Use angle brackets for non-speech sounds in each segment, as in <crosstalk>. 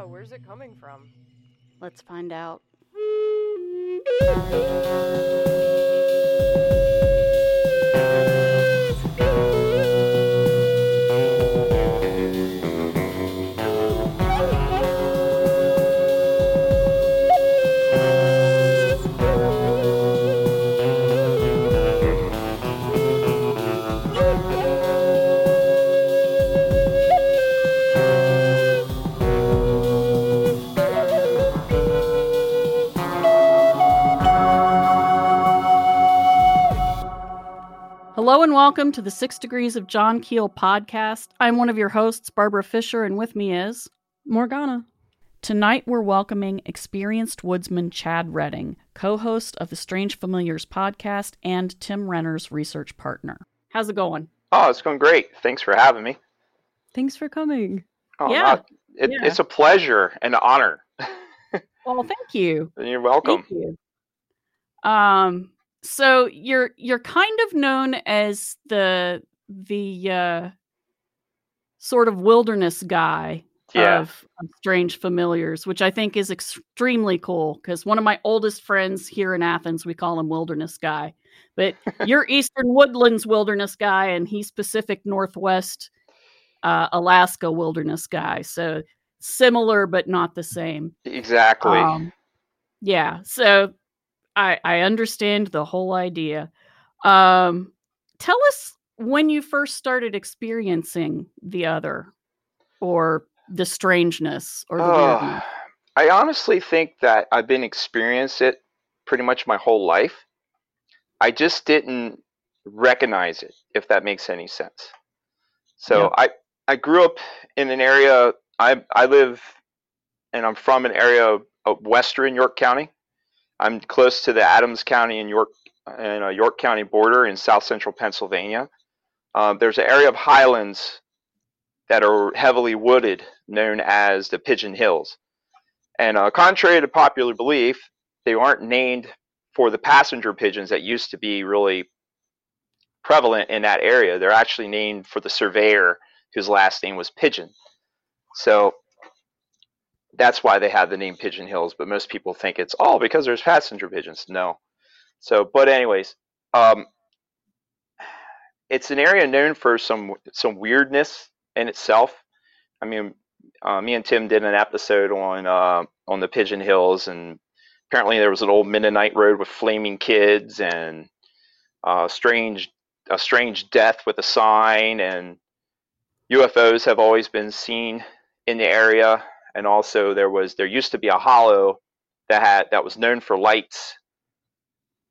Yeah, where's it coming from? Let's find out. Welcome to the Six Degrees of John Keel podcast. I'm one of your hosts, Barbara Fisher, and with me is Morgana. Tonight we're welcoming experienced woodsman Chad Redding, co host of the Strange Familiars podcast and Tim Renner's research partner. How's it going? Oh, it's going great. Thanks for having me. Thanks for coming. Oh, Yeah. not- it, Yeah. It's a pleasure and an honor. <laughs> Well, thank you. You're welcome. Thank you. Um, so you're you're kind of known as the the uh, sort of wilderness guy Yeah. of, of Strange Familiars, which I think is extremely cool because one of my oldest friends here in Athens, we call him Wilderness Guy. But you're Eastern Woodlands Wilderness Guy, and he's Pacific Northwest uh, Alaska Wilderness Guy. So similar, but not the same. Exactly. Um, yeah, so I I understand the whole idea. Um, tell us when you first started experiencing the other, or the strangeness, or the Oh, weirdness. I honestly think that I've been experiencing it pretty much my whole life. I just didn't recognize it, if that makes any sense. So Yep. I I grew up in an area. I I live, and I'm from an area of western York County. I'm close to the Adams County and York and uh, York County border in south central Pennsylvania. Uh, there's an area of highlands that are heavily wooded, known as the Pigeon Hills. And uh, contrary to popular belief, they aren't named for the passenger pigeons that used to be really prevalent in that area. They're actually named for the surveyor whose last name was Pigeon. So that's why they have the name Pigeon Hills. But most people think it's all because there's passenger pigeons. No. So, but anyways, um, it's an area known for some some weirdness in itself. I mean, uh, me and Tim did an episode on uh, on the Pigeon Hills, and apparently there was an old Mennonite road with flaming kids and uh, strange a strange death with a sign, and UFOs have always been seen in the area. And also there was there used to be a hollow that had that was known for lights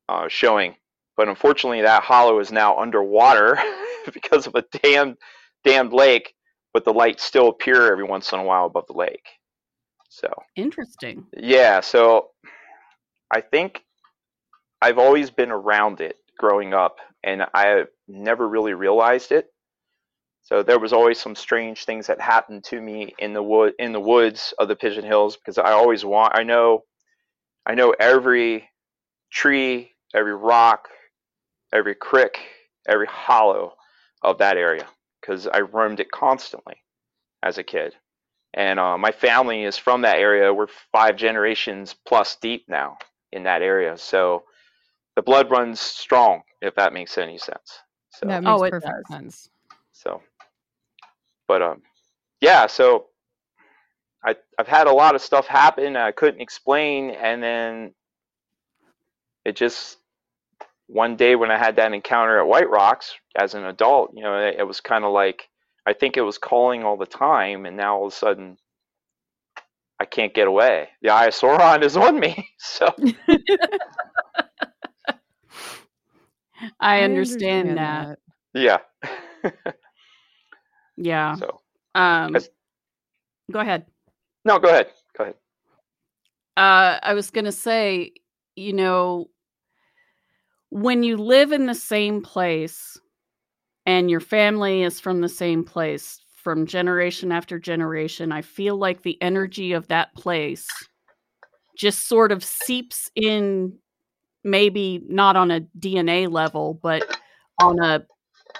uh, showing, but unfortunately that hollow is now underwater <laughs> because of a damned damned lake but the lights still appear every once in a while above the lake. So, Interesting. yeah, so I think I've always been around it growing up and I never really realized it. So there was always some strange things that happened to me in the wood in the woods of the Pigeon Hills because I always want I know I know every tree, every rock, every creek, every hollow of that area because I roamed it constantly as a kid. And uh, my family is from that area. We're five generations plus deep now in that area. So the blood runs strong, if that makes any sense. So, That Oh, makes it perfect does. sense. so, but um, yeah. So I I've had a lot of stuff happen I couldn't explain, and then it just one day when I had that encounter at White Rocks as an adult, you know, it, it was kind of like I think it was calling all the time, and now all of a sudden I can't get away. The Eye of Sauron is on me. <laughs> So <laughs> I, understand, that. yeah. <laughs> Yeah. so Um, go ahead. no, go ahead. Go ahead. Uh, I was going to say, you know, when you live in the same place and your family is from the same place from generation after generation, I feel like the energy of that place just sort of seeps in, maybe not on a DNA level, but on a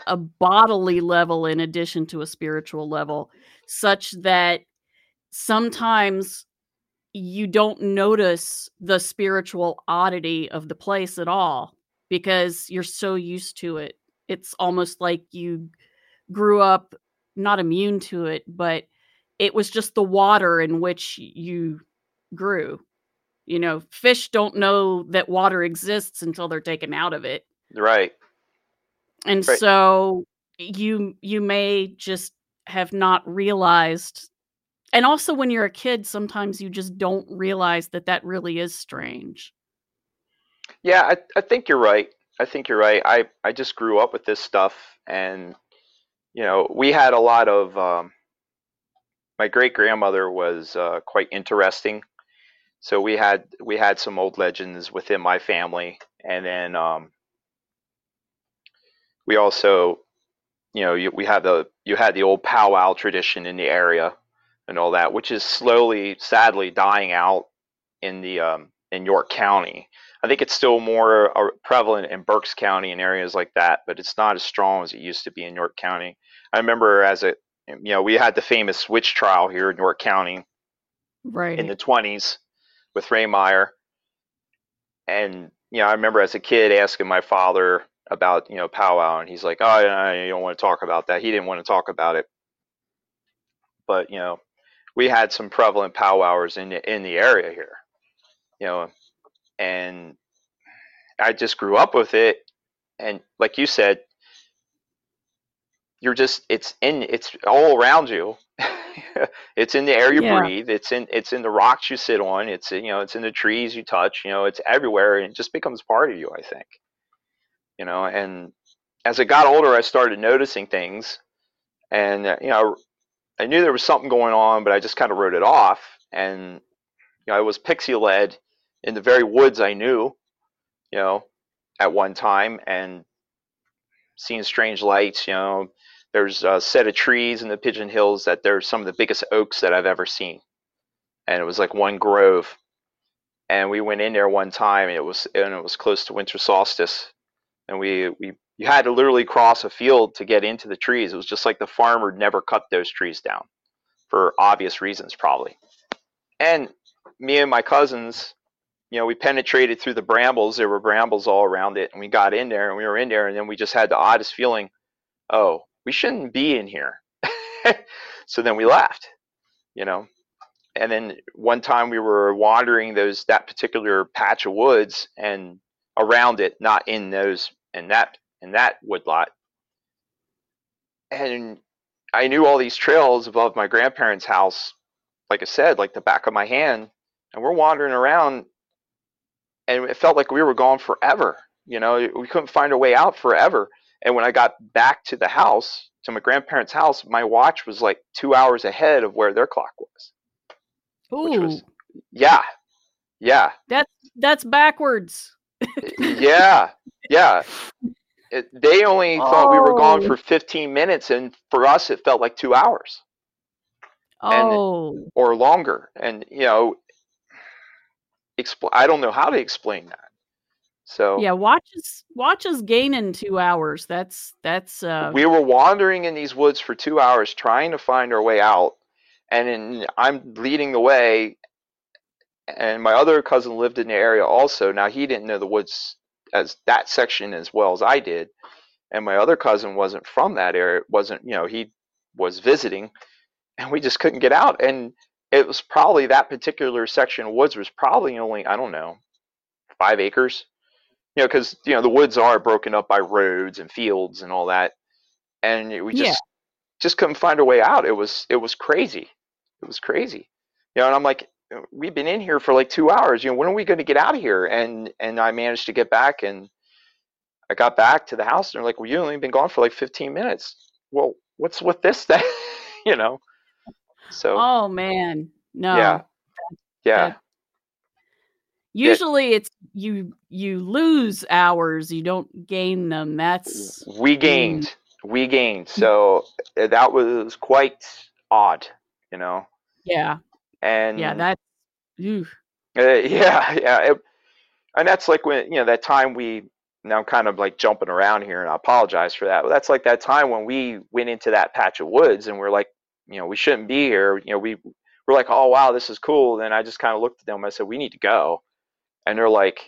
a bodily level in addition to a spiritual level, such that sometimes you don't notice the spiritual oddity of the place at all because you're so used to it. It's almost like you grew up not immune to it, but it was just the water in which you grew. You know, fish don't know that water exists until they're taken out of it. Right. And Right. so you you may just have not realized and also when you're a kid sometimes you just don't realize that that really is strange. Yeah, I, I think you're right. I think you're right. I, I just grew up with this stuff, and you know, we had a lot of. Um, my great grandmother was uh, quite interesting, so we had we had some old legends within my family, and then um, we also, you know, you, we had the you had the old powwow tradition in the area, and all that, which is slowly, sadly, dying out in the um, in York County. I think it's still more uh, prevalent in Berks County and areas like that, but it's not as strong as it used to be in York County. I remember as a, you know, we had the famous witch trial here in York County Right. in the 20s with Rehmeyer. And, you know, I remember as a kid asking my father about, you know, powwow, and he's like, oh, you don't want to talk about that. He didn't want to talk about it. But, you know, we had some prevalent powwowers in the, in the area here, you know, and I just grew up with it. And like you said, you're just it's in it's all around you. <laughs> it's in the air you Yeah. breathe. It's in it's in the rocks you sit on. It's in, you know it's in the trees you touch. You know it's everywhere, and it just becomes part of you. I think. You know, and as I got older, I started noticing things, and uh, you know, I knew there was something going on, but I just kind of wrote it off. And you know, I was pixie led in the very woods I knew. You know, at one time, and seeing strange lights. You know, there's a set of trees in the Pigeon Hills that they're some of the biggest oaks that I've ever seen, and it was like one grove. And we went in there one time, and it was and it was close to winter solstice, and we we you had to literally cross a field to get into the trees. It was just like the farmer never cut those trees down, for obvious reasons probably. And me and my cousins, you know, we penetrated through the brambles. There were brambles all around it, and we got in there, and we were in there, and then we just had the oddest feeling. Oh, we shouldn't be in here. <laughs> so then we left, you know. And then one time we were wandering those that particular patch of woods and around it, not in those in that in that woodlot. And I knew all these trails above my grandparents' house, like I said, like the back of my hand. And we're wandering around and it felt like we were gone forever. You know, we couldn't find a way out forever. And when I got back to the house, to my grandparents' house, my watch was like two hours ahead of where their clock was. Which was, yeah, yeah, that's that's backwards. Eh, yeah, yeah. It, they only thought we were gone Oh. for 15 minutes, and for us, it felt like two hours And- Oh, or longer. And you know, expl- I don't know how to explain that. So yeah. Watches watches gain in two hours. That's that's uh. we were wandering in these woods for two hours trying to find our way out and in, i'm leading the way and my other cousin lived in the area also now he didn't know the woods as that section as well as i did. And my other cousin wasn't from that area wasn't you know he was visiting and we just couldn't get out. And it was probably that particular section of woods was probably only i don't know five acres. You know because you know the woods are broken up by roads and fields and all that. And we just Yeah. just couldn't find a way out. It was it was crazy. It was crazy. You know and i'm like we've been in here for like two hours. You know when are we going to get out of here? And and i managed to get back and i got back to the house and they're like well you only been gone for like 15 minutes. Well what's with this thing <laughs> you know? So Oh man, no. yeah. Yeah. Usually it's you you lose hours, you don't gain them. That's we gained. we gained. <laughs> So uh, that was quite odd you know? Yeah, and yeah, that Uh, <laughs> yeah, yeah, it, and that's like when you know that time we. Now I'm kind of like jumping around here, and I apologize for that. But that's like that time when we went into that patch of woods, and we're like, you know, we shouldn't be here. You know, we we're like, oh wow, this is cool. Then I just kind of looked at them. And I said, we need to go, and they're like,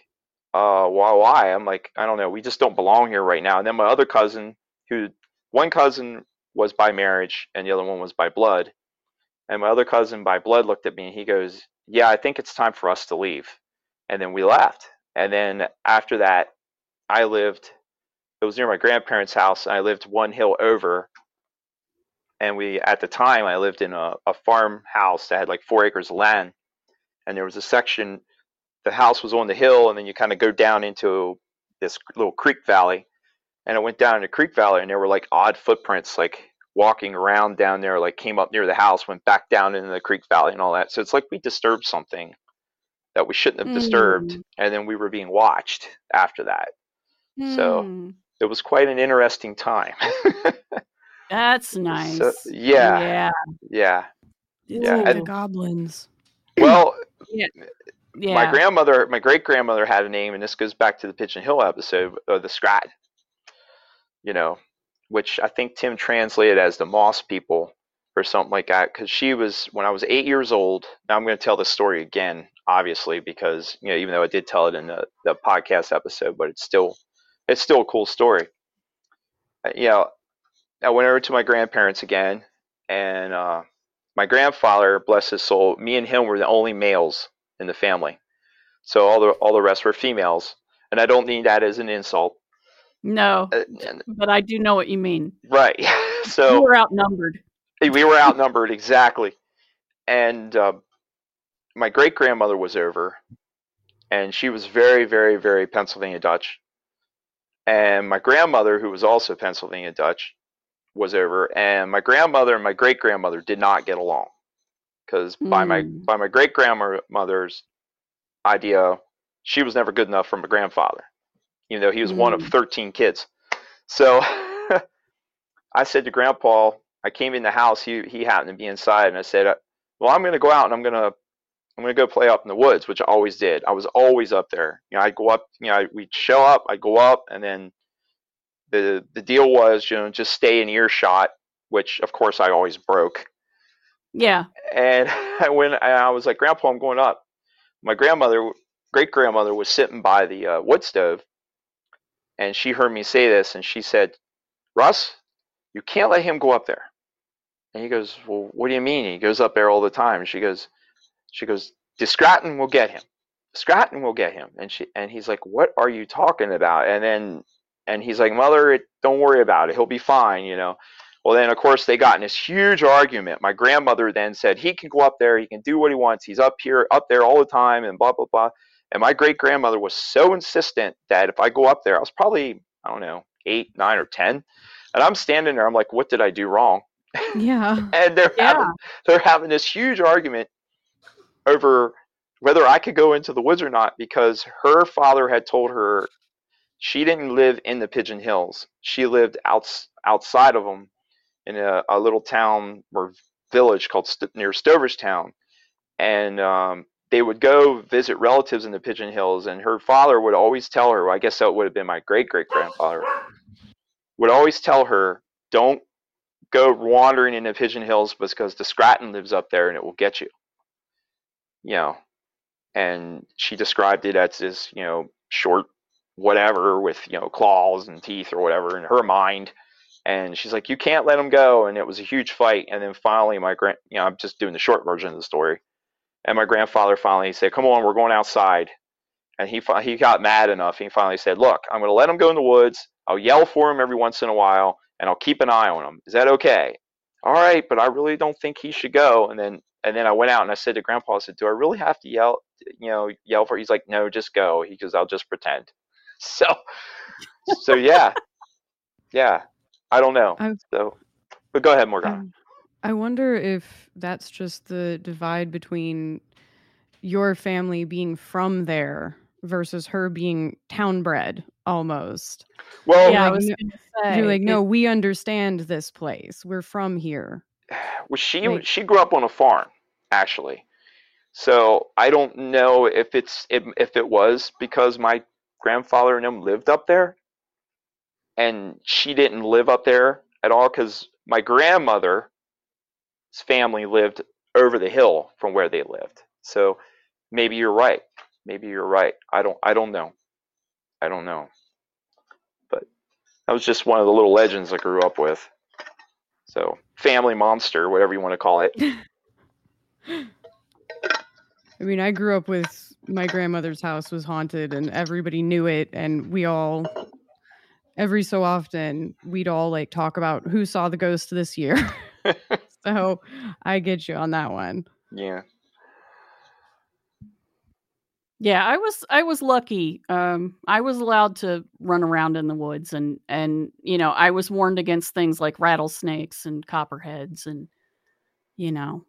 uh, why? Why? I'm like, I don't know. We just don't belong here right now. And then my other cousin, who one cousin was by marriage and the other one was by blood, and my other cousin by blood looked at me and he goes, yeah, I think it's time for us to leave. And then we left. And then after that, I lived. It was near my grandparents' house. And I lived one hill over and we at the time I lived in a, a farmhouse that had like four acres of land, and there was a section. The house was on the hill, and then you kind of go down into this little creek valley, and I went down in the creek valley, and there were like odd footprints, like walking around down there, like came up near the house, went back down into the creek valley, and all that. So it's like we disturbed something that we shouldn't have disturbed, Mm. and then we were being watched after that. So Hmm. it was quite an interesting time. <laughs> That's nice. So, yeah, Yeah. yeah. It's Yeah, like and- the goblins. Well, <clears throat> Yeah. my grandmother, my great grandmother had a name, and this goes back to the Pigeon Hill episode of the Scrat. You know, which I think Tim translated as the Moss people or something like that. Because she was when I was eight years old. Now I'm going to tell this story again, obviously, because you know, even though I did tell it in the, the podcast episode, but it's still it's still a cool story. Uh, You know, I went over to my grandparents again, and uh, my grandfather, bless his soul, me and him were the only males in the family. So all the all the rest were females, and I don't mean that as an insult. No, Uh, and- but I do know what you mean. right. <laughs> So you so were outnumbered. we were outnumbered exactly, and uh, my great grandmother was over, and she was very, very, very Pennsylvania Dutch, and my grandmother, who was also Pennsylvania Dutch, was over, and my grandmother and my great grandmother did not get along, because by my Mm. by my great grandmother's idea, she was never good enough for my grandfather, even though he was one of Mm. 13 kids. So <laughs> I said to Grandpa, I came in the house. He he happened to be inside, and I said, uh, "Well, I'm going to go out and I'm going to I'm going to go play up in the woods," which I always did. I was always up there. You know, I'd go up. You know, I, we'd show up. I'd go up, and then the the deal was, you know, just stay in earshot, which of course I always broke. Yeah. And <laughs> I went. And I was like, "Grandpa, I'm going up." My grandmother, great grandmother, was sitting by the uh, wood stove, and she heard me say this, and she said, "Russ, you can't let him go up there." And he goes, "Well, what do you mean?" He goes up there all the time. She goes, "She goes, Stratton will get him. Stratton will get him." And she and he's like, "What are you talking about?" And then and he's like, "Mother, don't worry about it. He'll be fine." You know. Well, then of course they got in this huge argument. My grandmother then said, "He can go up there. He can do what he wants. He's up here, up there all the time, and blah blah blah." And my great grandmother was so insistent that if I go up there, I was probably I don't know eight, nine, or ten, and I'm standing there. I'm like, "What did I do wrong?" Yeah. <laughs> and they're Yeah. having they're having this huge argument over whether I could go into the woods or not because her father had told her she didn't live in the Pigeon Hills. She lived outs, outside of them in a, a little town or village called St- near Stoverstown, and um, they would go visit relatives in the Pigeon Hills. And her father would always tell her, I guess that would have been my great great grandfather, would always tell her, don't go wandering in the Pigeon Hills because the Scranton lives up there and it will get you. You know, and she described it as this, you know, short whatever with, you know, claws and teeth or whatever in her mind. And she's like, you can't let him go. And it was a huge fight. And then finally, my grand, you know, I'm just doing the short version of the story. And my grandfather finally said, come on, we're going outside. And he he got mad enough. He finally said, look, I'm going to let him go in the woods. I'll yell for him every once in a while and I'll keep an eye on him. Is that okay? All right, but I really don't think he should go. And then and then I went out and I said to Grandpa, I said, Do I really have to yell you know, yell for He's like, No, just go. He goes, I'll just pretend. <laughs> So so yeah. Yeah. I don't know. I- So but go ahead, Morgan. Um, I wonder if that's just the divide between your family being from there versus her being town bred almost. Well, yeah, I was no- going to say. You're like, it- no, we understand this place. We're from here. <sighs> well she Like- she grew up on a farm, actually. So I don't know if it's if, if it was because my grandfather and him lived up there, and she didn't live up there at all because my grandmother's family lived over the hill from where they lived. So maybe you're right. Maybe you're right. I don't I don't know. I don't know. But that was just one of the little legends I grew up with. So family monster, whatever you want to call it. <laughs> I mean, I grew up with my grandmother's house was haunted and everybody knew it and we all every so often we'd all like talk about who saw the ghost this year. <laughs> so I get you on that one. Yeah. Yeah, I was I was lucky. Um, I was allowed to run around in the woods, and and you know I was warned against things like rattlesnakes and copperheads, and you know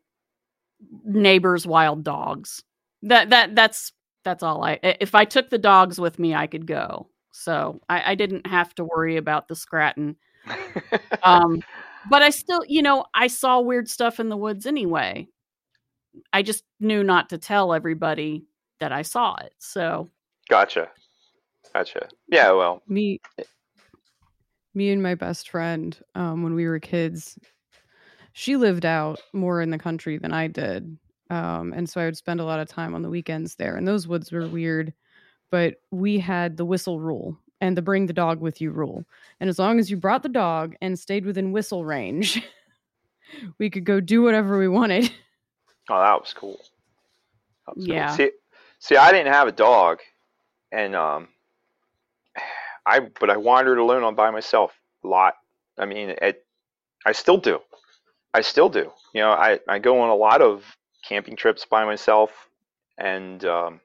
neighbors' wild dogs. That that that's that's all I. If I took the dogs with me, I could go. So I, I didn't have to worry about the scratton. <laughs> Um, but I still, you know, I saw weird stuff in the woods anyway. I just knew not to tell everybody that I saw it. So gotcha, gotcha. Yeah, well, me, me and my best friend, um, when we were kids, she lived out more in the country than I did, um, and so I would spend a lot of time on the weekends there. And those woods were weird, but we had the whistle rule and the bring the dog with you rule. And as long as you brought the dog and stayed within whistle range, <laughs> we could go do whatever we wanted. <laughs> Oh, that was cool. That was Yeah. Cool. See, see, I didn't have a dog, and um, <sighs> I but I wandered alone on by myself a lot. I mean, it, I still do. I still do. You know, I I go on a lot of camping trips by myself, and um,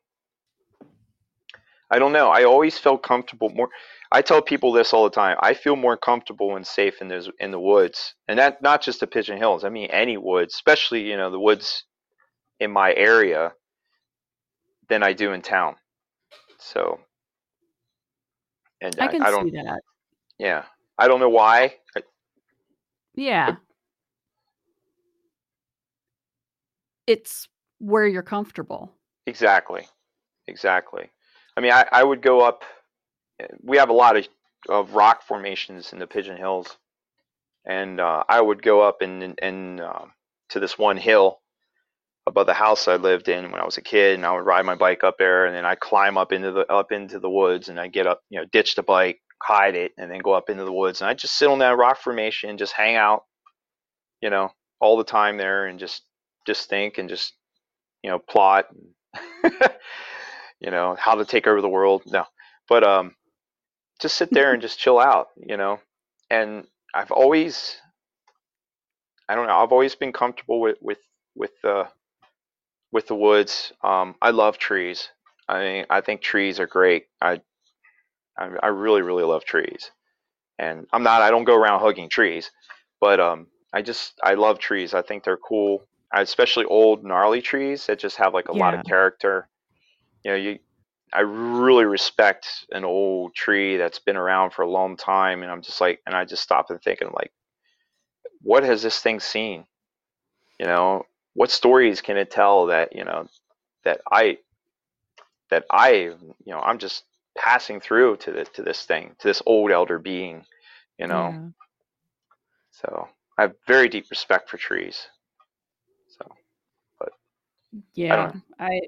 I don't know. I always felt comfortable more. I tell people this all the time. I feel more comfortable and safe in those in the woods, and that not just the Pigeon Hills. I mean, any woods, especially you know the woods in my area, than I do in town. So, and I can I don't. see that. Yeah, I don't know why. I, Yeah. It's where you're comfortable. Exactly, exactly. I mean, I, I would go up. We have a lot of, of rock formations in the Pigeon Hills, and uh, I would go up and and um, to this one hill above the house I lived in when I was a kid, and I would ride my bike up there, and then I climb up into the up into the woods, and I get up, you know, ditch the bike, hide it, and then go up into the woods, and I just sit on that rock formation, and just hang out, you know, all the time there, and just just think and just you know plot. <laughs> you know how to take over the world no. But um just sit there and <laughs> just chill out you know? And i've always i don't know i've always been comfortable with with with the with the woods. Um i love trees. I mean i think trees are great. I i, I really really love trees. And i'm not i don't go around hugging trees but um i just i love trees. I think they're cool. Especially old gnarly trees that just have like a lot of character you know you i really respect an old tree that's been around for a long time and i'm just like and i just stop and thinking like what has this thing seen you know what stories can it tell that you know that i that i you know i'm just passing through to the to this thing to this old elder being you know Yeah. so i have very deep respect for trees so but Yeah. I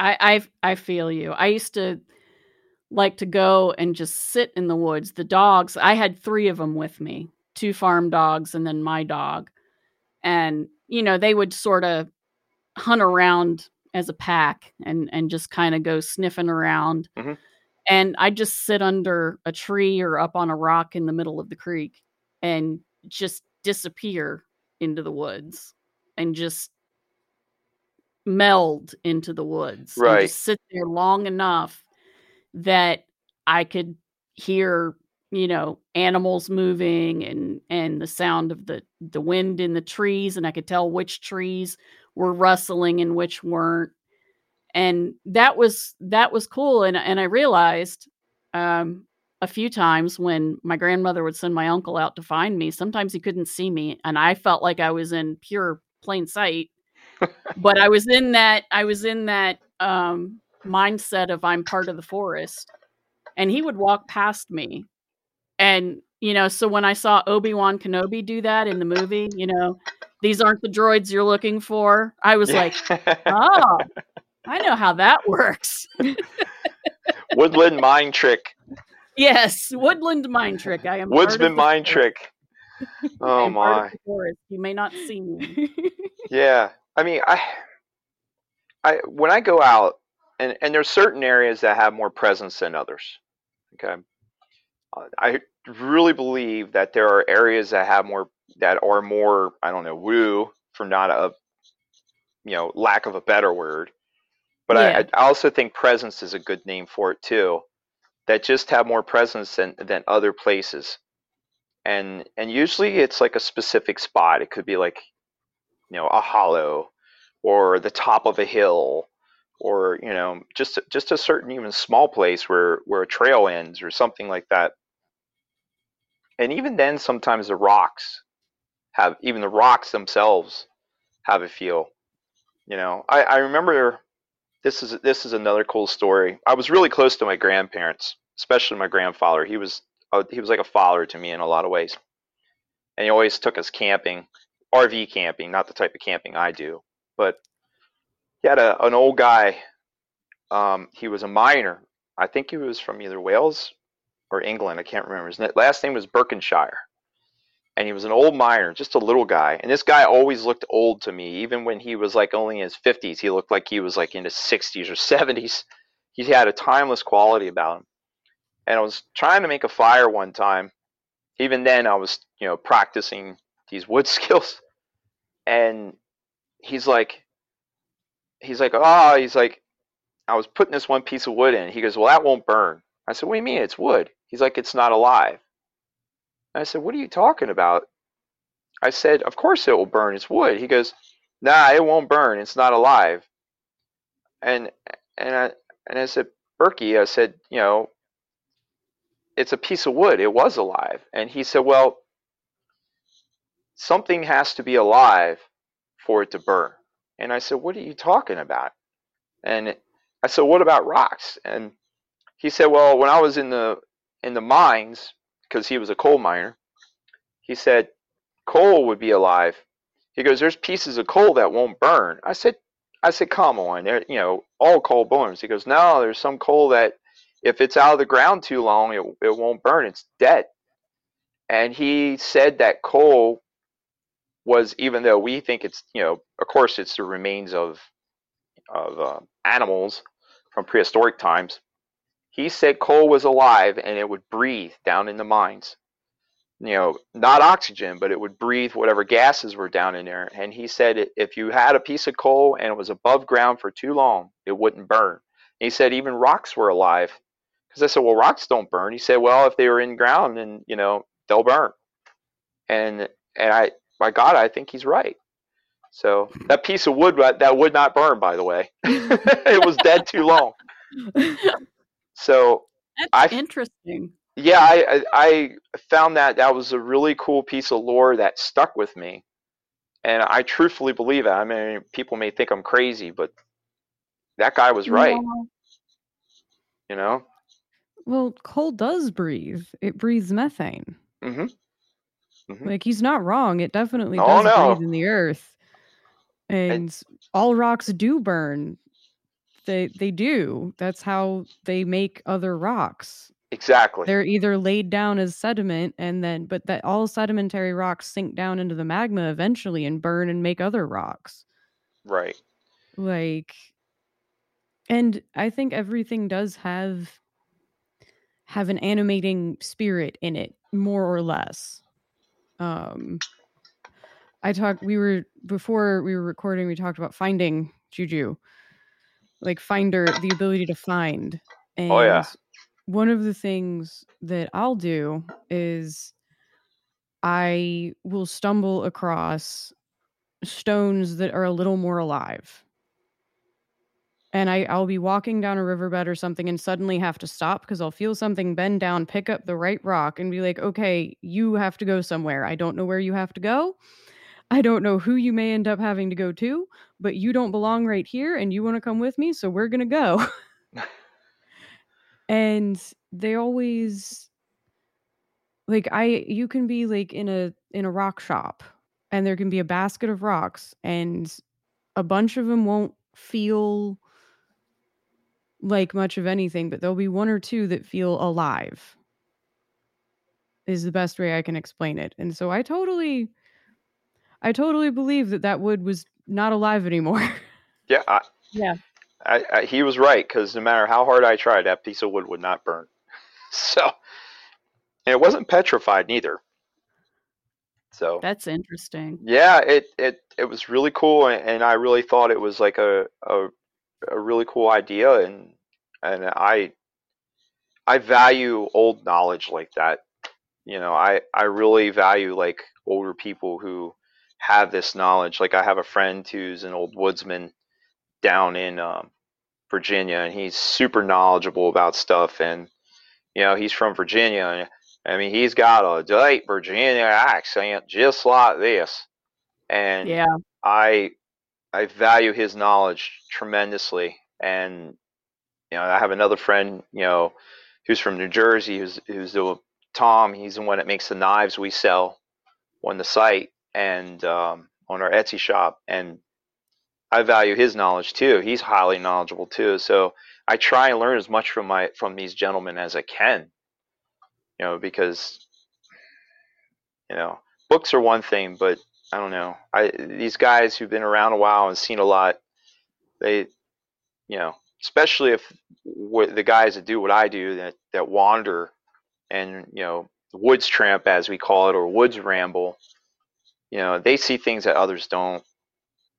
I I I feel you. I used to like to go and just sit in the woods. The dogs, I had 3 of them with me. Two farm dogs and then my dog. And you know, they would sort of hunt around as a pack and and just kind of go sniffing around. Mhm. And I'd just sit under a tree or up on a rock in the middle of the creek and just disappear into the woods and just meld into the woods and Right. just sit there long enough that I could hear, you know, animals moving and and the sound of the the wind in the trees and I could tell which trees were rustling and which weren't. And that was that was cool and and I realized um a few times when my grandmother would send my uncle out to find me, sometimes he couldn't see me and I felt like I was in pure plain sight but I was in that I was in that um mindset of I'm part of the forest. And he would walk past me. And you know, so when I saw Obi-Wan Kenobi do that in the movie, you know, these aren't the droids you're looking for. I was Yeah. like, <laughs> oh, I know how that works. <laughs> Woodland mind trick. Yes, woodland mind trick. I am Woodsman mind forest. trick. Oh am part of my. You may not see me. Yeah. I mean, I, I when I go out, and and there's certain areas that have more presence than others. Okay. Uh, I really believe that there are areas that have more that are more I don't know woo for not a you know lack of a better word, but Yeah. I I also think presence is a good name for it too. That just have more presence than than other places, and and usually it's like a specific spot. It could be like you know a hollow or the top of a hill or you know just just a certain even small place where where a trail ends or something like that. And even then sometimes the rocks have even the rocks themselves have a feel you know. I i remember this is this is another cool story. I was really close to my grandparents especially my grandfather. He was uh, he was like a father to me in a lot of ways. And he always took us camping rv camping not the type of camping i do but he had a, an old guy um, he was a miner. I think he was from either wales or england i can't remember. His last name was berkshire. And he was an old miner just a little guy. And this guy always looked old to me. Even when he was like only in his 50s he looked like he was like in his 60s or 70s he had a timeless quality about him. And i was trying to make a fire one time. Even then i was you know practicing these wood <laughs> skills and he's like he's like oh he's like i was putting this one piece of wood in he goes well that won't burn i said what do you mean it's wood he's like it's not alive I said, "What are you talking about?" I said, "Of course it will burn. It's wood." He goes, "Nah, it won't burn. It's not alive." And and I and I said, "Berkey," I said, "You know, it's a piece of wood. It was alive." And he said, "Well, something has to be alive for it to burn." And I said, "What are you talking about?" And I said, "What about rocks?" And he said, "Well, when I was in the in the mines." because he was a coal miner. He said coal would be alive. He goes, "There's pieces of coal that won't burn." I said, "I said, come on, there, you know, all coal burns." He goes, "No, there's some coal that if it's out of the ground too long, it it won't burn. It's dead." And he said that coal was, even though we think it's, you know, of course, it's the remains of of uh, animals from prehistoric times. He said coal was alive and it would breathe down in the mines. You know, not oxygen, but it would breathe whatever gases were down in there. And he said if you had a piece of coal and it was above ground for too long, it wouldn't burn. He said even rocks were alive. Because I said, well, rocks don't burn. He said, well, if they were in ground, then you know they'll burn. And and I, my God, I think he's right. So that piece of wood that would not burn, by the way, <laughs> it was dead too long. So That's I- interesting. yeah, I, I I found that that was a really cool piece of lore that stuck with me, and I truthfully believe it. I mean, people may think I'm crazy, but that guy was right. Yeah. You know. Well, coal does breathe. It breathes methane. hmm Mhm. Like he's not wrong. It definitely Oh, does no. breathe in the earth. And all rocks do burn. They they do. That's how they make other rocks. Exactly. They're either laid down as sediment and then but that all sedimentary rocks sink down into the magma eventually and burn and make other rocks. Right. Like and I think everything does have have an animating spirit in it, more or less. Um I talked we were before we were recording, we talked about finding juju. Like finder the ability to find. And Oh, yeah. one of the things that I'll do is I will stumble across stones that are a little more alive. And I, I'll be walking down a riverbed or something and suddenly have to stop because I'll feel something bend down, pick up the right rock, and be like, okay, you have to go somewhere. I don't know where you have to go. I don't know who you may end up having to go to, but you don't belong right here and you want to come with me, so we're going to go. <laughs> and they always like I you can be like in a in a rock shop and there can be a basket of rocks and a bunch of them won't feel like much of anything, but there'll be one or two that feel alive. Is the best way I can explain it. And so I totally I totally believe that that wood was not alive anymore. <laughs> Yeah, I, Yeah. I, I, he was right because no matter how hard I tried, that piece of wood would not burn. <laughs> So, and it wasn't petrified neither. So That's interesting. yeah, it it it was really cool, and, and I really thought it was like a, a a really cool idea, and and I I value old knowledge like that. You know, I I really value like older people who have this knowledge. Like I have a friend who's an old woodsman down in um, Virginia, and he's super knowledgeable about stuff. And you know, he's from Virginia. And, I mean, he's got a deep Virginia accent, just like this. And Yeah. I I value his knowledge tremendously. And you know, I have another friend, you know, who's from New Jersey, who's who's the Tom. He's the one that makes the knives we sell on the site and um, on our Etsy shop. And I value his knowledge too. He's highly knowledgeable too. So I try and learn as much from my from these gentlemen as I can. You know, because you know, books are one thing, but I don't know. I these guys who've been around a while and seen a lot, they, you know, especially if the guys that do what I do that that wander and you know woods tramp as we call it or woods ramble, you know, they see things that others don't.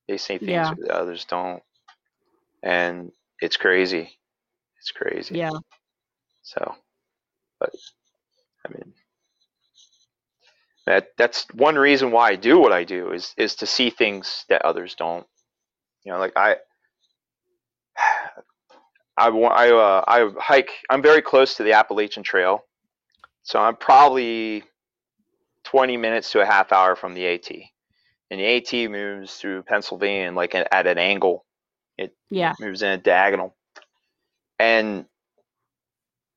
They see things Yeah. that others don't, and it's crazy. It's crazy. Yeah. So, but I mean, that that's one reason why I do what I do is is to see things that others don't. You know, like I <sighs> I I uh, I hike. I'm very close to the Appalachian Trail, so I'm probably 20 minutes to a half hour from the AT, and the AT moves through Pennsylvania like at at an angle It Yeah. moves in a diagonal. And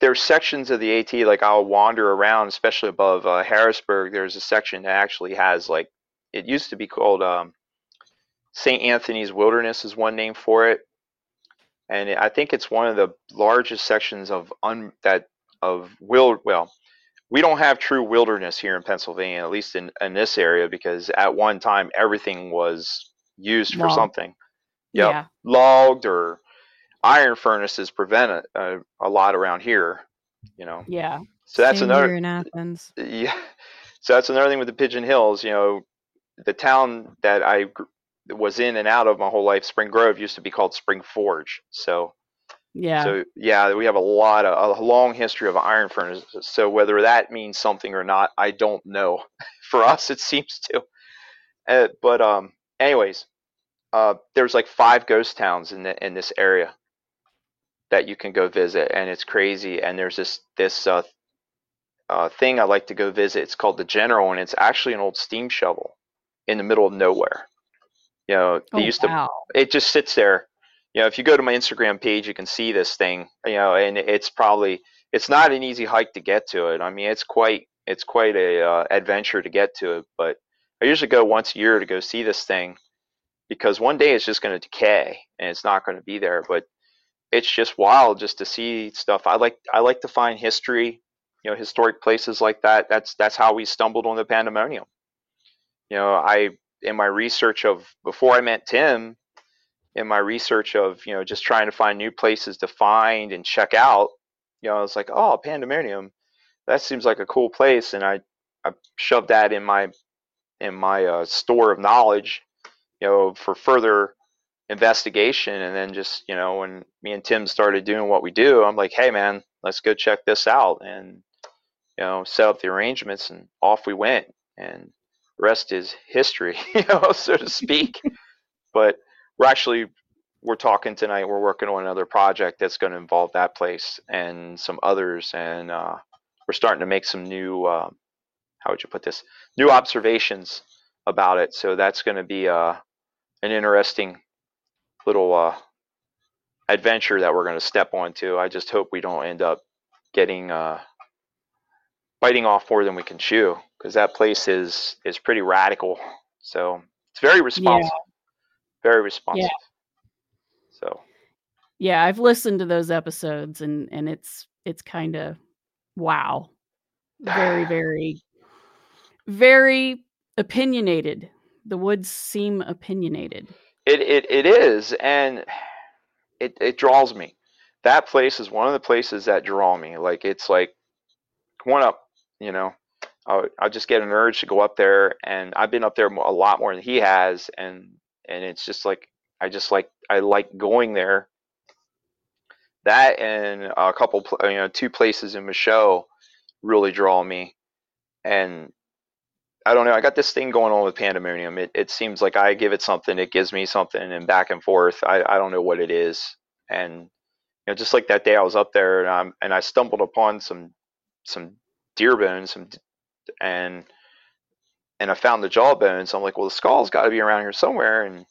there's sections of the AT like I'll wander around, especially above uh, Harrisburg. There's a section that actually has like it used to be called um, St. Anthony's Wilderness is one name for it, and I think it's one of the largest sections of un that of wild well. We don't have true wilderness here in Pennsylvania, at least in, in this area, because at one time everything was used for something. Yep Yeah. logged or iron furnaces prevent it uh, a lot around here you know? Yeah. so that's Same another here in Athens. yeah. So that's another thing with the pigeon hills you know the town that i was in and out of my whole life spring grove used to be called spring forge. So Yeah. so yeah we have a lot of a long history of iron furnaces. So whether that means something or not i don't know. <laughs> For us it seems to. Uh, but um anyways uh, there's like five ghost towns in the, in this area that you can go visit, and it's crazy. And there's this this uh, uh, thing I like to go visit. It's called the General, and it's actually an old steam shovel in the middle of nowhere. You know, they oh, used to wow. it just sits there. You know, if you go to my Instagram page, you can see this thing. You know, and it's probably it's not an easy hike to get to it. I mean, it's quite it's quite a uh, adventure to get to it. But I usually go once a year to go see this thing because one day it's just going to decay and it's not going to be there. But it's just wild just to see stuff. I like I like to find history, you know, historic places like that. That's that's how we stumbled on the pandemonium. You know, I in my research of before I met Tim, in my research of you know just trying to find new places to find and check out, you know, I was like, oh, pandemonium, that seems like a cool place, and I I shoved that in my in my uh, store of knowledge, you know, for further investigation and then just you know when me and tim started doing what we do i'm like hey man let's go check this out and you know set up the arrangements and off we went and rest is history <laughs> you know so to speak. But we're actually we're talking tonight we're working on another project that's going to involve that place and some others and uh, we're starting to make some new um, how would you put this? New observations about it so that's going to be uh, an interesting little uh, adventure that we're going to step onto. I just hope we don't end up getting uh, biting off more than we can chew because that place is is pretty radical. So it's very responsive. Very responsive. So Yeah, I've listened to those episodes and and it's it's kind of wow. Very <sighs> very very opinionated. The woods seem opinionated. It it, it is, and it it draws me. That place is one of the places that draw me. Like it's like one up, you know. I I just get an urge to go up there, and I've been up there a lot more than he has, and and it's just like I just like I like going there. That and a couple, pl- you know, two places in Michaux really draw me, and I don't know. I got this thing going on with Pandemonium. It it seems like I give it something, it gives me something, and back and forth. I I don't know what it is, and you know, just like that day I was up there, and I and I stumbled upon some some deer bones, some and and I found the jawbone. So I'm like, well, the skull's got to be around here somewhere. And,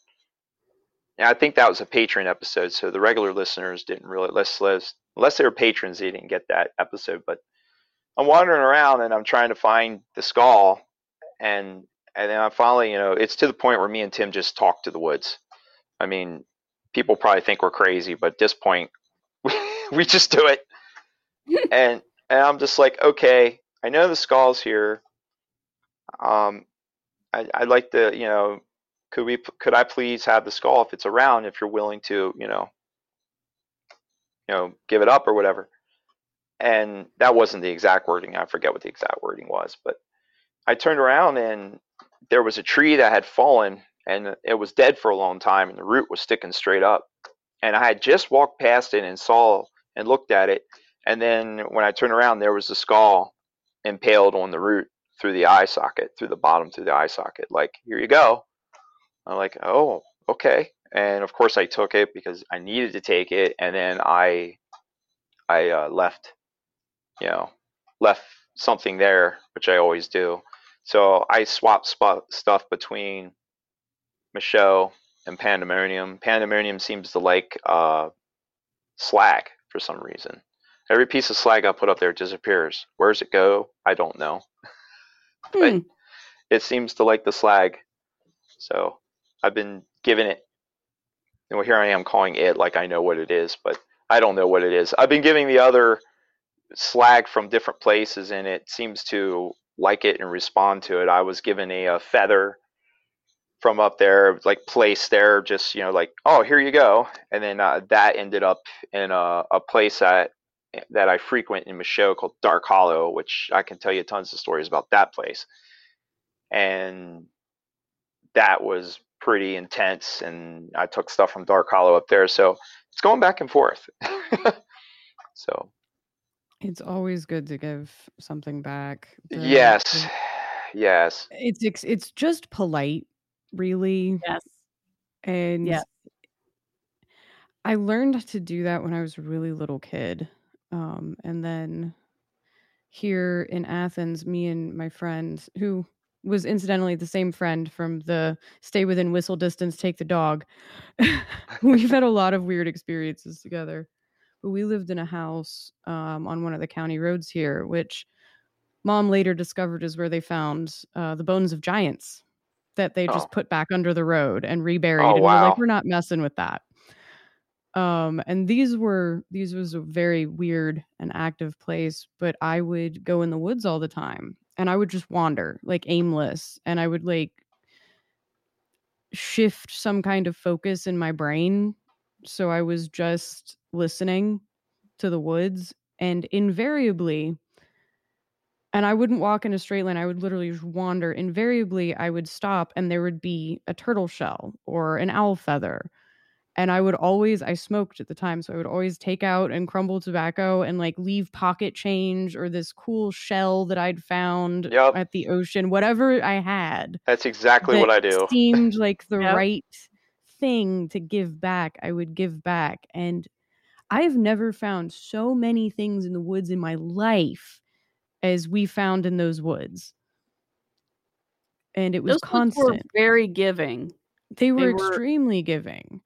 and I think that was a patron episode, so the regular listeners didn't really unless unless unless they were patrons, they didn't get that episode. But I'm wandering around and I'm trying to find the skull, and and then I finally, you know, it's to the point where me and Tim just talk to the woods. I mean, people probably think we're crazy, but at this point, <laughs> we just do it. <laughs> and and I'm just like, okay, I know the skull's here. Um, I, I'd like to, you know, could we, could I please have the skull if it's around, if you're willing to, you know, you know, give it up or whatever. And that wasn't the exact wording. I forget what the exact wording was, but I turned around and there was a tree that had fallen and it was dead for a long time and the root was sticking straight up. And I had just walked past it and saw and looked at it. And then when I turned around, there was the skull impaled on the root through the eye socket, through the bottom, through the eye socket. Like, here you go. I'm like, oh, okay. And of course, I took it because I needed to take it. And then I, I uh, left, you know, left something there, which I always do. So I swapped spot stuff between Michaux and Pandemonium. Pandemonium seems to like uh, slag for some reason. Every piece of slag I put up there disappears. Where does it go? I don't know. But Hmm. it seems to like the slag. So I've been giving it. Well, here I am calling it like I know what it is, but I don't know what it is. I've been giving the other slag from different places, and it seems to like it and respond to it. I was given a, a feather from up there, like placed there, just you know, like oh here you go, and then uh, that ended up in a, a place that that I frequent in Michaux called Dark Hollow, which I can tell you tons of stories about that place. And that was pretty intense. And I took stuff from Dark Hollow up there. So it's going back and forth. <laughs> so, It's always good to give something back. The- yes. <sighs> Yes. It's ex- it's just polite, really. Yes. And Yeah. I learned to do that when I was a really little kid. Um, and then here in Athens, me and my friend, who was incidentally the same friend from the stay within whistle distance, take the dog, <laughs> we've had a lot of weird experiences together. But we lived in a house um, on one of the county roads here, which mom later discovered is where they found uh, the bones of giants that they just Oh. put back under the road and reburied. Oh, and we're wow. like, we're not messing with that. Um, and these were these was a very weird and active place, but I would go in the woods all the time and I would just wander like aimless and I would like shift some kind of focus in my brain. So I was just listening to the woods and invariably and I wouldn't walk in a straight line. I would literally just wander. Invariably, I would stop and there would be a turtle shell or an owl feather. And I would always, I smoked at the time. So I would always take out and crumble tobacco and like leave pocket change or this cool shell that I'd found Yep. at the ocean, whatever I had. That's exactly what I do. Seemed like the <laughs> Yep. right thing to give back. I would give back. And I've never found so many things in the woods in my life as we found in those woods. And it was Those constant. very giving. They were were- extremely giving.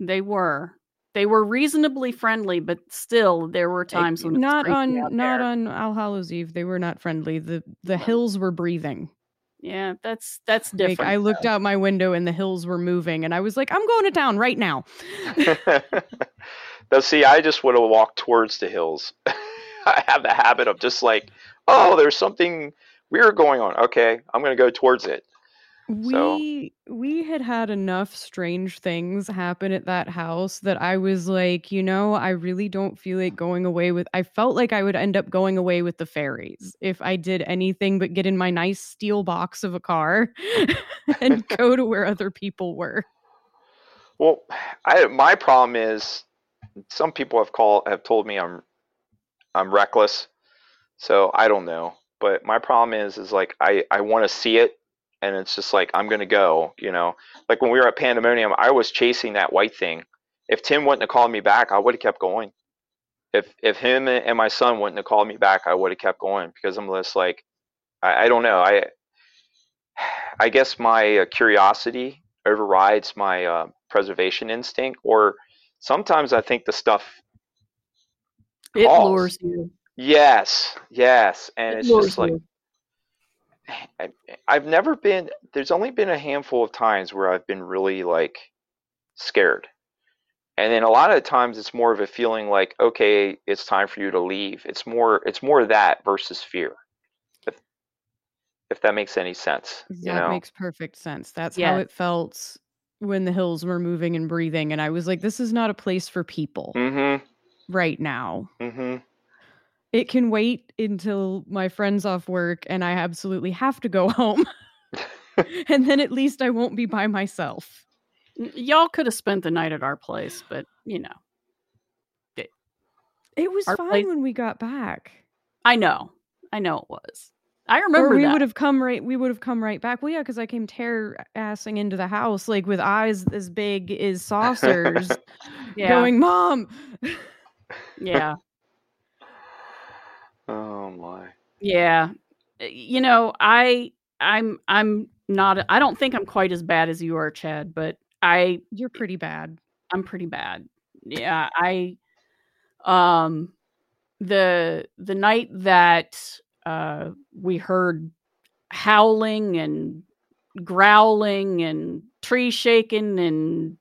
They were. They were reasonably friendly, but still there were eh, times when it was not on not there. on All Hallows Eve. They were not friendly. The the hills were breathing. Yeah, that's that's Like, different. I looked out my window and the hills were moving, and I was like, I'm going to town right now. <laughs> Now, see, I just would have walked towards the hills. <laughs> I have the habit of just like, oh, there's something weird going on. Okay, I'm gonna go towards it. So- We we had had enough strange things happen at that house that I was like, you know, I really don't feel like going away with. I felt like I would end up going away with the fairies if I did anything but get in my nice steel box of a car <laughs> and <laughs> go to where other people were. Well, I my problem is some people have called have told me I'm I'm reckless. So I don't know. But my problem is is like I I want to see it and it's just like I'm going to go, you know. Like when we were at Pandemonium, I was chasing that white thing. If Tim wouldn't have called me back, I would have kept going. If if him and my son wouldn't have called me back, I would have kept going because I'm just like I, I don't know. I <sighs> I guess my uh, curiosity overrides my uh, preservation instinct, or sometimes I think the stuff. it calls. lures you. Yes, yes, and It it's just like you. <sighs> I, I've never been. There's only been a handful of times where I've been really like scared, and then a lot of the times it's more of a feeling like, okay, it's time for you to leave. It's more. It's more that versus fear. If if that makes any sense, That you know. makes perfect sense. That's Yeah. how it felt when the hills were moving and breathing, and I was like, this is not a place for people mm-hmm. right now. Mm-hmm. It can wait until my friend's off work and I absolutely have to go <laughs> home. <laughs> and then at least I won't be by myself. Y'all could have spent the night at our place, but you know, It was fine place- when we got back. I know, I know it was. I remember or we that. would have come right we would have come right back. Well, yeah, because I came tear assing into the house like with eyes as big as <laughs> saucers, yeah, going, Mom. yeah, Oh my. yeah. Uh, You know, I, I'm, I'm not. I don't think I'm quite as bad as you are, Chad, but I You're pretty bad. I'm pretty bad. Yeah, I um the the night that uh we heard howling and growling and tree shaking and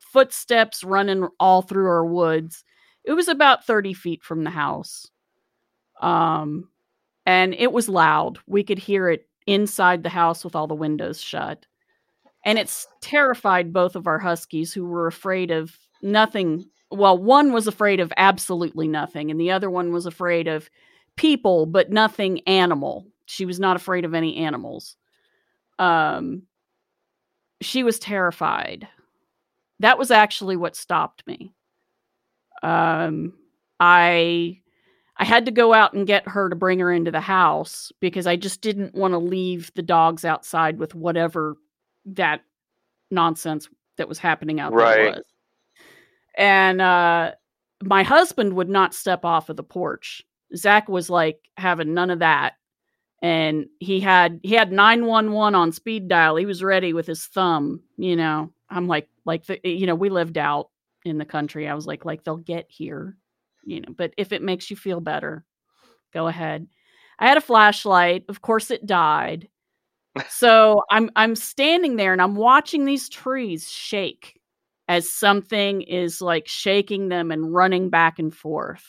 footsteps running all through our woods. It was about 30 feet from the house. Um and it was loud. We could hear it inside the house with all the windows shut. And it's terrified both of our huskies who were afraid of nothing. Well one was afraid of absolutely nothing and the other one was afraid of people but nothing animal. She was not afraid of any animals. Um she was terrified. That was actually what stopped me. Um i i had to go out and get her to bring her into the house because i just didn't want to leave the dogs outside with whatever that nonsense that was happening out Right. there was. And uh, my husband would not step off of the porch. Zach was like having none of that, and he had he had nine one one on speed dial. He was ready with his thumb. You know, I'm like like the you know we lived out in the country. I was like like they'll get here, you know. But if it makes you feel better, go ahead. I had a flashlight. Of course, it died <laughs> so I'm I'm standing there and I'm watching these trees shake as something is like shaking them and running back and forth.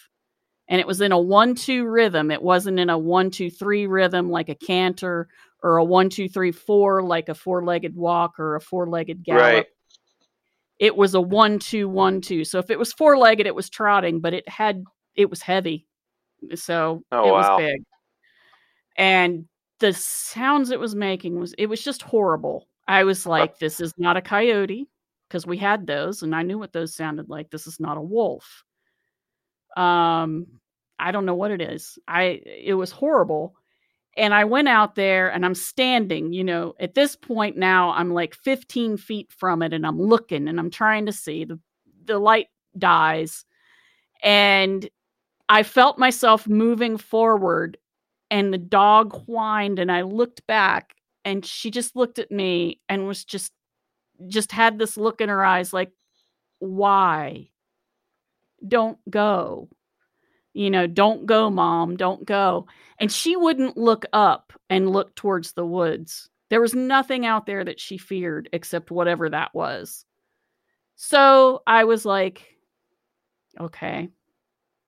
And it was in a one two rhythm. It wasn't in a one two three rhythm like a canter or a one two three four like a four legged walk or a four legged gallop. Right. It was a one two one two. So if it was four legged, it was trotting, but it had it was heavy. So Oh, it wow. was big. And the sounds it was making was it was just horrible. I was like, this is not a coyote because we had those and I knew what those sounded like. This is not a wolf. Um, I don't know what it is. I it was horrible. And I went out there and I'm standing, you know, at this point now I'm like 15 feet from it and I'm looking and I'm trying to see. The the light dies. And I felt myself moving forward and the dog whined and I looked back and she just looked at me and was just just had this look in her eyes like why don't go you know don't go mom don't go and she wouldn't look up and look towards the woods. There was nothing out there that she feared except whatever that was. So I was like, okay.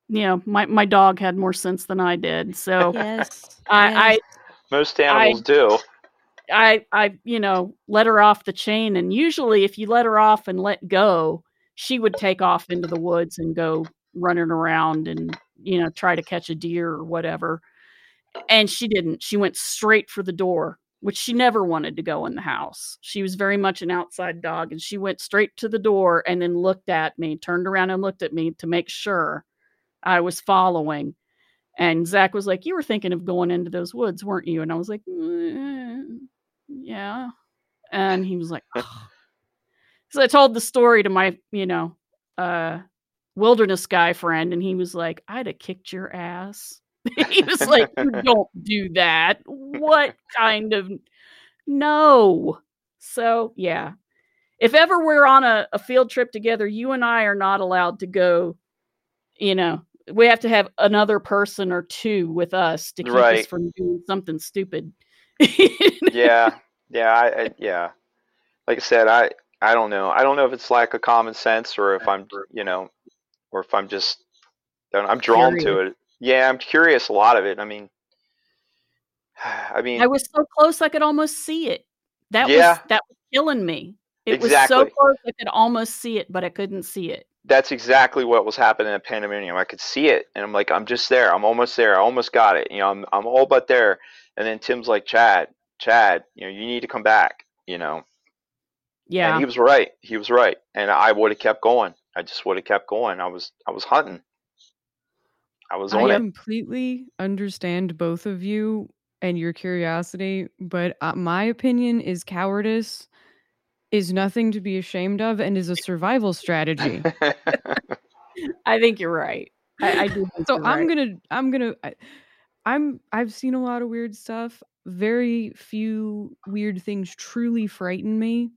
You know, my, my dog had more sense than I did. So yes. I, Most animals do. I, I, I, you know, let her off the chain. And usually if you let her off and let go, she would take off into the woods and go running around and, you know, try to catch a deer or whatever. And she didn't. She went straight for the door which she never wanted to go in the house. She was very much an outside dog and she went straight to the door and then looked at me, turned around and looked at me to make sure I was following. And Zach was like, You were thinking of going into those woods, weren't you? And I was like, mm, Yeah. And he was like, <laughs> oh. So I told the story to my, you know, uh, wilderness guy friend, and he was like, I'd have kicked your ass. <laughs> he was like, You <laughs> don't do that. What kind of no? So, yeah. If ever we're on a, a field trip together, you and I are not allowed to go, you know, we have to have another person or two with us to keep Right. us from doing something stupid. yeah, yeah, I, I, <laughs> yeah. Like I said, I, I don't know. I don't know if it's lack of common sense or if I'm, you know, or if I'm just, I'm drawn to it. Yeah, I'm curious. A lot of it. I mean, <sighs> I mean, I was so close I could almost see it. That Yeah. was that was killing me. It was so close I could almost see it, but I couldn't see it. that's exactly what was happening at Pandemonium. I could see it, and I'm like, I'm just there. I'm almost there. I almost got it. You know, I'm, I'm all but there. And then Tim's like, Chad, Chad, you know, you need to come back. You know, Yeah. And he was right. He was right. And I would have kept going. I just would have kept going. I was I was hunting. I was on I it. completely understand both of you and your curiosity, but uh, my opinion is cowardice is nothing to be ashamed of and is a survival strategy. <laughs> I think you're right. I, I do. So I'm right. gonna I'm gonna I, I'm I've seen a lot of weird stuff. Very few weird things truly frighten me.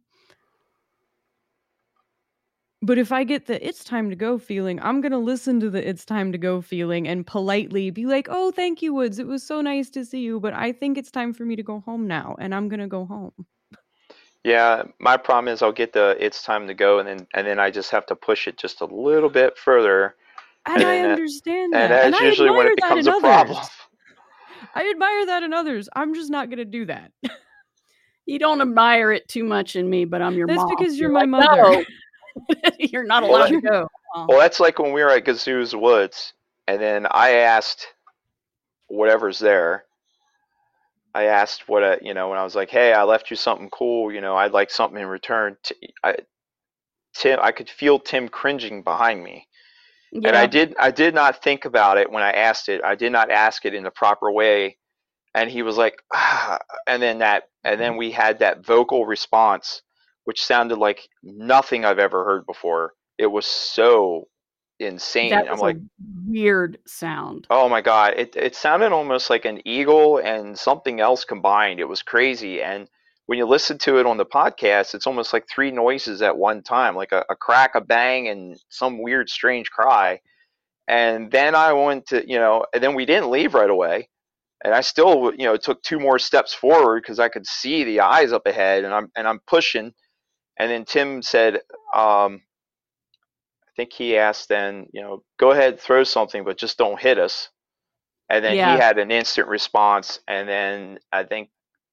But if I get the it's time to go feeling, I'm going to listen to the it's time to go feeling and politely be like, "Oh, thank you, Woods. It was so nice to see you, but I think it's time for me to go home now, and I'm going to go home." yeah, my problem is I'll get the it's time to go and then and then I just have to push it just a little bit further. And I And that- understand that. And that's and I usually when it admire that becomes in a problem. others. I admire that in others. I'm just not going to do that. <laughs> You don't admire it too much in me, but I'm your That's mom. because you're You're my like, mother. <laughs> You're not allowed that- to go. Well, that's like when we were at Gazoo's Woods, and then I asked whatever's there. I asked what a, you know, when I was like, "Hey, I left you something cool. You know, I'd like something in return." T- I, Tim, I could feel Tim cringing behind me, yeah. and I did. I did not think about it when I asked it. I did not ask it in the proper way, and he was like, ah, <sighs> and then that, and then we had that vocal response, which sounded like nothing I've ever heard before. It was so insane. that I'm was like, a weird sound. oh my god, it it sounded almost like an eagle and something else combined. It was crazy. And when you listen to it on the podcast, it's almost like three noises at one time, like a, a crack, a bang, and some weird, strange cry. And then I went to, you know, and then we didn't leave right away. And I still, you know, took two more steps forward because I could see the eyes up ahead, and I'm and I'm pushing. And then Tim said, um, I think he asked then, you know, go ahead, throw something, but just don't hit us. And then Yeah. he had an instant response. And then I think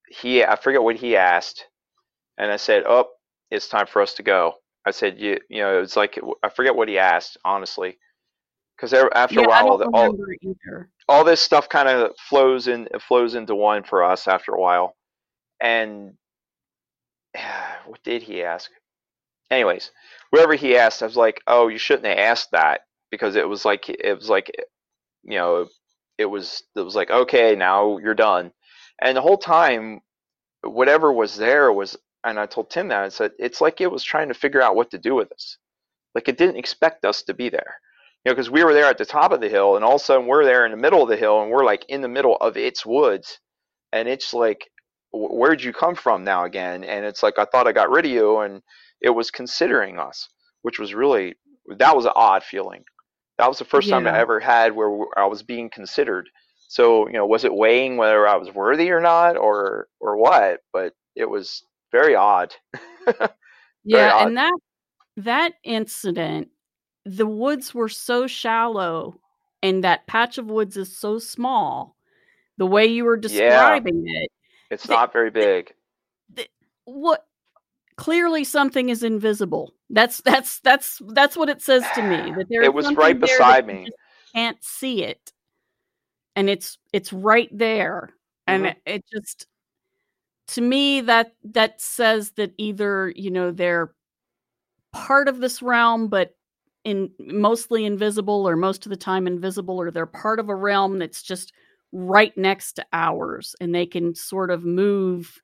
he, I forget what he asked. And I said, oh, it's time for us to go. I said, you, you know, it's like, I forget what he asked, honestly. Because after yeah, a while, the, all, either. all this stuff kind of flows in flows into one for us after a while and <sighs> what did he ask? Anyways whatever he asked i was like oh you shouldn't have asked that because it was like it was like you know it was it was like okay now you're done. And the whole time whatever was there was and i told tim that i said it's like it was trying to figure out what to do with us. Like it didn't expect us to be there. You know, because we were there at the top of the hill, and all of a sudden we're there in the middle of the hill, and we're like in the middle of its woods, and it's like, "Wh- where'd you come from now again? And it's like I thought I got rid of you, and it was considering us, which was really that was an odd feeling. That was the first time I ever had where I was being considered. So you know, was it weighing whether I was worthy or not, or or what? But it was very odd. <laughs> very Yeah, odd. and that that incident, the woods were so shallow and that patch of woods is so small. The way you were Yeah, describing it, it's the, not very big. the, what clearly something is invisible. That's that's that's that's what it says to me that there It is was right beside me. can't see it, and it's it's right there, and hmm it, it just to me that that says that either you know they're part of this realm but in mostly invisible or most of the time invisible or they're part of a realm that's just right next to ours and they can sort of move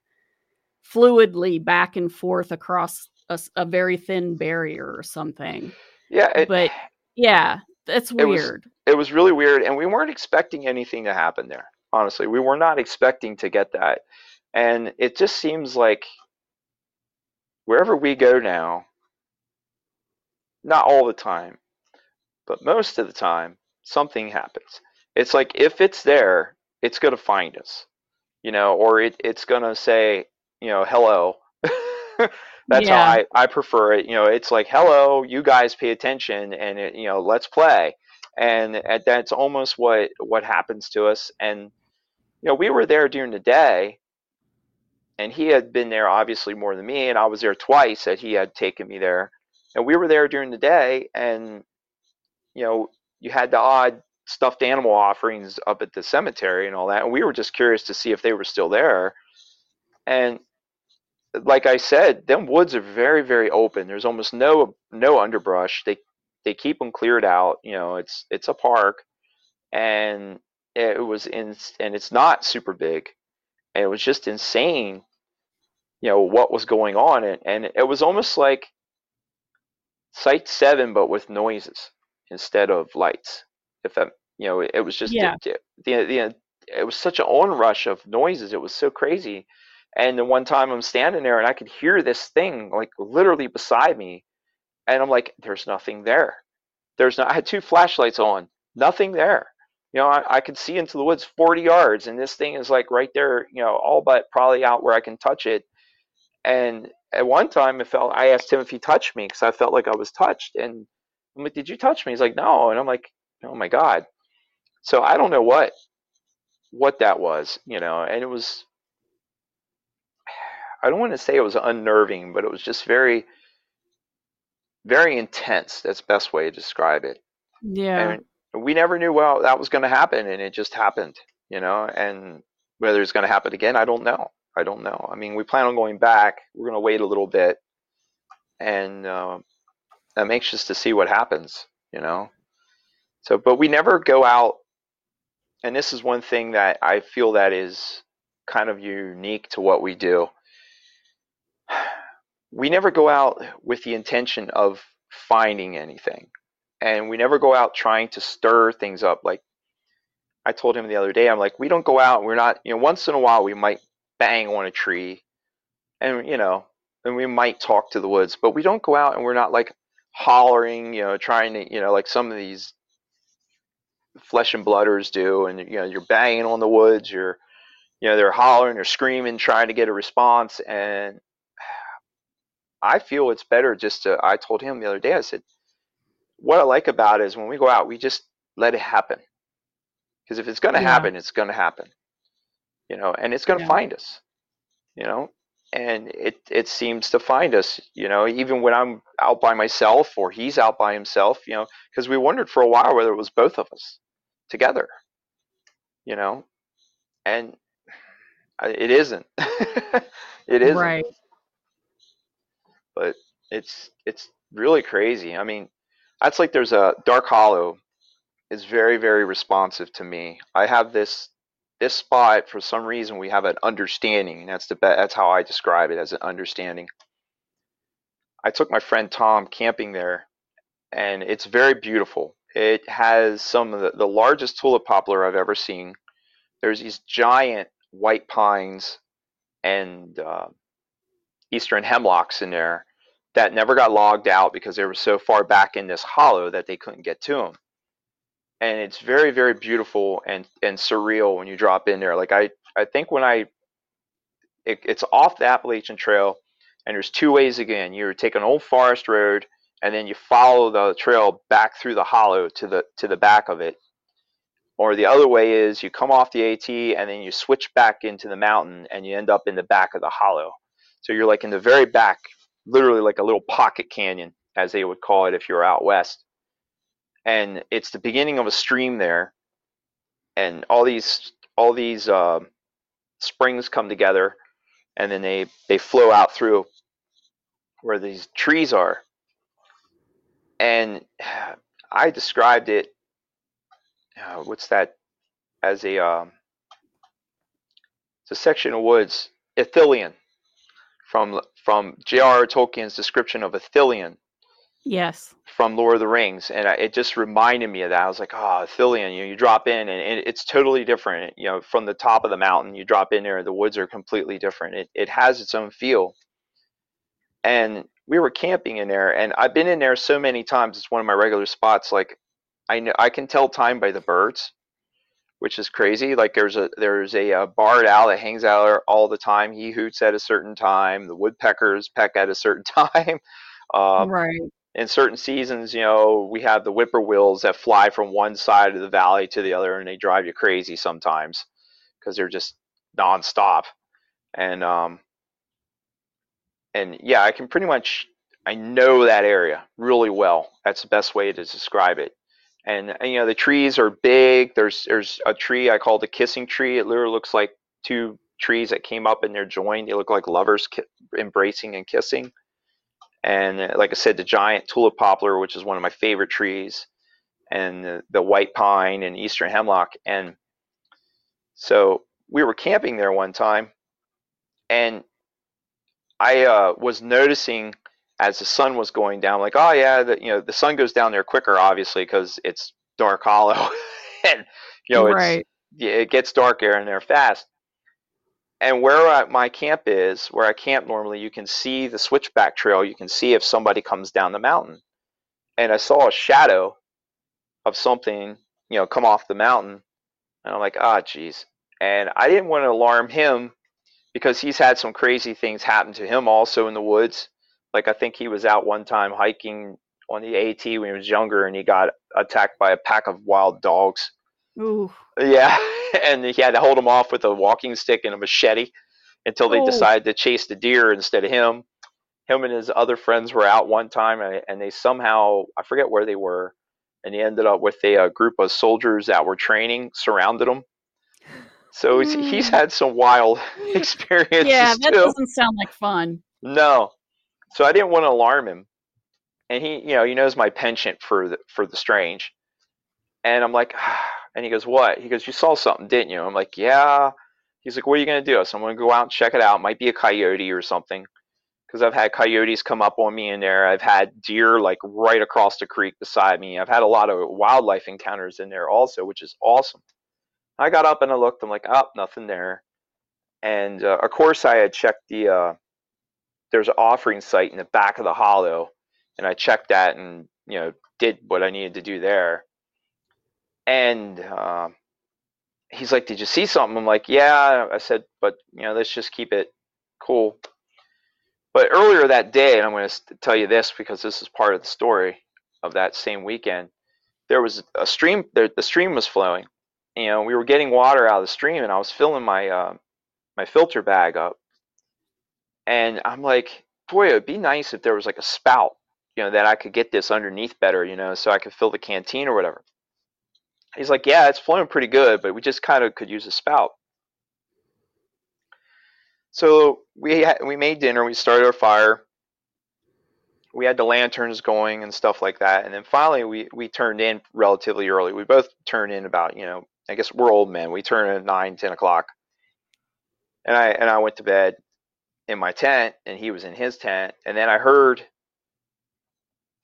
fluidly back and forth across a very thin barrier or something Yeah, it but yeah that's it was weird it was really weird, and we weren't expecting anything to happen there. Honestly, we were not expecting to get that, and it just seems like wherever we go now, not all the time, but most of the time, something happens. It's like if it's there, it's going to find us, you know, or it, it's going to say, you know, hello. <laughs> That's how I, I prefer it. You know, it's like, hello, you guys pay attention and, it, you know, let's play. And, and that's almost what, what happens to us. And, you know, we were there during the day and he had been there obviously more than me. And I was there twice that he had taken me there. And we were there during the day and, you know, you had the odd stuffed animal offerings up at the cemetery and all that. And we were just curious to see if they were still there. And like I said, them woods are very, very open. There's almost no no underbrush. They they keep them cleared out. You know, it's it's a park, and it was in and it's not super big. And it was just insane. You know what was going on, and, and it was almost like Site Seven, but with noises instead of lights. If that you know, it was just yeah the the, the it was such an onrush of noises. It was so crazy. And the one time I'm standing there and I could hear this thing like literally beside me, and I'm like, "There's nothing there. There's not." I had two flashlights on, nothing there. You know, I, I could see into the woods 40 yards, and this thing is like right there. You know, all but probably out where I can touch it. And at one time, it felt. I asked him if he touched me because I felt like I was touched, and I'm like, "Did you touch me?" He's like, "No," and I'm like, "Oh my god." So I don't know what what that was, you know, and it was <sighs> I don't want to say it was unnerving, but it was just very very intense. That's the best way to describe it. yeah And we never knew well that was going to happen and it just happened, you know, and whether it's going to happen again, I don't know. I don't know. I mean, we plan on going back. We're going to wait a little bit and uh, I'm anxious to see what happens, you know. So, but we never go out and this is one thing that I feel that is kind of unique to what we do. <sighs> We never go out with the intention of finding anything, and we never go out trying to stir things up. Like I told him the other day, I'm like, we don't go out. We're not, you know, once in a while we might bang on a tree, and you know, and we might talk to the woods, but we don't go out and we're not like hollering, you know, trying to, you know, like some of these flesh and blooders do, and you know, you're banging on the woods, you're, you know, they're hollering, they're screaming, trying to get a response, and I feel it's better just to. I told him the other day, I said, what I like about it is when we go out, we just let it happen, because if it's going to yeah. happen, it's going to happen, you know, and it's going to yeah. find us, you know, and it it seems to find us, you know, even when I'm out by myself or he's out by himself, you know, because we wondered for a while whether it was both of us together, you know, and it isn't. <laughs> it isn't, right but it's it's really crazy. I mean, that's like there's a Dark Hollow is very very responsive to me. I have this this spot for some reason we have an understanding, that's the be- that's how I describe it as an understanding. I took my friend Tom camping there, and it's very beautiful. It has some of the, the largest tulip poplar I've ever seen. There's these giant white pines and uh, eastern hemlocks in there that never got logged out because they were so far back in this hollow that they couldn't get to them. and it's very very beautiful and and surreal when you drop in there. Like I I think when I it, it's off the Appalachian Trail, and there's two ways again. You take an old forest road, and then you follow the trail back through the hollow to the to the back of it. Or the other way is you come off the AT and then you switch back into the mountain and you end up in the back of the hollow. So you're like in the very back, literally like a little pocket canyon, as they would call it if you're out west. And it's the beginning of a stream there, and all these all these uh, springs come together, and then they they flow out through where these trees are. And <sighs> I described it. Uh, what's that? As a um, it's a section of woods, Ithilien, from from J.R.R. Tolkien's description of Ithilien Yes. from Lord of the Rings, and I, it just reminded me of that. I was like, oh, Ithilien, you know, you drop in, and it, it's totally different. You know, from the top of the mountain, you drop in there, the woods are completely different. It it has its own feel. And we were camping in there, and I've been in there so many times. It's one of my regular spots. Like, I know I can tell time by the birds, which is crazy. Like, there's a there's a, uh barred owl that hangs out there all the time. He hoots at a certain time. The woodpeckers peck at a certain <laughs> time. Um, right. in certain seasons, you know, we have the whippoorwills that fly from one side of the valley to the other, and they drive you crazy sometimes because they're just nonstop. And um, and yeah, I can pretty much I know that area really well. That's the best way to describe it. And, and, you know, the trees are big. There's there's a tree I call the kissing tree. It literally looks like two trees that came up and they're joined. They look like lovers ki- embracing and kissing and uh, like I said, the giant tulip poplar, which is one of my favorite trees, and the, the white pine and eastern hemlock. And so we were camping there one time, and I uh, was noticing as the sun was going down, like, oh yeah, the, you know, the sun goes down there quicker, obviously, because it's dark hollow, <laughs> and you know, right. yeah, it gets dark there and there fast and where I, my camp is, where I camp normally, you can see the switchback trail. You can see if somebody comes down the mountain. And I saw a shadow of something, you know, come off the mountain. And I'm like, ah, geez. And I didn't want to alarm him because he's had some crazy things happen to him also in the woods. Like I think he was out one time hiking on the AT when he was younger and he got attacked by a pack of wild dogs. Ooh. Yeah, <laughs> and he had to hold them off with a walking stick and a machete until they Oh. decided to chase the deer instead of him. Him and his other friends were out one time, and, and they somehow I forget where they were, and he ended up with a, a group of soldiers that were training surrounded him. So he's, he's Mm. had some wild <laughs> experiences Yeah, that too. doesn't sound like fun. No. So I didn't want to alarm him. And he, you know, he knows my penchant for the for the strange. And I'm like, <sighs> and he goes, "What?" He goes, "You saw something, didn't you?" I'm like, "Yeah." He's like, "What are you going to do?" So I'm going to go out and check it out. Might be a coyote or something. Cuz I've had coyotes come up on me in there. I've had deer like right across the creek beside me. I've had a lot of wildlife encounters in there also, which is awesome. I got up and I looked. I'm like, "Oh, nothing there." And uh, of course I had checked the uh there's an offering site in the back of the hollow and i checked that and you know did what i needed to do there and uh, he's like did you see something i'm like yeah i said but you know let's just keep it cool but earlier that day and i'm going to tell you this because this is part of the story of that same weekend there was a stream there, the stream was flowing you know we were getting water out of the stream and i was filling my uh, my filter bag up and I'm like, boy, it'd be nice if there was like a spout, you know, that I could get this underneath better, you know, so I could fill the canteen or whatever. He's like, yeah, it's flowing pretty good, but we just kind of could use a spout. So we had, we made dinner, we started our fire, we had the lanterns going and stuff like that, and then finally we we turned in relatively early. We both turned in about, you know, I guess we're old men. We turn at nine, ten o'clock, and I and I went to bed in my tent and he was in his tent. And then i heard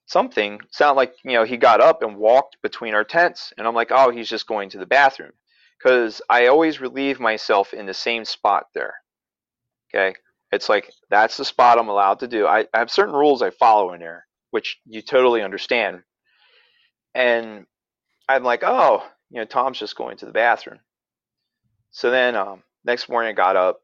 something sound like you know he got up and walked between our tents. And i'm like oh he's just going to the bathroom. Because i always relieve myself in the same spot there. Okay? It's like that's the spot i'm allowed to do. I, I have certain rules i follow in there which you totally understand. And I'm like, oh, you know, Tom's just going to the bathroom. So then um, next morning I got up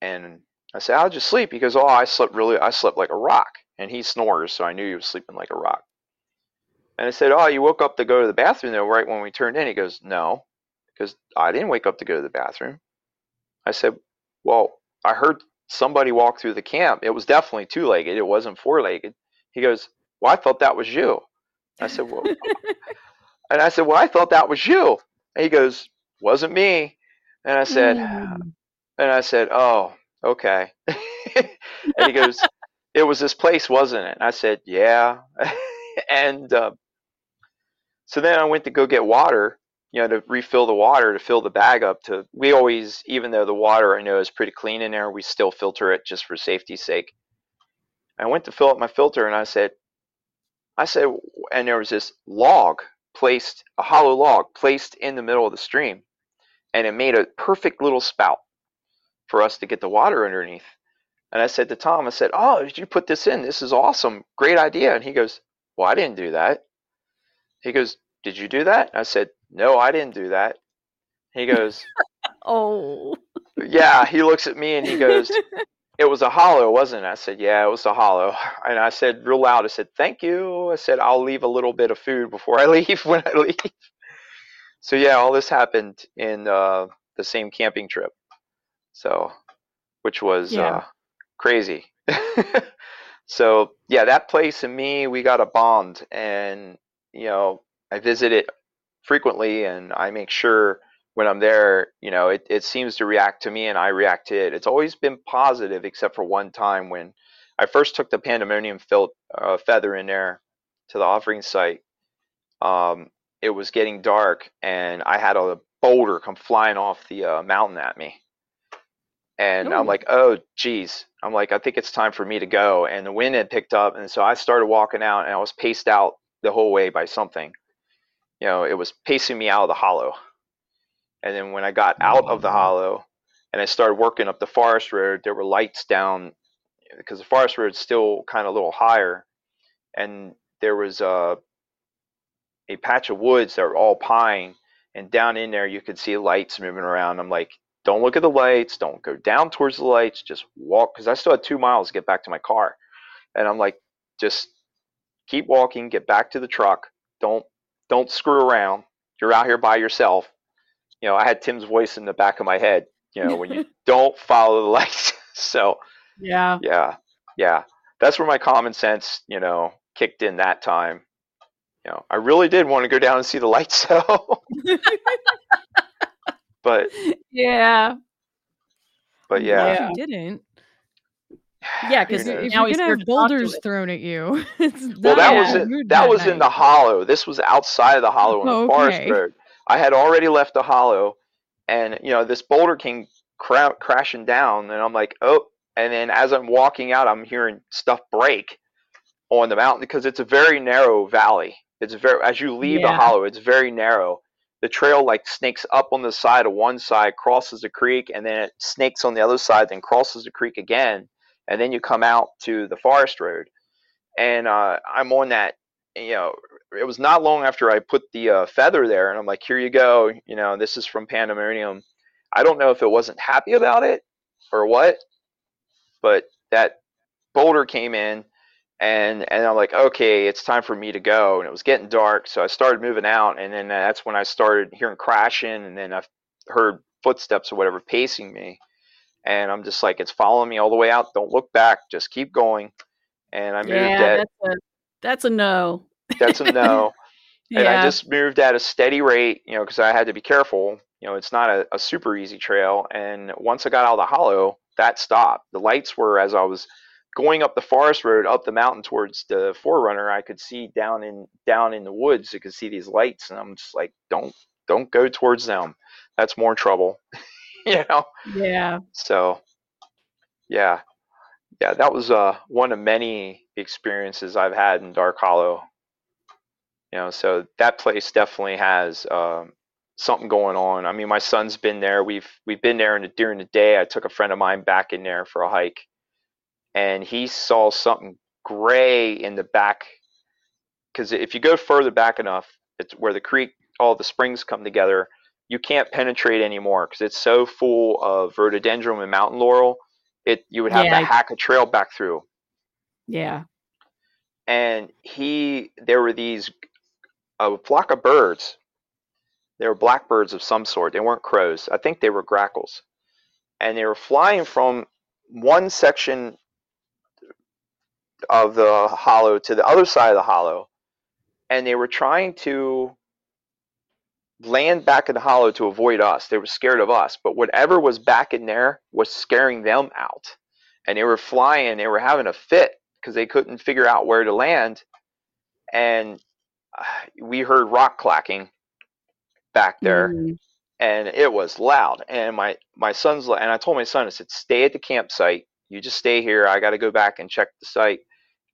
and I said, I'll just sleep. He goes, oh, I slept really, I slept like a rock. And he snores, so I knew he was sleeping like a rock. And I said, oh, you woke up to go to the bathroom though, right when we turned in. He goes, no, because I didn't wake up to go to the bathroom. I said, well, I heard somebody walk through the camp. It was definitely two-legged. It wasn't four-legged. He goes, well, I thought that was you. I said, well, <laughs> and I said, well, I thought that was you. And he goes, wasn't me. And I said, Mm. and I said, oh, okay. <laughs> and he goes, <laughs> it was this place, wasn't it? And I said, yeah. <laughs> and uh, so then I went to go get water, you know, to refill the water, to fill the bag up. To we always, even though the water I know is pretty clean in there, we still filter it just for safety's sake. I went to fill up my filter, and I said, I said, and there was this log placed, a hollow log placed in the middle of the stream, and it made a perfect little spout for us to get the water underneath. And I said to Tom, I said, "Oh, did you put this in? This is awesome, great idea." And he goes, "Well, I didn't do that." He goes, "Did you do that?" I said, "No, I didn't do that." He goes, <laughs> Oh. "Yeah." He looks at me and he goes, <laughs> "It was a hollow, wasn't it?" I said, "Yeah, it was a hollow." <laughs> And I said real loud, I said, "Thank you." I said, "I'll leave a little bit of food before I <laughs> leave when I leave." So yeah, all this happened in uh, the same camping trip. So, which was Yeah. uh, crazy. <laughs> so yeah, that place and me, we got a bond, and you know, I visit it frequently, and I make sure when I'm there, you know, it, it seems to react to me, and I react to it. It's always been positive, except for one time when I first took the pandemonium fil- uh, feather in there to the offering site. Um, it was getting dark, and I had a boulder come flying off the uh, mountain at me. And I'm like, oh, geez. I'm like, I think it's time for me to go. And the wind had picked up. And so I started walking out, and I was paced out the whole way by something. You know, it was pacing me out of the hollow. And then when I got out of the hollow and I started working up the forest road, there were lights down because the forest road's still kind of a little higher. And there was a, a patch of woods that were all pine. And down in there, you could see lights moving around. I'm like, don't look at the lights. Don't go down towards the lights. Just walk because I still had two miles to get back to my car. And I'm like, just keep walking. Get back to the truck. Don't don't screw around. You're out here by yourself. You know, I had Tim's voice in the back of my head. You know, when you <laughs> don't follow the lights. <laughs> so Yeah. yeah, yeah, that's where my common sense, you know, kicked in that time. You know, I really did want to go down and see the lights <laughs> though, but yeah. but yeah, Yeah. <sighs> You didn't. Yeah, who because knows? If now you're he's gonna have to talk to boulders thrown at you, it's Well, that in was the in, that was in the hollow. This was outside of the hollow in the Oh, forest okay. road. I had already left the hollow, and you know this boulder came cra- crashing down, and I'm like, oh. And then as I'm walking out, I'm hearing stuff break on the mountain because it's a very narrow valley. It's very as you leave the hollow, it's very narrow. The trail like snakes up on the side of one side, crosses the creek, and then it snakes on the other side, then crosses the creek again, and then you come out to the forest road. And uh, I'm on that you know, it was not long after I put the uh, feather there, and I'm like, here you go. You know, this is from Pandemonium. I don't know if it wasn't happy about it or what, but that boulder came in, and and I'm like, okay, it's time for me to go. And it was getting dark, so I started moving out, and then that's when I started hearing crashing, and then I heard footsteps or whatever pacing me, and I'm just like, it's following me all the way out. Don't look back, just keep going. And I moved Yeah, at that's a that's a no. That's a no. <laughs> and yeah. I just moved at a steady rate, you know, because I had to be careful. You know, it's not a, a super easy trail. And once I got out of the hollow, that stopped. The lights were as I was going up the forest road, up the mountain towards the Forerunner. I could see down in down in the woods. I could see these lights, and I'm just like, don't don't go towards them. That's more trouble, <laughs> you know. yeah. So, yeah, yeah, that was uh, one of many experiences I've had in Dark Hollow. You know, so that place definitely has um, something going on. I mean, my son's been there. We've we've been there in the, during the day. I took a friend of mine back in there for a hike, and he saw something gray in the back. Because if you go further back enough, it's where the creek, all the springs come together. You can't penetrate anymore because it's so full of rhododendron and mountain laurel. It you would have Yeah. to hack a trail back through. Yeah. And he, there were these a flock of birds. They were blackbirds of some sort. They weren't crows. I think they were grackles, and they were flying from one section of the hollow to the other side of the hollow, and they were trying to land back in the hollow to avoid us. They were scared of us, but whatever was back in there was scaring them out. And they were flying, they were having a fit because they couldn't figure out where to land. And <sighs> we heard rock clacking back there Mm. and it was loud. And my my son's and I told my son, I said, stay at the campsite. You just stay here. I got to go back and check the site.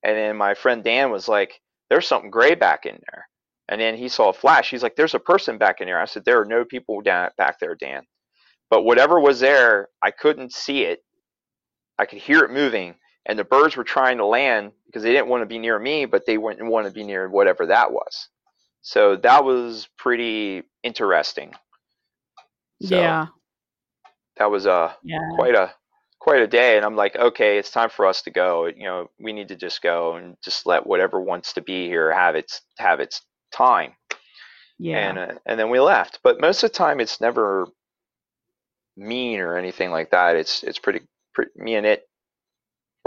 And then my friend Dan was like, there's something gray back in there. And then he saw a flash. He's like, there's a person back in there. I said, there are no people down back there, Dan. But whatever was there, I couldn't see it. I could hear it moving. And the birds were trying to land because they didn't want to be near me, but they wouldn't want to be near whatever that was. So that was pretty interesting. So yeah. that was uh, Yeah. quite a quite a day and i'm like okay it's time for us to go you know we need to just go and just let whatever wants to be here have its have its time Yeah. and uh, and then we left but most of the time it's never mean or anything like that it's it's pretty, pretty me and it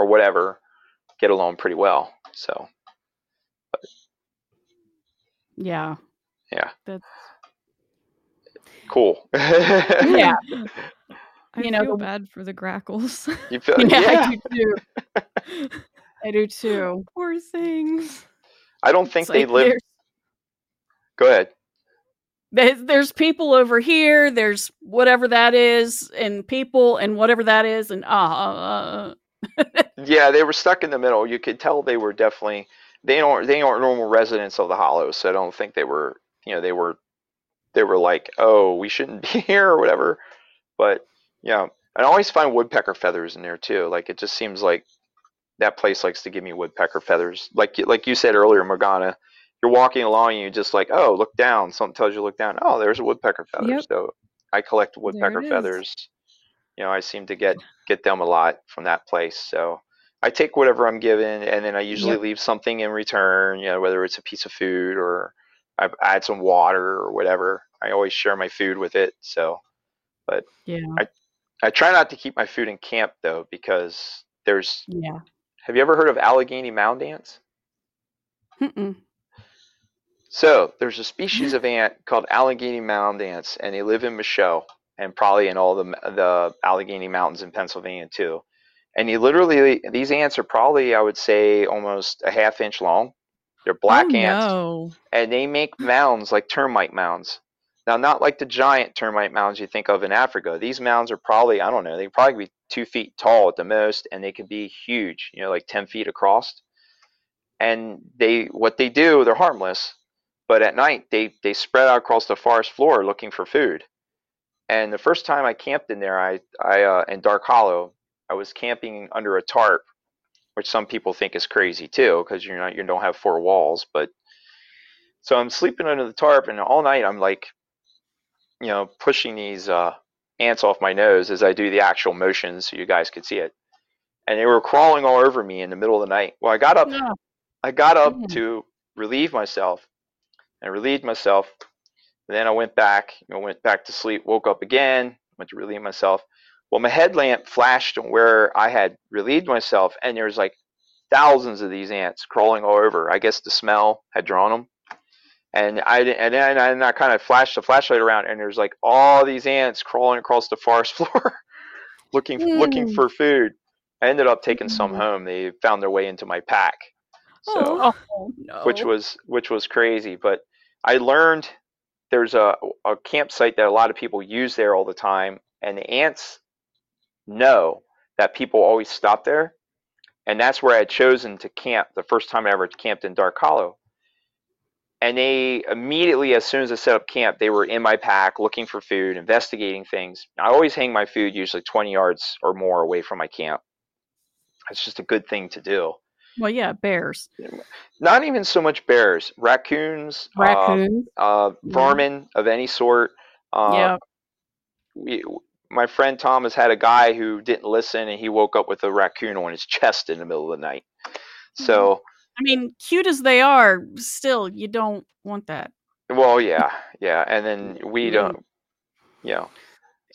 or whatever get along pretty well so yeah. yeah That's cool yeah. <laughs> I You know, feel the- bad for the grackles. you feel Yeah, <laughs> yeah, I do too. <laughs> I do too. Poor things. I don't think It's they like live there's, go ahead there's there's people over here, there's whatever that is, and people and whatever that is, and ah, uh, uh, Yeah, they were stuck in the middle. You could tell they were definitely they aren't they aren't normal residents of the Hollow, so I don't think they were you know they were they were like oh we shouldn't <laughs> be here or whatever. But yeah, I always find woodpecker feathers in there too. Like it just seems like that place likes to give me woodpecker feathers. Like you- like you said earlier, Morgana, you're walking along and you just like oh look down. Something tells you to look down. Oh, there's a woodpecker feather. Yep. So I collect woodpecker feathers. You know, I seem to get get them a lot from that place. So I take whatever I'm given, and then I usually Yep. leave something in return. You know, whether it's a piece of food or I add some water or whatever. I always share my food with it. So but yeah, I try not to keep my food in camp though, because there's. yeah. Have you ever heard of Allegheny mound ants? Mm-mm. So there's a species <laughs> of ant called Allegheny mound ants, and they live in Michaux and probably in all the the Allegheny mountains in Pennsylvania too. And you literally these ants are probably I would say almost a half inch long. They're oh, black oh, ants, No. and they make mounds like termite mounds. Now, not like the giant termite mounds you think of in Africa. These mounds are probably I don't know they probably be two feet tall at the most, and they can be huge. You know, like ten feet across. And they what they do they're harmless but at night they they spread out across the forest floor looking for food. And the first time I camped in there, I I uh, in Dark Hollow, I was camping under a tarp, which some people think is crazy too, because you're not you don't have four walls. But so I'm sleeping under the tarp, and all night I'm like, you know, pushing these uh, ants off my nose as I do the actual motions, so you guys could see it. And they were crawling all over me in the middle of the night. Well, I got up Yeah. I got up Mm. to relieve myself. I relieved myself. Then I went back. I went back to sleep. Woke up again. Went to relieve myself. Well, my headlamp flashed on where I had relieved myself, and there was like thousands of these ants crawling all over. I guess the smell had drawn them. And I and then I, and I kind of flashed the flashlight around, and there's like all these ants crawling across the forest <laughs> floor, looking looking Mm. for food. I ended up taking some Mm. home. They found their way into my pack. So Oh. Oh no. which was which was crazy. But I learned there's a a campsite that a lot of people use there all the time, and the ants know that people always stop there, and that's where I had chosen to camp the first time I ever camped in Dark Hollow. And they immediately, as soon as I set up camp, they were in my pack looking for food, investigating things. I always hang my food usually 20 yards or more away from my camp. It's just a good thing to do Well, yeah, bears, Not even so much bears, raccoons, uh, raccoons. uh, Yeah. vermin of any sort. Uh, yeah. we, my friend Thomas had a guy who didn't listen, and he woke up with a raccoon on his chest in the middle of the night. So, I mean, cute as they are, still, you don't want that. well, yeah, yeah, and then we You don't, you know,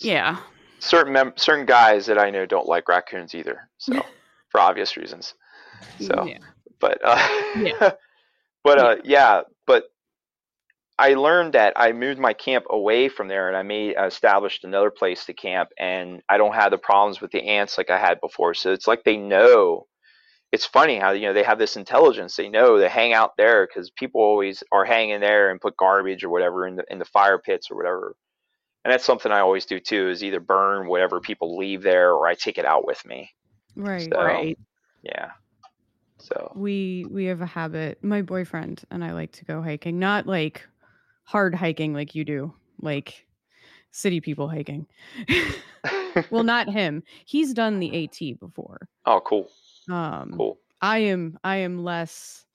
Yeah. certain mem- certain guys that I know don't like raccoons either. So, <laughs> for obvious reasons. So, yeah. but uh, Yeah. <laughs> but uh, yeah, but I learned that I moved my camp away from there, and I made I established another place to camp, and I don't have the problems with the ants like I had before. So it's like they know. It's funny how you know they have this intelligence. They know they hang out there because people always are hanging there and put garbage or whatever in the in the fire pits or whatever. And that's something I always do too. Is either burn whatever people leave there, or I take it out with me. Right. So- Right. Yeah. So. We we have a habit my boyfriend and i like to go hiking not like hard hiking like you do like city people hiking. <laughs> Well not him he's done the AT before. Oh, cool, um cool. i am i am less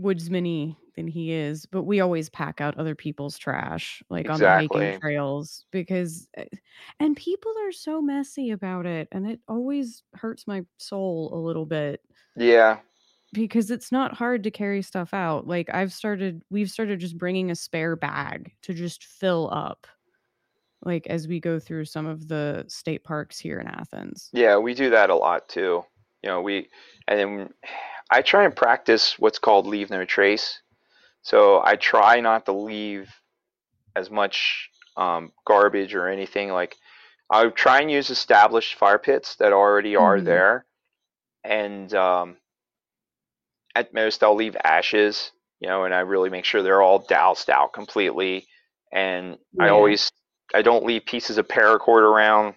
woodsmany than he is but we always pack out other people's trash like on the hiking trails because uh, and people are so messy about it and it always hurts my soul a little bit Yeah. because it's not hard to carry stuff out. Like I've started we've started just bringing a spare bag to just fill up like as we go through some of the state parks here in Athens. Yeah, we do that a lot too. You know, we and then I try and practice what's called leave no trace. So I try not to leave as much um, garbage or anything. Like I try and use established fire pits that already are Mhm. there, and um, at most I'll leave ashes. You know, and I really make sure they're all doused out completely. And I always I don't leave pieces of paracord around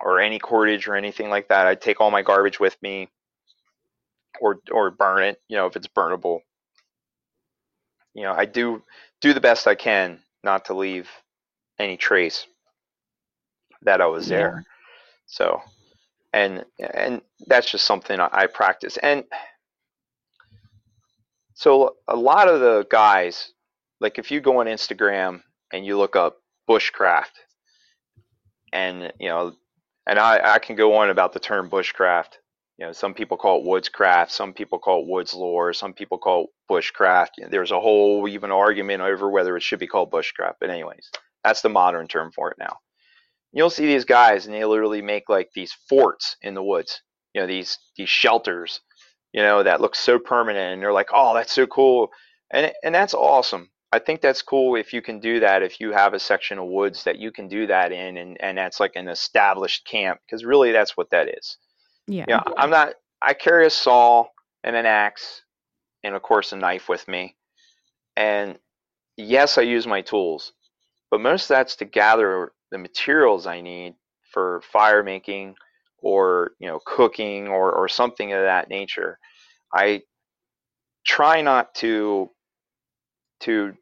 or any cordage or anything like that. I take all my garbage with me or or burn it, you know, if it's burnable. You know, I do do the best I can not to leave any trace that I was Yeah. there. So and and that's just something I, I practice. And so a lot of the guys, like if you go on Instagram and you look up bushcraft and you know and I, I can go on about the term bushcraft. You know, some people call it woodscraft, some people call it woods lore, some people call it bushcraft. You know, there's a whole even argument over whether it should be called bushcraft. But anyways, that's the modern term for it now. You'll see these guys and they literally make like these forts in the woods. You know, these these shelters, you know, that look so permanent and they're like, "Oh, that's so cool." And and that's awesome. I think that's cool if you can do that if you have a section of woods that you can do that in and and that's like an established camp because really that's what that is. Yeah. Yeah, I'm not. I carry a saw and an axe, and of course a knife with me. And yes, I use my tools, but most of that's to gather the materials I need for fire making, or you know, cooking, or or something of that nature. I try not to to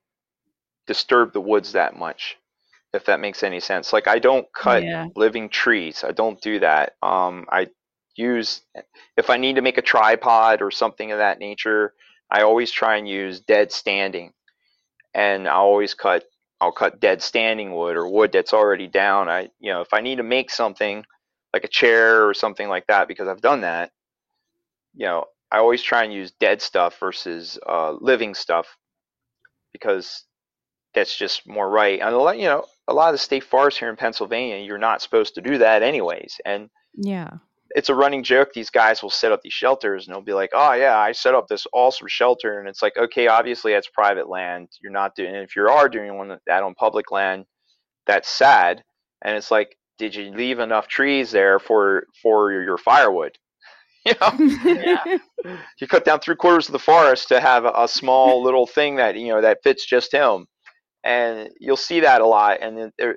disturb the woods that much, if that makes any sense. Like I don't cut Yeah. living trees. I don't do that. Um, I use if I need to make a tripod or something of that nature, I always try and use dead standing. And I always cut I'll cut dead standing wood or wood that's already down. I you know, if I need to make something like a chair or something like that because I've done that, you know, I always try and use dead stuff versus uh, living stuff because that's just more right. And a lot, you know, a lot of the state forests here in Pennsylvania, you're not supposed to do that anyways. And Yeah. It's a running joke. These guys will set up these shelters and they'll be like, "Oh yeah, I set up this awesome shelter," and it's like, okay, obviously that's private land. You're not doing. And if you are doing one that on public land, that's sad. And it's like, did you leave enough trees there for for your, your firewood? <laughs> You know, you cut down three quarters of the forest to have a, a small little thing that you know that fits just him, and you'll see that a lot. And then there,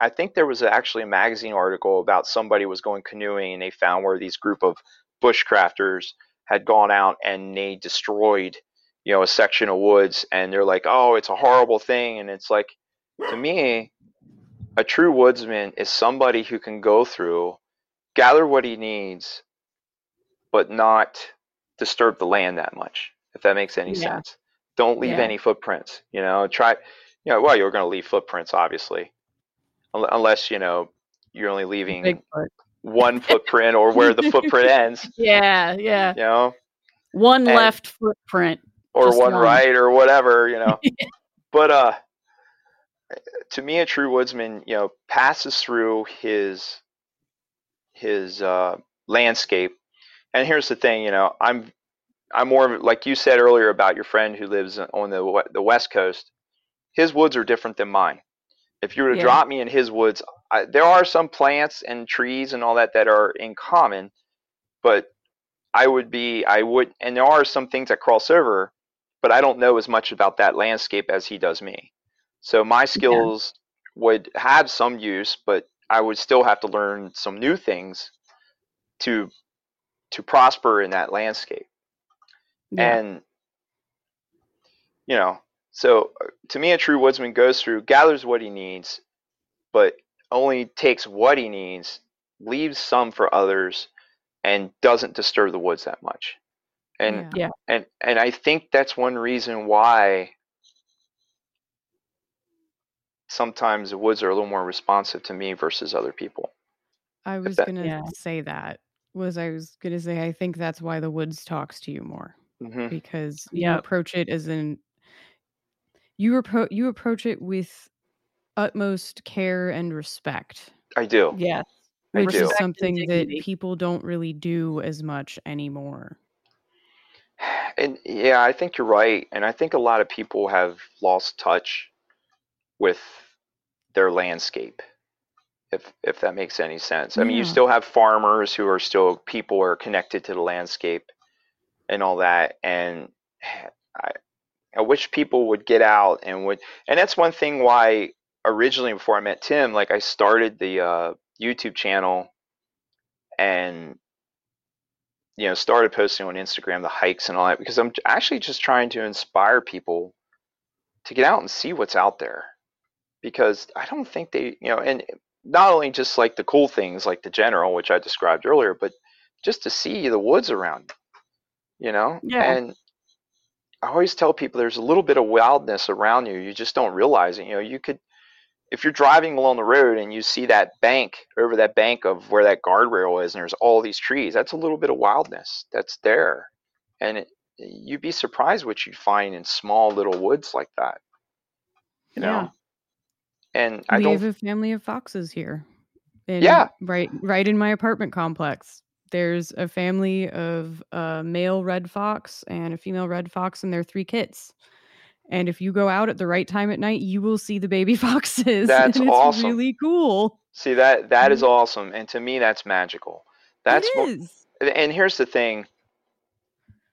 I think there was actually a magazine article about somebody was going canoeing and they found where these group of bushcrafters had gone out and they destroyed, you know, a section of woods and they're like, "Oh, it's a horrible thing." And it's like to me, a true woodsman is somebody who can go through, gather what he needs, but not disturb the land that much. If that makes any Yeah. sense. Don't leave Yeah. any footprints. You know, try. You know, well, you're going to leave footprints, obviously, unless you know you're only leaving Bigfoot. one <laughs> footprint or where the footprint <laughs> ends. Yeah, yeah. You know, One And- left footprint. or one one. right or whatever. You know, <laughs> but uh, to me, a true woodsman, you know, passes through his his uh, landscape. And here's the thing, you know, I'm I'm more of like you said earlier about your friend who lives on the the west coast. His woods are different than mine. If you were to Yeah. drop me in his woods, I, there are some plants and trees and all that that are in common, but I would be I would and there are some things that cross over, but I don't know as much about that landscape as he does me. So my skills would have some use, but I would still have to learn some new things to to prosper in that landscape. Yeah. And you know, so uh, to me, a true woodsman goes through, gathers what he needs, but only takes what he needs, leaves some for others, and doesn't disturb the woods that much. And Yeah. Yeah. and and I think that's one reason why sometimes the woods are a little more responsive to me versus other people. I was that- gonna Yeah. say that. Was I was gonna say I think that's why the woods talks to you more hmm because you Yep. approach it as an you appro- you approach it with utmost care and respect, I do. Yes. I which do. is something that people don't really do as much anymore. <sighs> And yeah, I think you're right. And I think a lot of people have lost touch with their landscape, if if that makes any sense. I mean, you still have farmers who are still people are connected to the landscape and all that. And <sighs> I I wish people would get out and would and that's one thing why originally before I met Tim, like I started the uh, YouTube channel and you know started posting on Instagram the hikes and all that because I'm actually just trying to inspire people to get out and see what's out there because I don't think they you know and not only just like the cool things like the general which I described earlier but just to see the woods around you know Yeah. and I always tell people there's a little bit of wildness around you you just don't realize it you know you could if you're driving along the road and you see that bank over that bank of where that guardrail is and there's all these trees that's a little bit of wildness that's there and it, you'd be surprised what you'd find in small little woods like that you know Yeah. and i we don't have a family of foxes here. in- Yeah. right, right in my apartment complex. There's a family of a male red fox and a female red fox and their three kids. And if you go out at the right time at night, you will see the baby <laughs> foxes. That's and it's awesome. really cool. see that that is mm-hmm. awesome and to me that's magical that's what and here's the thing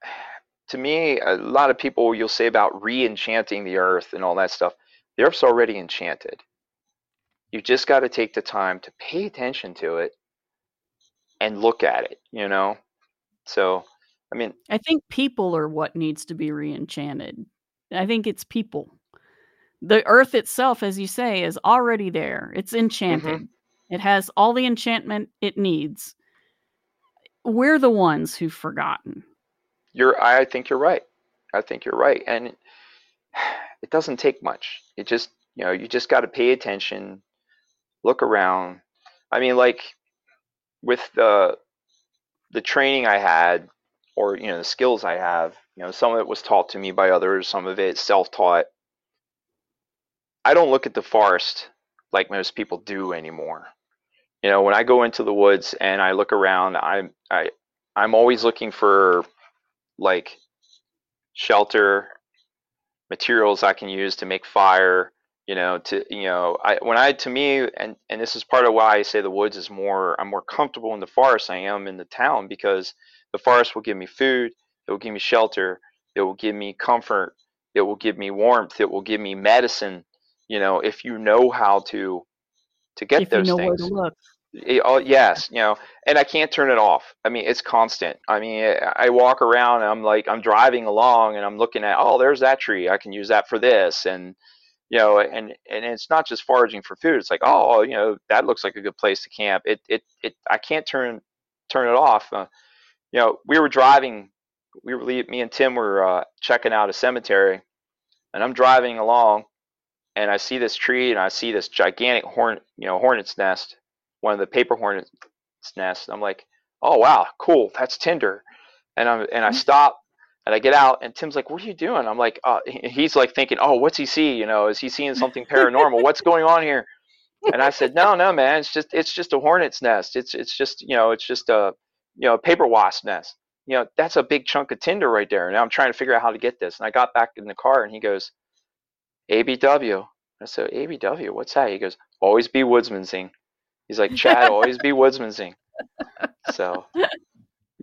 <sighs> to me a lot of people you'll say about re-enchanting the earth and all that stuff the earth's already enchanted You've just got to take the time to pay attention to it and look at it you know so i mean I think people are what needs to be re-enchanted. I think it's people. The earth itself, as you say, is already there. It's enchanted. Mm-hmm. It has all the enchantment it needs. We're the ones who've forgotten. you're i think you're right i think you're right and <sighs> it doesn't take much it just you know you just got to pay attention look around i mean like with the the training i had or you know the skills i have you know some of it was taught to me by others some of it self-taught. I don't look at the forest like most people do anymore. You know when i go into the woods and i look around i'm i i'm always looking for like shelter materials I can use to make fire, you know, to you know, I when I to me and and this is part of why I say the woods is more I'm more comfortable in the forest than I am in the town because the forest will give me food, it will give me shelter, it will give me comfort, it will give me warmth, it will give me medicine, you know, if you know how to to get if you those know things. where to look. It- oh yes, you know, and I can't turn it off. I mean, it's constant. I mean, I I walk around and I'm like, I'm driving along and I'm looking at, oh, there's that tree. I can use that for this, and you know, and and it's not just foraging for food. It's like, oh, you know, that looks like a good place to camp. It it it. I can't turn turn it off. Uh, you know, we were driving. We were me and Tim were uh, checking out a cemetery, and I'm driving along, and I see this tree, and I see this gigantic horn, you know, hornet's nest, one of the paper hornet's nests. I'm like, oh wow, cool, that's tinder, and I'm and I Mm. stop. And I get out, and Tim's like, "What are you doing?" I'm like, uh, "He's like thinking, oh, what's he see? You know, is he seeing something paranormal? What's going on here?" And I said, "No, no, man. It's just it's just a hornet's nest. It's it's just you know it's just a you know a paper wasp nest. You know that's a big chunk of tinder right there. Now I'm trying to figure out how to get this. And I got back in the car, and he goes, "ABW." I said, "ABW? What's that?" He goes, "Always be woodsmansing." He's like, "Chad, always be woodsmansing." So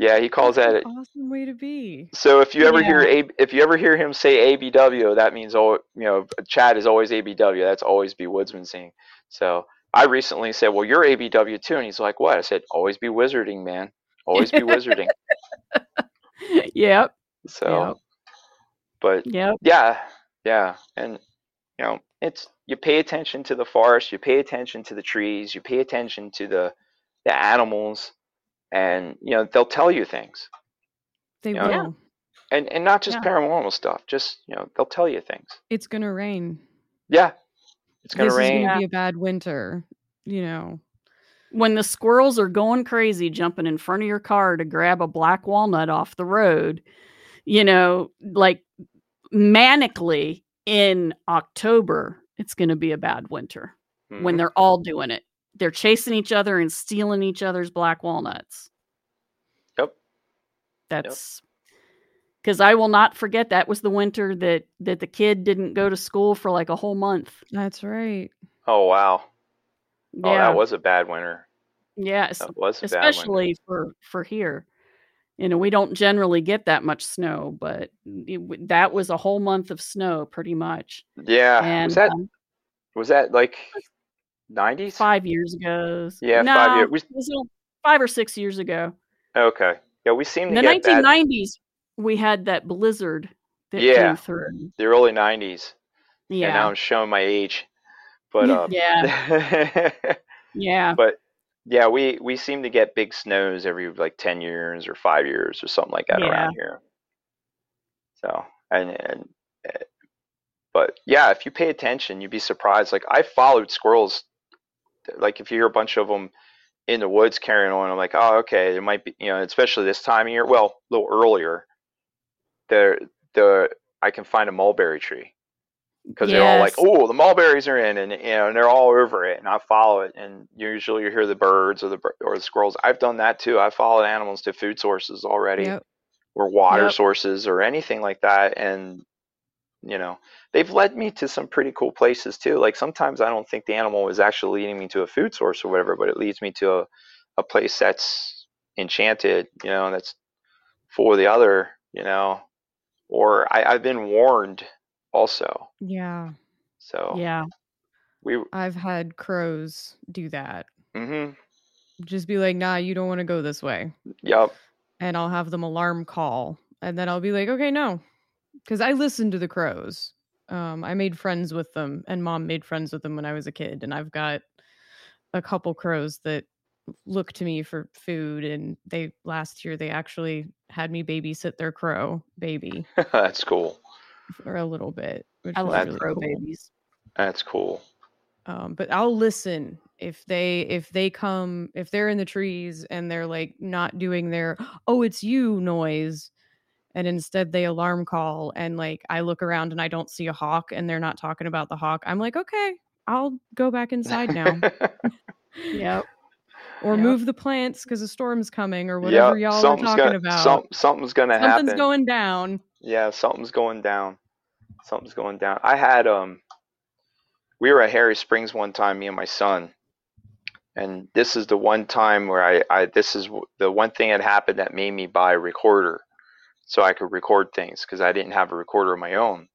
yeah, he calls That's that an awesome way to be. so if you ever Yeah. hear a, if you ever hear him say ABW, that means oh you know Chad is always ABW. That's always be woodsman sing. So I recently said, well, you're ABW too, and he's like, what? I said, always be wizarding, man. Always be wizarding. <laughs> Yep. So, Yep. but Yep. yeah, yeah, and you know it's you pay attention to the forest, you pay attention to the trees, you pay attention to the the animals, and you know they'll tell you things. They Yeah. will. And, and not just Yeah. paranormal stuff, just you know they'll tell you things. It's gonna rain. Yeah, it's gonna this rain. is gonna be a bad winter. You know. When the squirrels are going crazy jumping in front of your car to grab a black walnut off the road, you know, like manically in October, it's going to be a bad winter when Mhm. they're all doing it. They're chasing each other and stealing each other's black walnuts. Yep. That's because I will not forget that was the winter that that the kid didn't go to school for like a whole month. That's right. Oh wow. Oh, Yeah, that was a bad winter. yeah, That was a bad winter. especially for for here. You know, we don't generally get that much snow, but it that was a whole month of snow, pretty much. Yeah. And was that um, was that like nineties? five years ago. Yeah, no, five years. We, five or six years ago. okay. Yeah, we seem In to the get bad. 1990s, we had that blizzard that Yeah. came through. The early nineties. And now I'm showing my age. But <laughs> uh, yeah, <laughs> yeah. but yeah, we we seem to get big snows every like ten years or five years or something like that Yeah. around here. So and and uh, but yeah, if you pay attention, you'd be surprised. Like I followed squirrels. Like if you hear a bunch of them in the woods carrying on, I'm like, oh, okay, there might be, you know, especially this time of year. Well, a little earlier, there the I can find a mulberry tree because they're all like, "Oh, the mulberries are in," and you know, and they're all over it, and I follow it, and usually you hear the birds or the or the squirrels. I've done that too. I followed animals to food sources already, Yep. or water Yep. sources, or anything like that, and you know, they've led me to some pretty cool places too. Like sometimes I don't think the animal is actually leading me to a food source or whatever, but it leads me to a, a place that's enchanted, you know, that's for the other, you know, or I, I've been warned also. Yeah. So Yeah. we, I've had crows do that. mm-hmm. Just be like, nah, you don't want to go this way. yep, And I'll have them alarm call. And then I'll be like, okay, no. Because I listen to the crows. Um, I made friends with them, and mom made friends with them when I was a kid. And I've got a couple crows that look to me for food. And they last year they actually had me babysit their crow baby <laughs> that's cool. for a little bit. Which I love really crow cool. babies. That's cool. um, but I'll listen if they if they come if they're in the trees and they're like not doing their oh it's you noise and instead they alarm call and like I look around and I don't see a hawk and they're not talking about the hawk I'm like okay I'll go back inside now <laughs> Yep. <laughs> or Yep. move the plants because a storm's coming or whatever Yep, y'all are something's talking gonna, about some- something's gonna something's happen. Something's going down Yeah, something's going down. Something's going down. I had um we were at Harry Springs one time, me and my son. And this is the one time where I, I this is the one thing that happened that made me buy a recorder so I could record things because I didn't have a recorder of my own.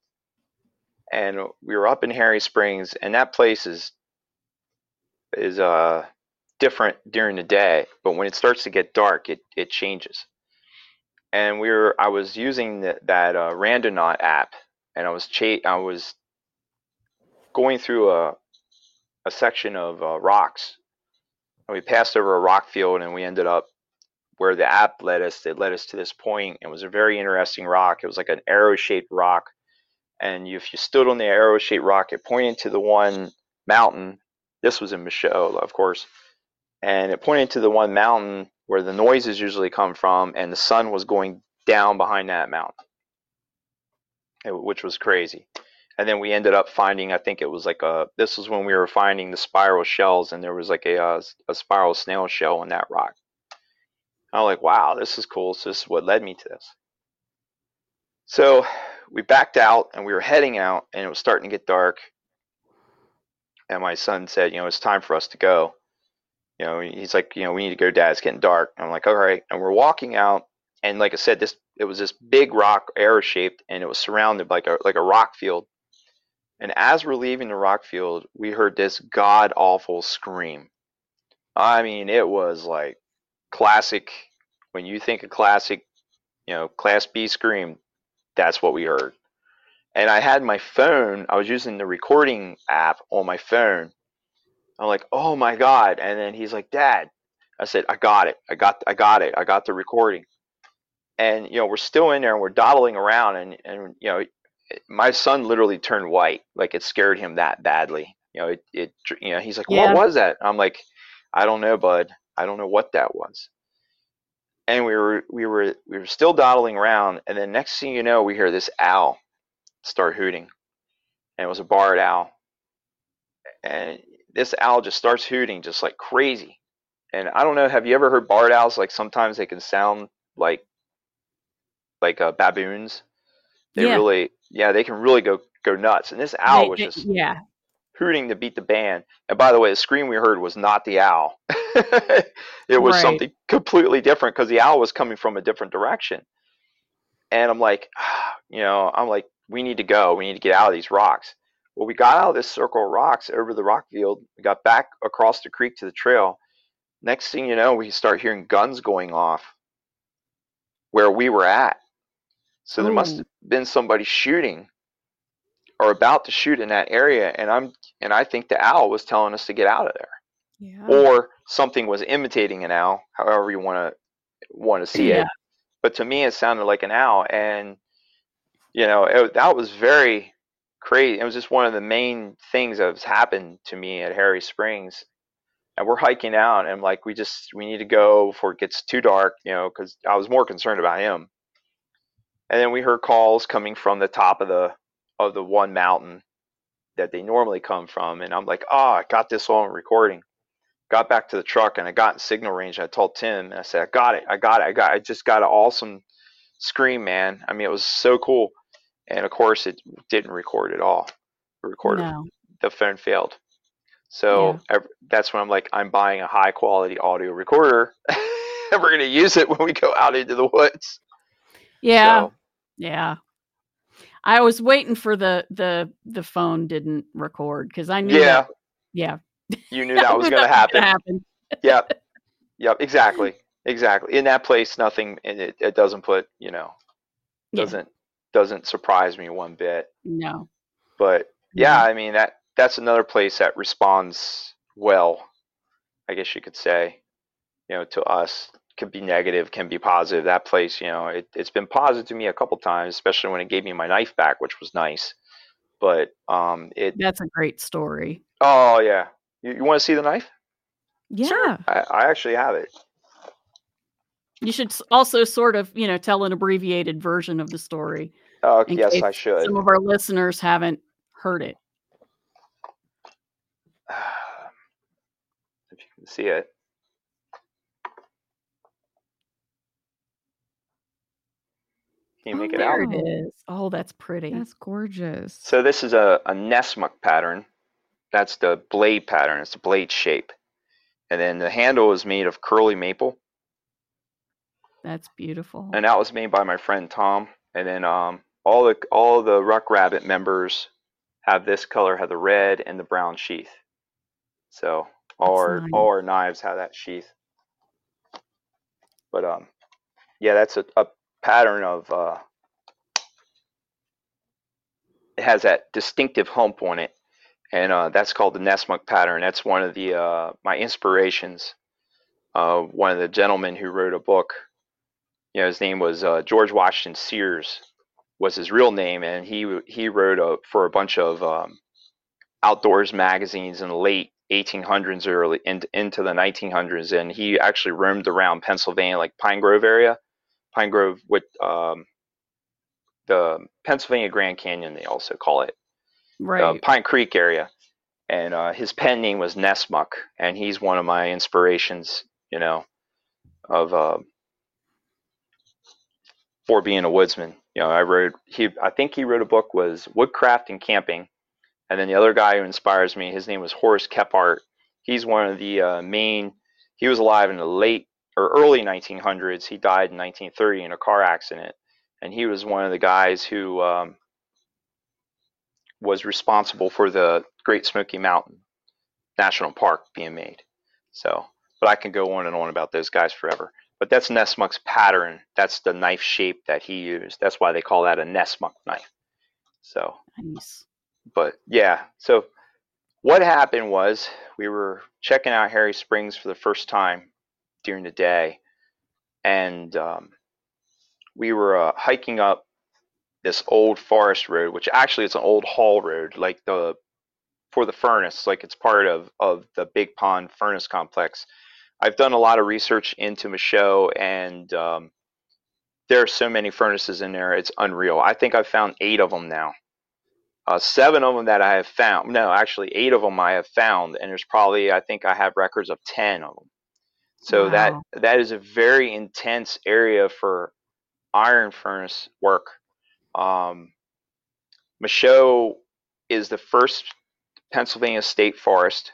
And we were up in Harry Springs and that place is is uh different during the day, but when it starts to get dark, it it changes and we were I was using the, that uh, Randonaut app, and I was cha- I was going through a a section of uh, rocks, and we passed over a rock field, and we ended up where the app led us, it led us to this point. It was a very interesting rock. It was like an arrow-shaped rock, and if you stood on the arrow-shaped rock, it pointed to the one mountain. This was in Michaux, of course, and it pointed to the one mountain where the noises usually come from, and the sun was going down behind that mountain, which was crazy. And then we ended up finding, I think it was like a, this was when we were finding the spiral shells, and there was like a, a, a spiral snail shell on that rock. I was like, wow, this is cool. So this is what led me to this. So we backed out and we were heading out, and it was starting to get dark. And my son said, you know, it's time for us to go. You know, he's like, you know, we need to go, Dad. It's getting dark. And I'm like, all right. And we're walking out, and like I said, this it was this big rock, arrow shaped, and it was surrounded by like a like a rock field. And as we're leaving the rock field, we heard this god awful scream. I mean, it was like classic. When you think of classic, you know, Class B scream, that's what we heard. And I had my phone. I was using the recording app on my phone. I'm like, oh my god! And then he's like, Dad. I said, I got it. I got. I got it. I got the recording. And you know, we're still in there and we're dawdling around, and and you know, my son literally turned white. Like it scared him that badly. You know, it, it you know, he's like, Yeah. what was that? I'm like, I don't know, bud. I don't know what that was. And we were we were we were still dawdling around, and then next thing you know, we hear this owl start hooting, and it was a barred owl. And this owl just starts hooting just like crazy. And I don't know, have you ever heard barred owls? Like sometimes they can sound like like uh, baboons. They Yeah. really, yeah, they can really go go nuts. And this owl They- was just yeah. Hooting to beat the band. And by the way, the scream we heard was not the owl. <laughs> it was Right. something completely different because the owl was coming from a different direction. And I'm like, <sighs> you know, I'm like, we need to go. We need to get out of these rocks. Well, we got out of this circle of rocks over the rock field. We got back across the creek to the trail. Next thing you know, we start hearing guns going off where we were at. So there must have been somebody shooting or about to shoot in that area and I'm and I think the owl was telling us to get out of there Yeah. or something was imitating an owl, however you want to want to see Yeah. it. But to me, it sounded like an owl, and you know it, that was very crazy. It was just one of the main things that has happened to me at Harry Springs. And we're hiking out, and like we just we need to go before it gets too dark, you know, because I was more concerned about him. And then we heard calls coming from the top of the of the one mountain that they normally come from, and I'm like, oh, I got this on recording got back to the truck and I got in signal range. I told Tim and I said, I got it. I got it. I got I just got an awesome scream, man. I mean, it was so cool. And of course, it didn't record at all. It recorded. No. The phone failed. So ev- that's when I'm like, I'm buying a high quality audio recorder and <laughs> we're going to use it when we go out into the woods. Yeah. So, Yeah. I was waiting for the the the phone didn't record because I knew. yeah, that- yeah. you knew <laughs> that was going to happen. happen. <laughs> Yep. Yep. Exactly. Exactly. In that place, nothing, and it, it doesn't put, you know, doesn't doesn't surprise me one bit. No. But yeah, mm-hmm. I mean that that's another place that responds well. I guess you could say, you know, to us could be negative, can be positive. That place, you know, it, it's been positive to me a couple times, especially when it gave me my knife back, which was nice. But um, it That's a great story. oh yeah, you, you want to see the knife? yeah. I, I actually have it. You should also sort of, you know, tell an abbreviated version of the story. Oh in yes, I should. Some of our listeners haven't heard it. <sighs> if you can see it. Can you Oh, make it there out? it is. Oh, that's pretty. That's gorgeous. So this is a, a Nessmuk pattern. That's the blade pattern. It's the blade shape. And then the handle is made of curly maple. That's beautiful. And that was made by my friend Tom. And then um, all the all the Ruck Rabbit members have this color, have the red and the brown sheath. So all That's our nice. all our knives have that sheath. But um, yeah, that's a, a pattern of uh, it has that distinctive hump on it, and uh, that's called the Nessmuk pattern. That's one of the uh, my inspirations uh, one of the gentlemen who wrote a book. You know, his name was uh, George Washington Sears, was his real name, and he he wrote a, for a bunch of um, outdoors magazines in the late 1800s, early into, into the 1900s, and he actually roamed around Pennsylvania, like Pine Grove area, Pine Grove with um, the Pennsylvania Grand Canyon, they also call it, Right. uh, Pine Creek area, and uh, his pen name was Nessmuk, and he's one of my inspirations, you know, of uh, for being a woodsman. You know, I wrote he, I think he wrote a book was Woodcraft and Camping, and then the other guy who inspires me, his name was Horace Kephart. He's one of the uh, main. He was alive in the late or early 1900s. He died in 1930 in a car accident, and he was one of the guys who um, was responsible for the Great Smoky Mountain National Park being made. So, but I can go on and on about those guys forever. But that's Nessmuk's pattern. That's the knife shape that he used. That's why they call that a Nessmuk knife. So, nice. but yeah, so what happened was we were checking out Harry Springs for the first time during the day, and um, we were uh, hiking up this old forest road, which actually is an old haul road, like the for the furnace, like it's part of of the Big Pond Furnace Complex. I've done a lot of research into Michaux, and um, there are so many furnaces in there; it's unreal. I think I've found eight of them now. Uh, seven of them that I have found. No, actually, eight of them I have found, and there's probably I think I have records of ten of them. So that that is a very intense area for iron furnace work. Um, Michaux is the first Pennsylvania state forest.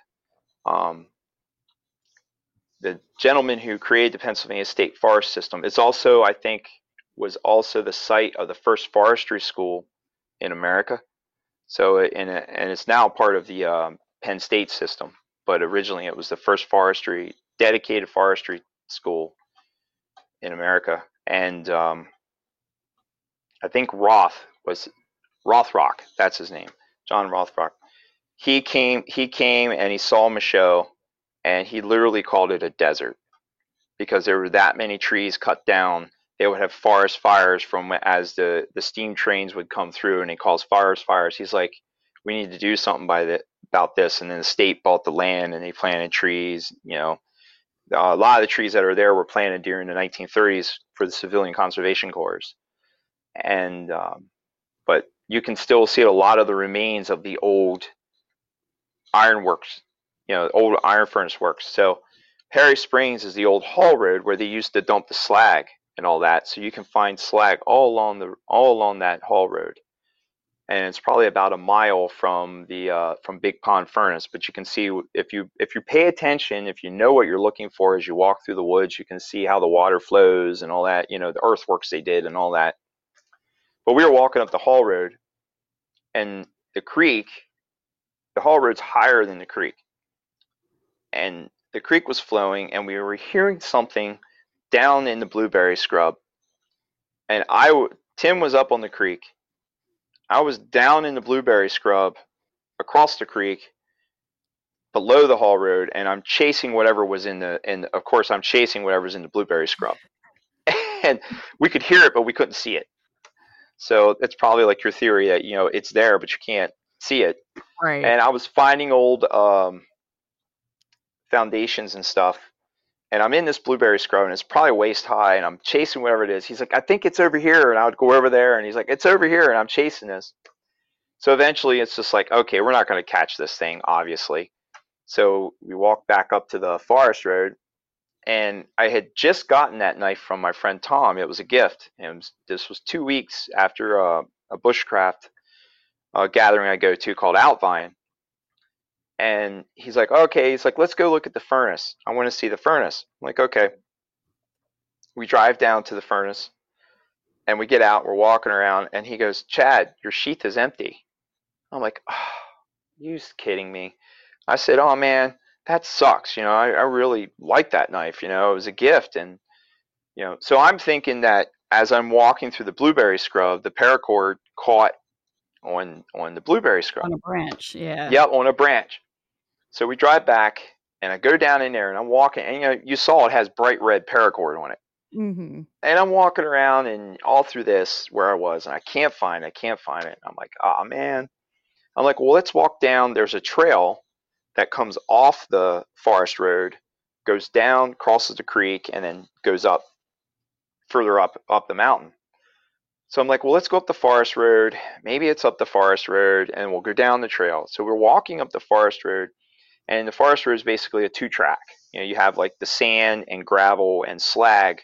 Um, the gentleman who created the Pennsylvania state forest system is also, I think, was also the site of the first forestry school in America. So, and, and it's now part of the um, Penn State system, but originally it was the first forestry, dedicated forestry school in America. And um, I think Roth was Rothrock, that's his name, John Rothrock. He came, he came and he saw Michaux, and he literally called it a desert because there were that many trees cut down. They would have forest fires from as the the steam trains would come through, and he calls forest fires. He's like, we need to do something by the, about this. And then the state bought the land and they planted trees. You know, a lot of the trees that are there were planted during the 1930s for the civilian conservation corps. And um, but you can still see a lot of the remains of the old ironworks, you know, old iron furnace works. So Harry Springs is the old haul road where they used to dump the slag and all that. So you can find slag all along the all along that haul road, and it's probably about a mile from the uh, from Big Pond Furnace. But you can see if you if you pay attention, if you know what you're looking for as you walk through the woods, you can see how the water flows and all that. You know, the earthworks they did and all that. But we were walking up the Hall road, and the creek, the Hall road's higher than the creek, and the creek was flowing, and we were hearing something down in the blueberry scrub. And I, Tim was up on the creek. I was down in the blueberry scrub, across the creek, below the haul road, and I'm chasing whatever was in the. And of course, I'm chasing whatever's in the blueberry scrub. <laughs> and we could hear it, but we couldn't see it. So it's probably like your theory that you know it's there, but you can't see it Right. and I was finding old um, foundations and stuff. And I'm in this blueberry scrub, and it's probably waist high, and I'm chasing whatever it is. He's like, I think it's over here, and I would go over there, and he's like, it's over here, and I'm chasing this. So eventually, it's just like, okay, we're not going to catch this thing, obviously. So we walk back up to the forest road, and I had just gotten that knife from my friend Tom. It was a gift, and was- this was two weeks after uh, a bushcraft uh, gathering I go to called Outvine and he's like, okay, he's like, let's go look at the furnace. I want to see the furnace. I'm like, okay. We drive down to the furnace and we get out, we're walking around, and he goes, Chad, your sheath is empty. I'm like, oh, you kidding me? I said, oh man, that sucks. You know, I, I really like that knife. You know, it was a gift. And, you know, so I'm thinking that as I'm walking through the blueberry scrub, the paracord caught on on the blueberry scrub. on a branch. Yeah. Yep, on a branch. So we drive back, and I go down in there and I'm walking, and you know, you saw it has bright red paracord on it. Mm-hmm. And I'm walking around and all through this where I was, and I can't find it, I can't find it. I'm like, oh man. I'm like, well, let's walk down. There's a trail that comes off the forest road, goes down, crosses the creek, and then goes up further up up the mountain. So I'm like, well, let's go up the forest road. Maybe it's up the forest road, and we'll go down the trail. So we're walking up the forest road, and the forest road is basically a two track. You know, you have like the sand and gravel and slag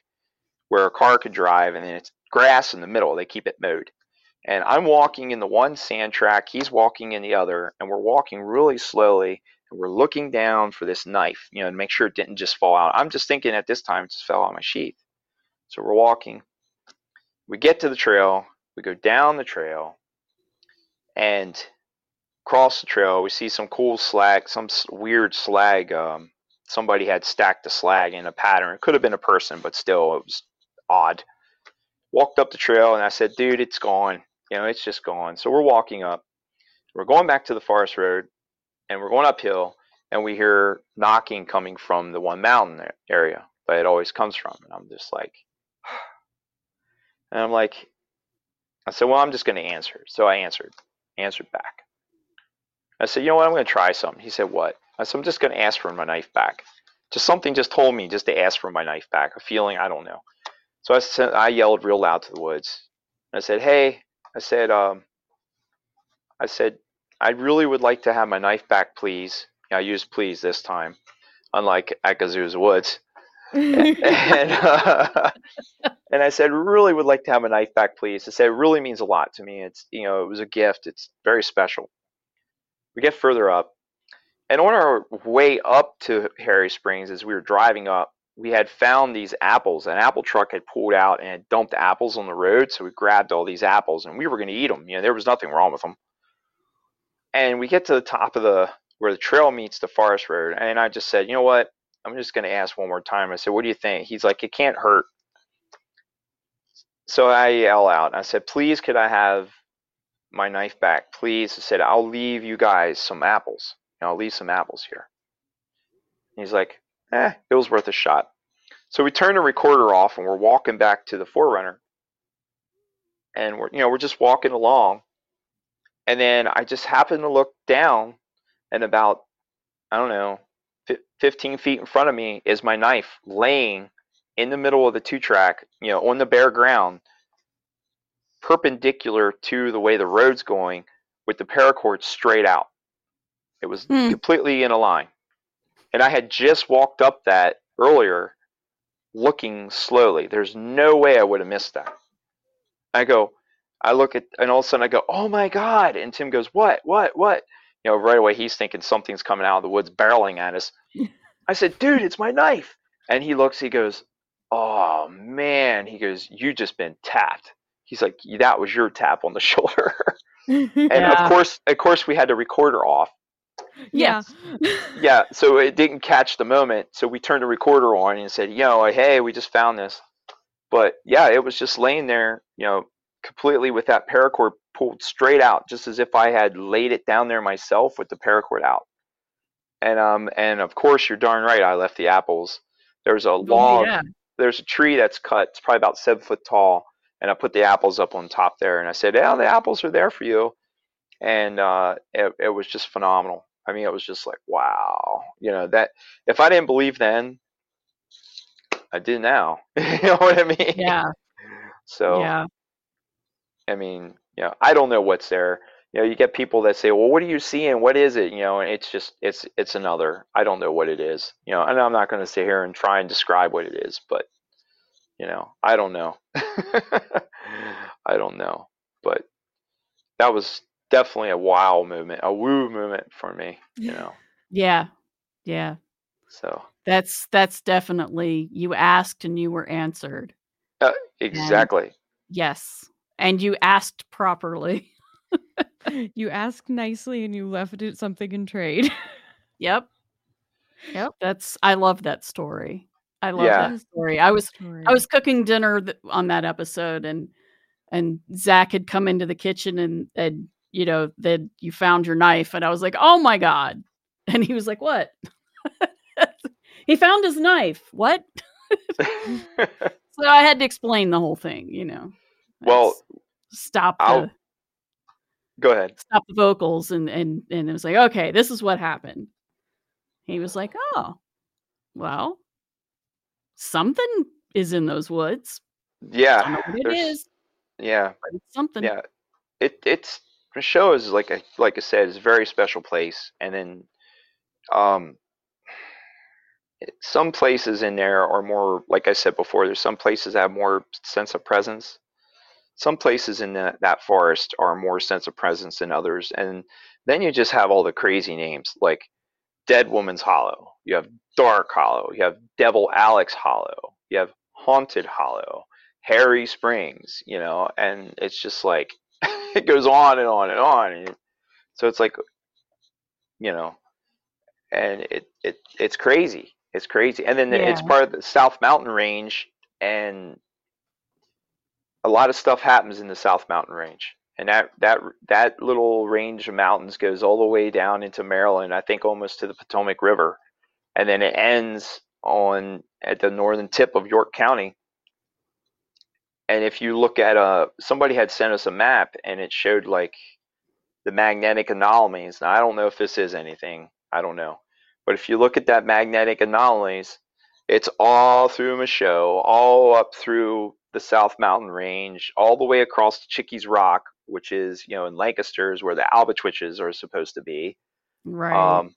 where a car could drive, and then it's grass in the middle. They keep it mowed. And I'm walking in the one sand track, he's walking in the other, and we're walking really slowly, and we're looking down for this knife, you know, to make sure it didn't just fall out. I'm just thinking at this time it just fell out of my sheath. So we're walking. We get to the trail, we go down the trail, and cross the trail. We see some cool slag, some weird slag. Um, somebody had stacked the slag in a pattern. It could have been a person, but still, it was odd. Walked up the trail and I said, dude, it's gone. You know, it's just gone. So we're walking up. We're going back to the forest road and we're going uphill and we hear knocking coming from the one mountain area that it always comes from. And I'm just like, <sighs> and I'm like, I said, well, I'm just going to answer. So I answered, answered back. I said, you know what? I'm going to try something. He said, what? I said, I'm just going to ask for my knife back. Just something just told me just to ask for my knife back. A feeling, I don't know. So I said, I yelled real loud to the woods. I said, "Hey," I said, um, I said, I really would like to have my knife back, please. I used please this time, unlike at Gazoo's Woods. and, <laughs> uh, and I said, really would like to have a knife back, please. I said, it really means a lot to me. It's, you know, it was a gift. It's very special. We get further up, and on our way up to Harry Springs, as we were driving up, we had found these apples. An apple truck had pulled out and had dumped apples on the road. So we grabbed all these apples and we were going to eat them. You know, there was nothing wrong with them. And we get to the top of the where the trail meets the forest road, and I just said, you know what? I'm just going to ask one more time. I said, what do you think? He's like, it can't hurt. So I yell out. I said, please, could I have my knife back, please? I said, I'll leave you guys some apples. I'll leave some apples here. he's like, eh, it was worth a shot. So we turn the recorder off and we're walking back to the 4Runner. And we're, you know, we're just walking along. And then I just happen to look down and about, I don't know, 15 feet in front of me is my knife laying in the middle of the two track, you know, on the bare ground, perpendicular to the way the road's going with the paracord straight out. It was hmm. completely in a line. And I had just walked up that earlier looking slowly. There's no way I would have missed that. I go, I look at, and all of a sudden I go, oh my God. And Tim goes, what, what, what? You know, right away he's thinking something's coming out of the woods barreling at us. I said, dude, it's my knife. And he looks, he goes, oh man. He goes, you just been tapped. He's like, that was your tap on the <laughs> shoulder. <laughs> and yeah. of course, of course, we had the recorder off yeah. <laughs> yeah. So it didn't catch the moment. So we turned the recorder on and said, you know, hey, we just found this. But yeah, it was just laying there, you know, completely with that paracord pulled straight out, just as if I had laid it down there myself with the paracord out. And um and of course you're darn right I left the apples. There's a oh, log yeah. there's a tree that's cut, it's probably about seven foot tall, and I put the apples up on top there and I said, Yeah, the apples are there for you. And uh it, it was just phenomenal. I mean, it was just like, wow, you know, that if I didn't believe then, I do now. <laughs> you know what I mean? Yeah. So, yeah. I mean, you know, I don't know what's there. You know, you get people that say, well, what are you seeing? What is it? You know, and it's just, it's, it's another, I don't know what it is, you know, and I'm not going to sit here and try and describe what it is, but, you know, I don't know. <laughs> I don't know, but that was, definitely a wow movement, a woo movement for me, you know. Yeah. Yeah. So that's that's definitely you asked and you were answered. Uh, exactly. And yes. And you asked properly. <laughs> you asked nicely and you left it something in trade. <laughs> yep. Yep. That's I love that story. I love yeah. that story. I was story. I was cooking dinner th- on that episode and and Zach had come into the kitchen and and you know, that you found your knife. And I was like, oh my God. <laughs> And he was like, what? <laughs> he found his knife. What? <laughs> so I had to explain the whole thing, you know. well, That's- stop I'll- the go ahead. stop the vocals and and and it was like, okay, this is what happened. He was like, oh, well, something is in those woods. I Yeah, it yeah, but it's something. yeah. It it's the show is like a like I said, it's a very special place, and then um, some places in there are more like I said before. There's some places that have more sense of presence. Some places in that, that forest are more sense of presence than others, and then you just have all the crazy names like Dead Woman's Hollow. You have Dark Hollow. You have Devil Alex Hollow. You have Haunted Hollow. Harry Springs. You know, and it's just like <laughs> it goes on and on and on. And so it's like, you know, and it, it it's crazy. It's crazy. And then it's part of the South Mountain Range, and a lot of stuff happens in the South Mountain Range. And that that that little range of mountains goes all the way down into Maryland. I think almost to the Potomac River, and then it ends on at the northern tip of York County. And if you look at uh somebody had sent us a map and it showed like the magnetic anomalies. Now I don't know if this is anything. I don't know. But if you look at that magnetic anomalies, it's all through Michaux, all up through the South Mountain Range, all the way across to Chickies Rock, which is, you know, in Lancaster is where the albatwitches are supposed to be. Right. Um,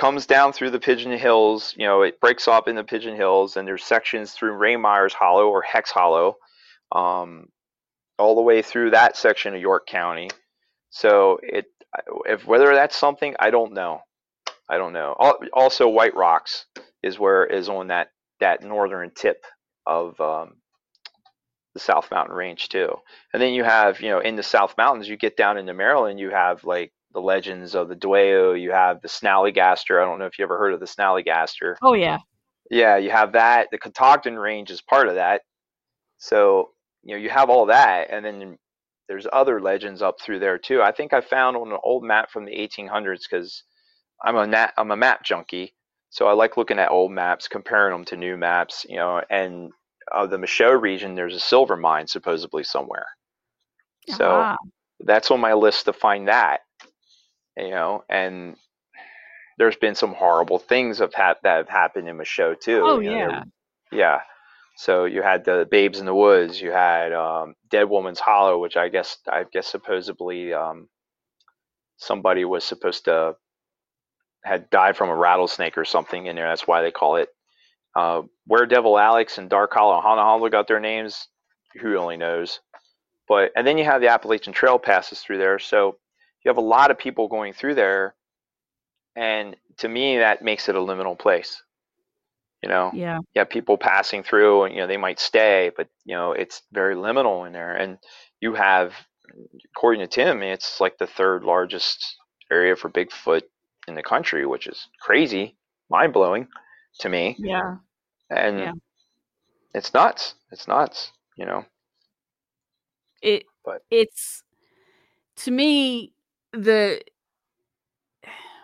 comes down through the Pigeon Hills. You know, it breaks off in the Pigeon Hills, and there's sections through Rehmeyer's Hollow or Hex Hollow, um, all the way through that section of York County. So it, if whether that's something, I don't know. I don't know. Also, White Rocks is where is on that that northern tip of um, the South Mountain Range too. And then you have, you know, in the South Mountains, you get down into Maryland, you have like the legends of the Dwayyo, you have the Snallygaster. I don't know if you ever heard of the Snallygaster. oh yeah. Yeah, you have that. The Catoctin Range is part of that. So, you know, you have all that, and then there's other legends up through there too. I think I found on an old map from the 1800s because I'm a nat- I'm a map junkie, so I like looking at old maps, comparing them to new maps. You know, and of the Michaux region, there's a silver mine supposedly somewhere. So Ah, that's on my list to find that. You know, and there's been some horrible things have hap- that have happened in the show too. oh you know, yeah. yeah. So you had the Babes in the Woods. You had um, Dead Woman's Hollow, which I guess I guess supposedly um, somebody was supposed to had died from a rattlesnake or something in there. That's why they call it. Uh, where Devil Alex and Dark Hollow Hollow got their names, who only knows. But and then you have the Appalachian Trail passes through there, so you have a lot of people going through there, and to me that makes it a liminal place. You know, Yeah. have people passing through and you know they might stay but you know it's very liminal in there and you have according to tim it's like the third largest area for bigfoot in the country which is crazy mind-blowing to me Yeah. and Yeah. it's nuts it's nuts you know it But- it's to me the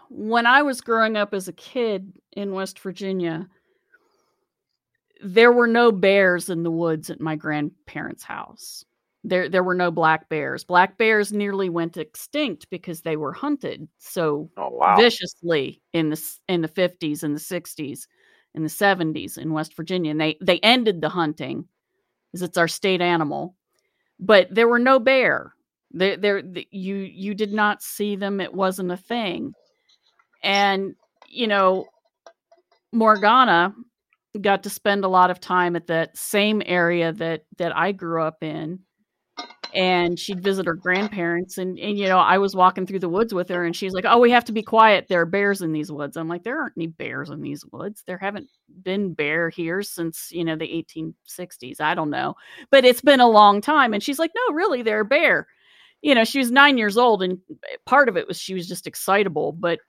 when I was growing up as a kid in West Virginia, there were no bears in the woods at my grandparents' house. There there were no black bears. Black bears nearly went extinct because they were hunted so oh wow viciously in the in the 50s and the 60s and the 70s in West Virginia and they they ended the hunting because it's our state animal but there were no bear you you did not see them it wasn't a thing. And you know Morgana got to spend a lot of time at that same area that that I grew up in and she'd visit her grandparents and, and you know i was walking through the woods with her and she's like oh we have to be quiet there are bears in these woods. I'm like there aren't any bears in these woods there haven't been bear here since you know the 1860s i don't know. But it's been a long time and she's like no really they're bear you know she was nine years old and part of it was she was just excitable but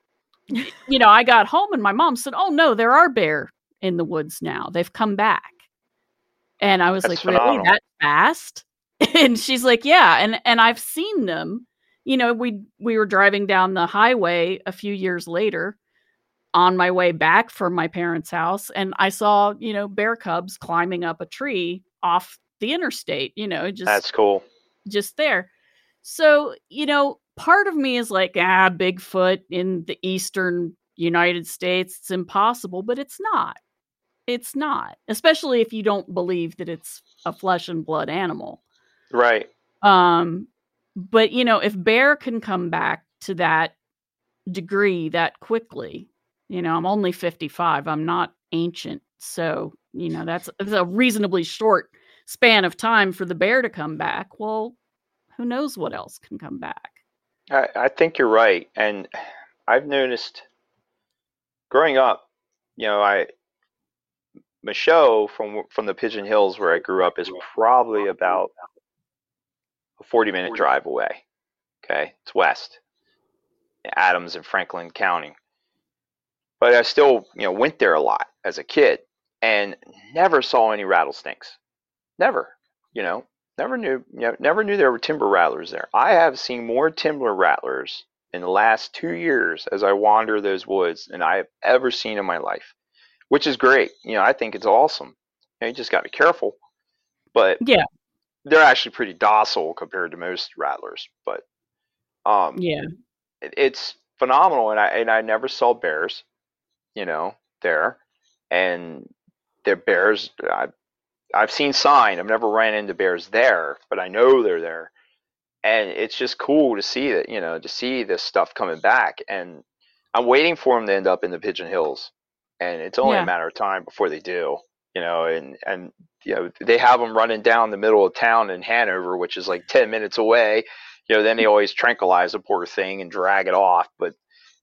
you know i got home and my mom said oh no there are bear in the woods now. They've come back. And i was That's like really? that fast? <laughs> And she's like yeah. And and i've seen them. You know we we were driving down the highway a few years later on my way back from my parents' house and I saw, you know, bear cubs climbing up a tree off the interstate, you know, just That's cool. just there. So, you know, part of me is like, ah, Bigfoot in the eastern United States, it's impossible, but it's not. It's not, especially if you don't believe that it's a flesh and blood animal. Right. Um, but you know, if bear can come back to that degree that quickly, you know, I'm only 55. I'm not ancient, so you know that's, that's a reasonably short span of time for the bear to come back. Well, who knows what else can come back? I, I think you're right. And I've noticed growing up, you know, I Michaux from from the Pigeon Hills where I grew up is probably about a 40 minute drive away. Okay, it's west, Adams and Franklin County. But I still, you know, went there a lot as a kid and never saw any rattlesnakes. Never, you know, never knew, you know, never knew there were timber rattlers there. I have seen more timber rattlers in the last two years as I wander those woods than I have ever seen in my life, which is great. You know, I think it's awesome. You, know, you just got to be careful, but Yeah, they're actually pretty docile compared to most rattlers. But um, yeah, it, it's phenomenal, and I and I never saw bears, you know, there, and the bears. I, I've seen sign. I've never ran into bears there, but I know they're there, and it's just cool to see that you know to see this stuff coming back. And I'm waiting for them to end up in the Pigeon Hills, and it's only Yeah. a matter of time before they do. You know, and and you know they have them running down the middle of town in Hanover, which is like ten minutes away. You know, then they always tranquilize the poor thing and drag it off, but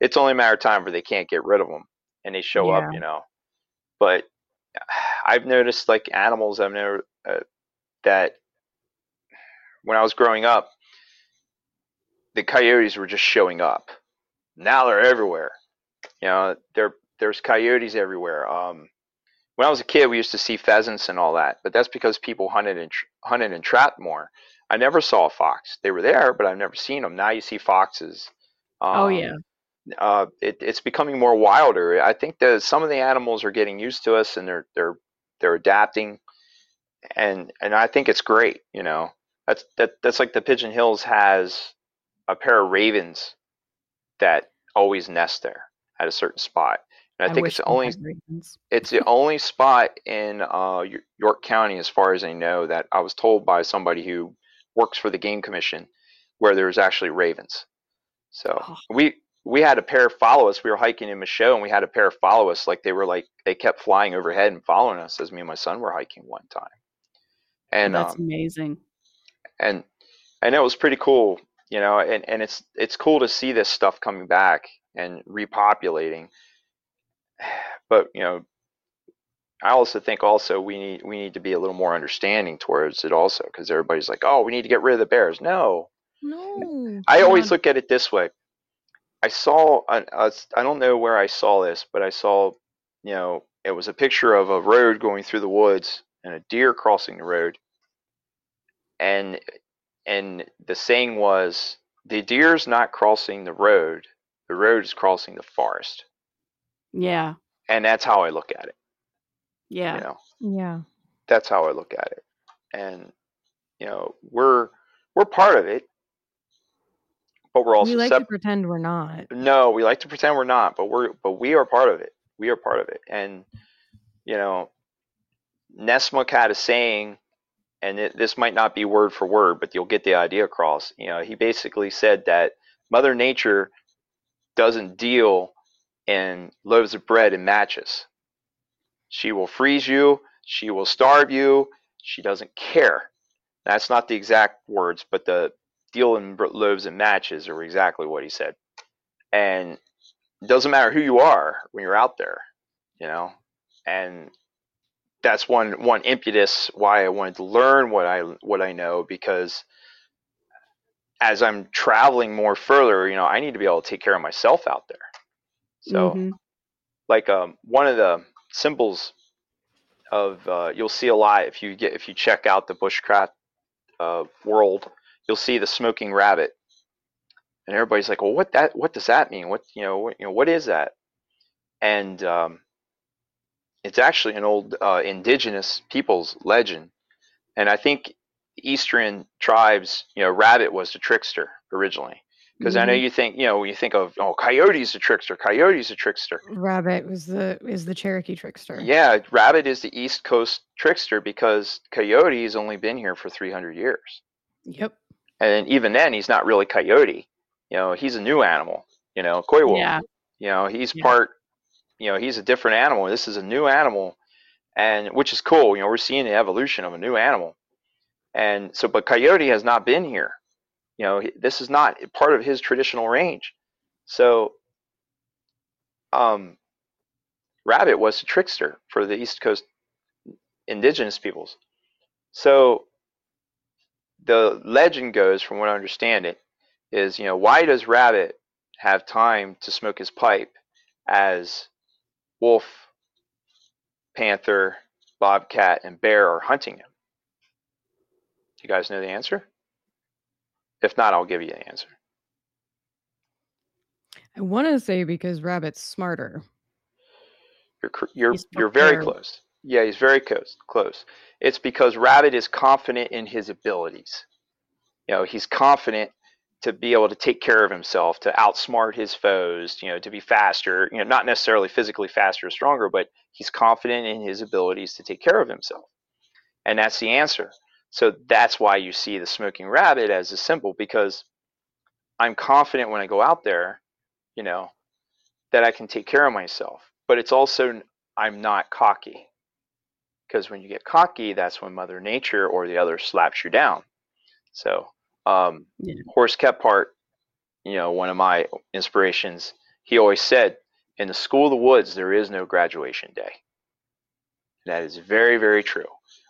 it's only a matter of time where they can't get rid of them, and they show Yeah. up. You know, but <sighs> I've noticed like animals I've never uh, that when I was growing up, the coyotes were just showing up. Now they're everywhere. You know, there there's coyotes everywhere. Um, when I was a kid, we used to see pheasants and all that, but that's because people hunted and tr- hunted and trapped more. I never saw a fox. They were there, but I've never seen them. Now you see foxes. Um, oh yeah, uh, it, it's becoming more wilder. I think that some of the animals are getting used to us and they're they're they're adapting, and and I think it's great. You know, that's that that's like the Pigeon Hills has a pair of ravens that always nest there at a certain spot, and I, think it's the only it's the only spot in uh, York County, as far as I know, that I was told by somebody who works for the Game Commission, where there's actually ravens. So Oh. we we had a pair follow us. We were hiking in Michaux, and we had a pair follow us. Like they were like they kept flying overhead and following us as me and my son were hiking one time. And That's um, amazing. and and it was pretty cool, you know. And and it's it's cool to see this stuff coming back and repopulating. <sighs> But you know, I also think also we need we need to be a little more understanding towards it also because everybody's like, oh, we need to get rid of the bears. No, No. I always look at it this way. I saw an, a, I don't know where I saw this, but I saw, you know, it was a picture of a road going through the woods and a deer crossing the road. And and the saying was the deer's not crossing the road, the road is crossing the forest. Yeah, And that's how I look at it, yeah, you know. Yeah. That's how I look at it. And you know, we're we're part of it, but we're also we like sep- to pretend we're not. No, we like to pretend we're not, but we're but we are part of it. We are part of it. And you know, Nessmuk had a saying, and it, this might not be word for word, but you'll get the idea across. You know, he basically said that Mother Nature doesn't deal in loaves of bread and matches. She will freeze you. She will starve you. She doesn't care. That's not the exact words, but the deal in loaves and matches are exactly what he said. And it doesn't matter who you are when you're out there, you know. And that's one one impetus why I wanted to learn what I what I know because as I'm traveling more further, you know, I need to be able to take care of myself out there. So Mhm. like um, one of the symbols of uh, you'll see a lot if you get if you check out the bushcraft uh, world, you'll see the smoking rabbit, and everybody's like, "Well, what that what does that mean? What you know what you know what is that?" and um, it's actually an old uh, indigenous people's legend. And I think Eastern tribes, you know, Rabbit was the trickster originally. Because I know Mhm. you think, you know, when you think of, oh, Coyote's a trickster, Coyote's a trickster. Rabbit was the is the Cherokee trickster. Yeah, Rabbit is the East Coast trickster because Coyote's only been here for 300 years. Yep. And even then, he's not really Coyote. You know, he's a new animal, you know, coywolf. Yeah. You know, he's Yeah. part, you know, he's a different animal. This is a new animal, and which is cool. You know, we're seeing the evolution of a new animal. And so, but Coyote has not been here. You know, this is not part of his traditional range. So, um, Rabbit was a trickster for the East Coast indigenous peoples. So, the legend goes, from what I understand it, is you know why does Rabbit have time to smoke his pipe as wolf, panther, bobcat, and bear are hunting him? You guys know the answer? If not, I'll give you the answer. I want to say because Rabbit's smarter. You're you're He's you're very close. Yeah, he's very close. Close. It's because Rabbit is confident in his abilities. You know, he's confident to be able to take care of himself, to outsmart his foes. You know, to be faster. You know, not necessarily physically faster or stronger, but he's confident in his abilities to take care of himself, and that's the answer. So that's why you see the smoking rabbit as a symbol because I'm confident when I go out there, you know, that I can take care of myself. But it's also I'm not cocky. Because when you get cocky, that's when Mother Nature or the other slaps you down. So, um, Yeah. Horace Kephart, you know, one of my inspirations, he always said, in the school of the woods, there is no graduation day. That is very, very true.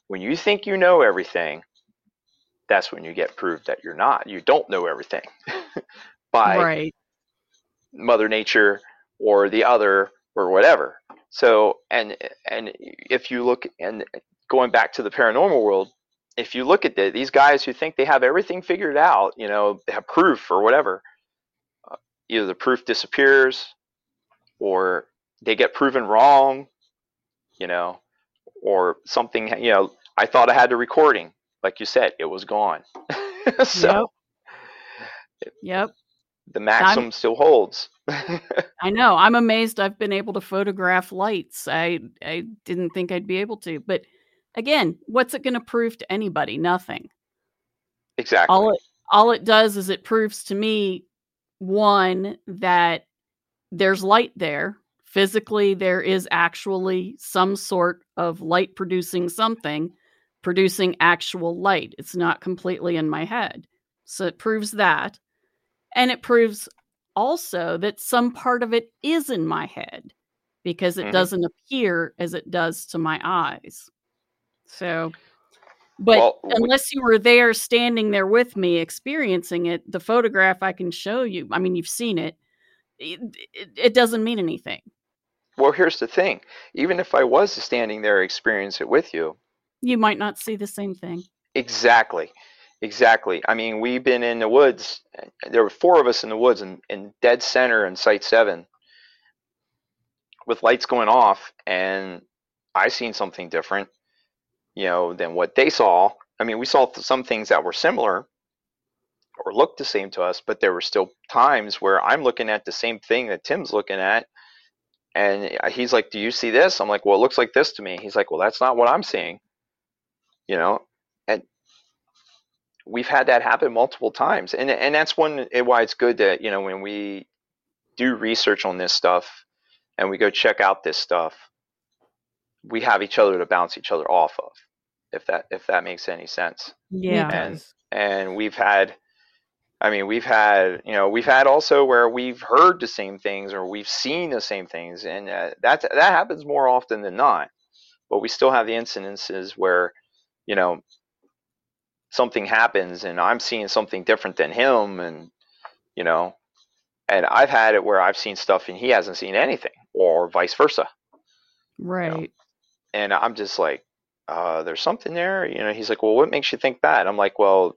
When you think you know everything, that's when you get proved that you're not. You don't know everything <laughs> by Right. mother nature or the other or whatever. So and and if you look and going back to the paranormal world if you look at the, these guys who think they have everything figured out you know they have proof or whatever uh, either the proof disappears or they get proven wrong you know or something you know i thought i had the recording. Like you said it was gone. <laughs> So Yep. The maxim still holds <laughs> I know. I'm amazed I've been able to photograph lights. I I didn't think I'd be able to. But again, what's it going to prove to anybody? Nothing. exactly All it all it does is it proves to me one that there's light there. Physically there is actually some sort of light producing something producing actual light. It's not completely in my head. So it proves that. And it proves also that some part of it is in my head because it Mhm. doesn't appear as it does to my eyes. So, but Well, unless you were there standing there with me experiencing it, the photograph I can show you, I mean, you've seen it, it, it, it doesn't mean anything. Well, here's the thing. Even if I was standing there experience it with you, You might not see the same thing. exactly, exactly. I mean, we've been in the woods. There were four of us in the woods in, in dead center in Site 7 with lights going off, and I seen something different, you know, than what they saw. I mean, we saw some things that were similar or looked the same to us, but there were still times where I'm looking at the same thing that Tim's looking at, and he's like, "Do you see this?" I'm like, "Well, it looks like this to me." He's like, "Well, that's not what I'm seeing," you know, and we've had that happen multiple times, and and that's one eh, why it's good that you know when we do research on this stuff and we go check out this stuff, we have each other to bounce each other off of, if that if that makes any sense Yeah. And- and we've had i mean we've had you know we've had also where we've heard the same things or we've seen the same things and uh, that that happens more often than not but we still have the incidences where you know something happens and i'm seeing something different than him and you know and i've had it where i've seen stuff and he hasn't seen anything or vice versa Right. and I'm just like, uh, there's something there. You know, he's like, well, what makes you think that? I'm like, well,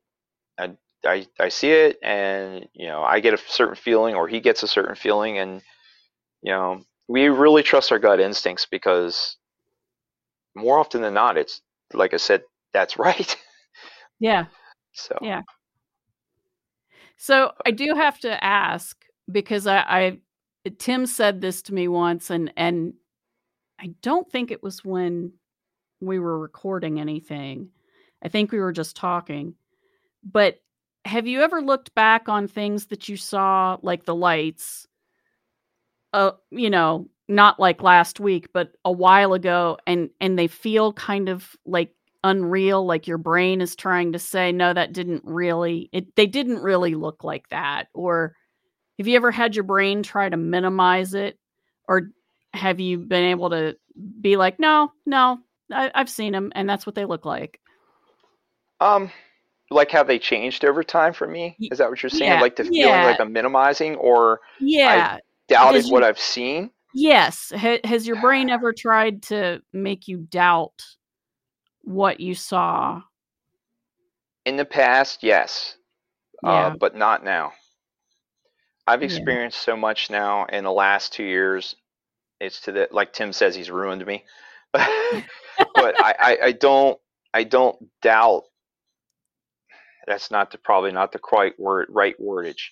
I, I, I see it and, you know, I get a certain feeling or he gets a certain feeling and, you know, we really trust our gut instincts because more often than not, it's like I said, that's <laughs> right. Yeah. so Yeah. So I do have to ask because I, I Tim said this to me once and and I don't think it was when we were recording anything. I think we were just talking. But have you ever looked back on things that you saw like the lights uh you know, not like last week, but a while ago and and they feel kind of like unreal like your brain is trying to say no that didn't really it they didn't really look like that or have you ever had your brain try to minimize it or have you been able to be like no no I, i've seen them and that's what they look like um like how they changed over time for me? Is that what you're saying? yeah, Like the feeling yeah. like I'm minimizing or yeah I doubted what I've seen? yes ha- has your brain <sighs> ever tried to make you doubt what you saw In the past, yes. Yeah. Uh, but not now. I've Yeah. experienced so much now in the last two years. It's to the like Tim says he's ruined me. <laughs> but I, I, I don't I don't doubt that's not the probably not the quite word right wordage.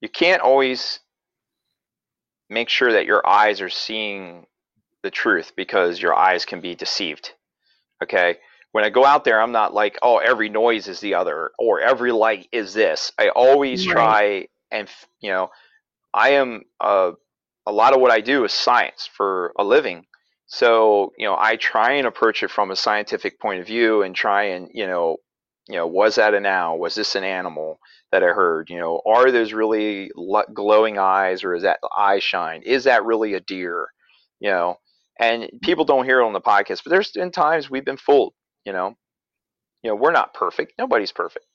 You can't always make sure that your eyes are seeing the truth because your eyes can be deceived. Okay? When I go out there, I'm not like, oh, every noise is the other or every light is this. I always Right. try and, you know, I am, uh, a lot of what I do is science for a living. So, you know, I try and approach it from a scientific point of view and try and, you know, you know, was that an owl? Was this an animal that I heard? You know, are those really glowing eyes or is that eye shine? Is that really a deer? You know, and people don't hear it on the podcast, but there's been times we've been fooled, you know. You know, we're not perfect. Nobody's perfect.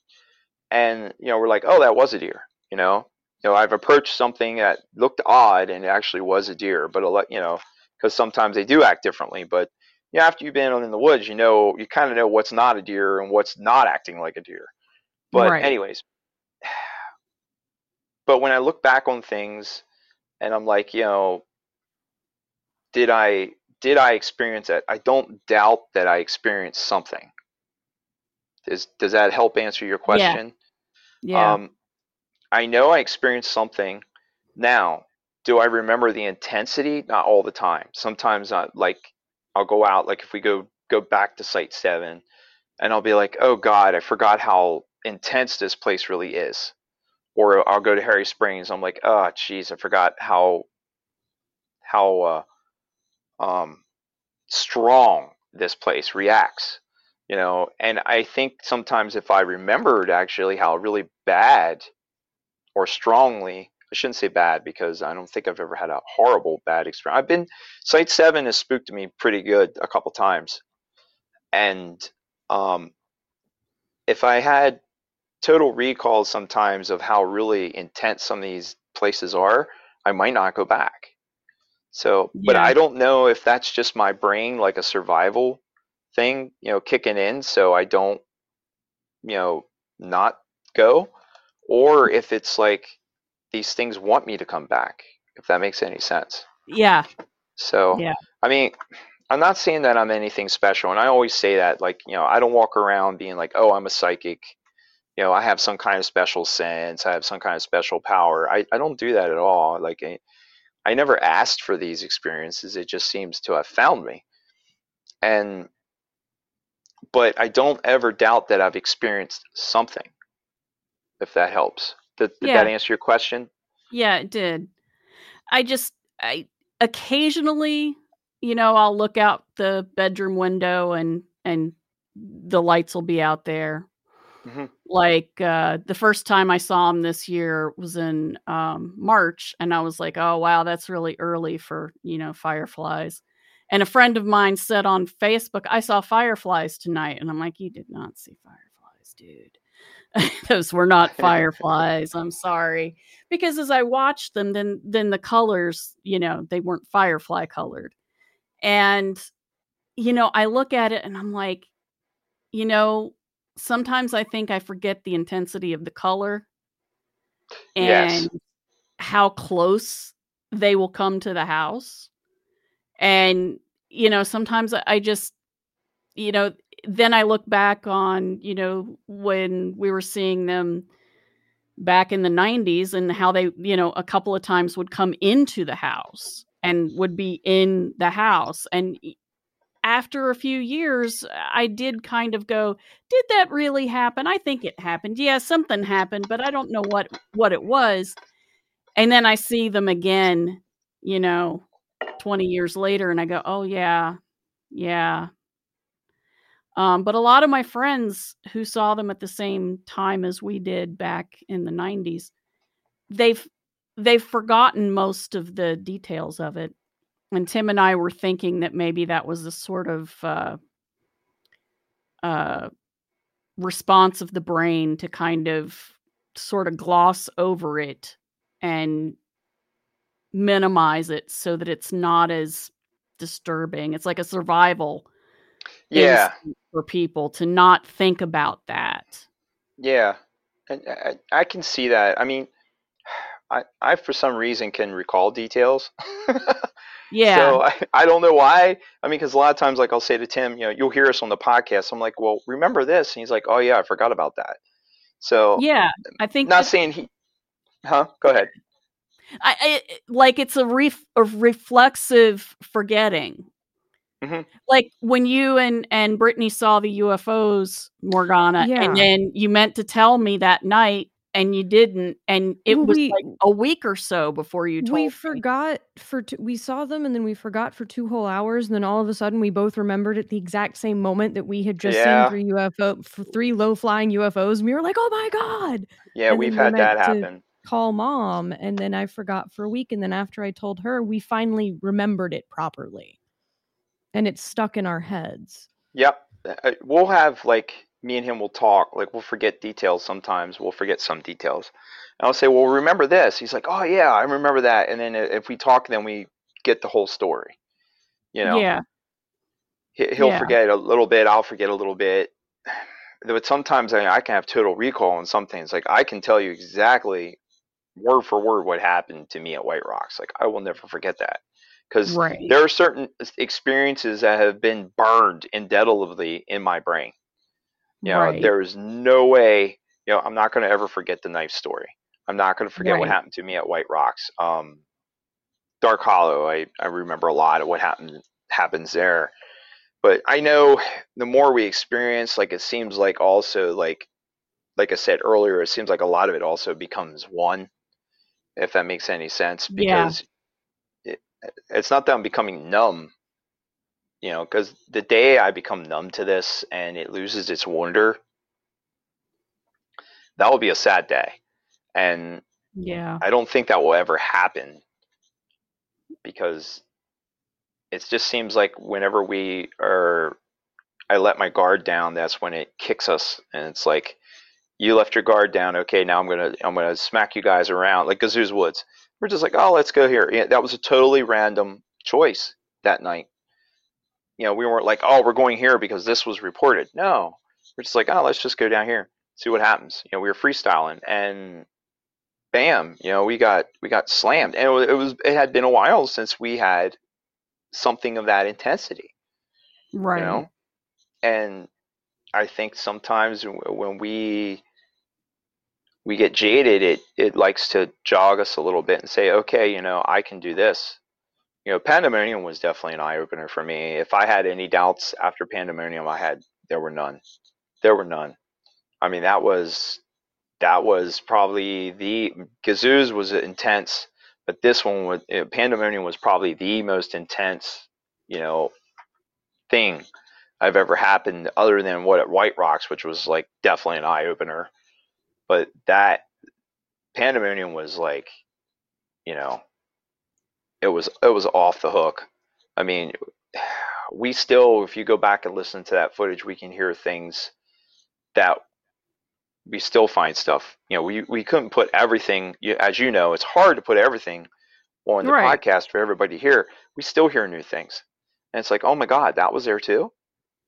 And, you know, we're like, oh, that was a deer, you know. You know, I've approached something that looked odd and it actually was a deer, but a lot, you know, because sometimes they do act differently. But you know, after you've been in the woods, you know, you kind of know what's not a deer and what's not acting like a deer. But Right. anyways, <sighs> but when I look back on things and I'm like, you know, did I did I experience that? I don't doubt that I experienced something. Does does that help answer your question? yeah Um, I know I experienced something. Now, do I remember the intensity? Not all the time. Sometimes, I, like I'll go out, like if we go go back to Site Seven, and I'll be like, "Oh God, I forgot how intense this place really is." Or I'll go to Harry Springs. I'm like, "Oh, jeez, I forgot how how uh, um, strong this place reacts." You know, and I think sometimes if I remembered actually how really bad or strongly I shouldn't say bad because I don't think I've ever had a horrible bad experience. I've been Site Seven has spooked me pretty good a couple times, and um, if I had total recall sometimes of how really intense some of these places are, I might not go back. So, but Yeah. I don't know if that's just my brain, like a survival thing, you know, kicking in, so I don't, you know, not go, or if it's like these things want me to come back, if that makes any sense. yeah So, Yeah. I mean, I'm not saying that I'm anything special, and I always say that, like, you know, I don't walk around being like, oh, I'm a psychic, you know, I have some kind of special sense, I have some kind of special power. I, I don't do that at all. Like, eh, I, never asked for these experiences, it just seems to have found me. And, but I don't ever doubt that I've experienced something, if that helps. Did, did Yeah. that answer your question? Yeah, it did. I just I occasionally, you know, I'll look out the bedroom window and and the lights will be out there. Mhm. Like uh the first time I saw him this year was in um March and I was like, "Oh wow, that's really early for, you know, fireflies." And a friend of mine said on Facebook, "I saw fireflies tonight." And I'm like, "You did not see fireflies, dude." <laughs> Those were not fireflies. I'm sorry because as I watched them, then then the colors, you know, they weren't firefly colored, and you know, I look at it and I'm like, you know, sometimes I think I forget the intensity of the color and Yes. how close they will come to the house. And, you know, sometimes I just, you know, then I look back on, you know, when we were seeing them back in the 90s and how they, you know, a couple of times would come into the house and would be in the house. And after a few years, I did kind of go, did that really happen? I think it happened. Yeah, something happened, but I don't know what what it was. And then I see them again, you know, 20 years later and I go, "Oh yeah. Yeah. Um, but a lot of my friends who saw them at the same time as we did back in the 90s, they've they've forgotten most of the details of it. And Tim and I were thinking that maybe that was a sort of uh, uh, response of the brain to kind of sort of gloss over it and minimize it so that it's not as disturbing. It's like a survival Yeah. for people to not think about that. Yeah. And I, I can see that. I mean, <sighs> I, I for some reason can recall details. <laughs> Yeah. So <laughs> I, I don't know why. I mean, because a lot of times, like I'll say to Tim, you know, you'll hear us on the podcast. I'm like, well, remember this? And he's like, oh yeah, I forgot about that. So yeah. I think not that- saying he, huh? Go ahead. I, I like it's a ref, a reflexive forgetting. Mhm. Like when you and and Brittany saw the UFOs, Morgana, Yeah. and then you meant to tell me that night and you didn't, and it Well, was we- like a week or so before you told we me. forgot for two, we saw them and then we forgot for two whole hours and then all of a sudden we both remembered at the exact same moment that we had just Yeah. seen three UFO for three low flying UFOs and we were like oh my god Yeah, And we've had we that happen. call mom and then I forgot for a week and then after I told her we finally remembered it properly and it's stuck in our heads Yep. Uh, We'll have like me and him will talk. Like we'll forget details sometimes. We'll forget some details. And I'll say, "Well, remember this?" He's like, "Oh yeah, I remember that." And then uh, if we talk, then we get the whole story. You know, yeah, He- he'll Yeah. forget a little bit. I'll forget a little bit. But sometimes I, I can have total recall on some things. Like I can tell you exactly word for word what happened to me at White Rocks. Like I will never forget that because right. there are certain experiences that have been burned indelibly in my brain. You know, right. there is no way. You know, I'm not going to ever forget the knife story. I'm not going to forget what happened to me at White Rocks. Um, Dark Hollow. I, I remember a lot of what happened happens there. But I know the more we experience, like it seems like also like like I said earlier, it seems like a lot of it also becomes one. If that makes any sense, Yeah. because it, it's not that I'm becoming numb you know, because the day I become numb to this and it loses its wonder, that will be a sad day. And yeah. I don't think that will ever happen because it just seems like whenever we are, I let my guard down, that's when it kicks us. And it's like, you left your guard down. Okay, now I'm gonna I'm gonna smack you guys around like Gazoo's Woods. We're just like, oh, let's go here. Yeah, that was a totally random choice that night. You know, we weren't like, oh, we're going here because this was reported. No, we're just like, oh, let's just go down here, see what happens. You know, we were freestyling, and bam, you know, we got we got slammed, and it was it, had been a while since we had something of that intensity Right. you know and i think sometimes when we we get jaded it it likes to jog us a little bit and say okay you know i can do this you know pandemonium was definitely an eye opener for me. If i had any doubts after pandemonium i had there were none. There were none. I mean that was that was probably the gazoo's was intense but this one was uh, pandemonium was probably the most intense you know thing I've ever happened other than what at White Rocks, which was like definitely an eye opener. But that Pandemonium was like, you know, it was it was off the hook. I mean, we still, if you go back and listen to that footage, we can hear things that we still find stuff. You know, we we couldn't put everything, as you know, it's hard to put everything on the Right. podcast for everybody to hear. We still hear new things, and it's like, oh my god, that was there too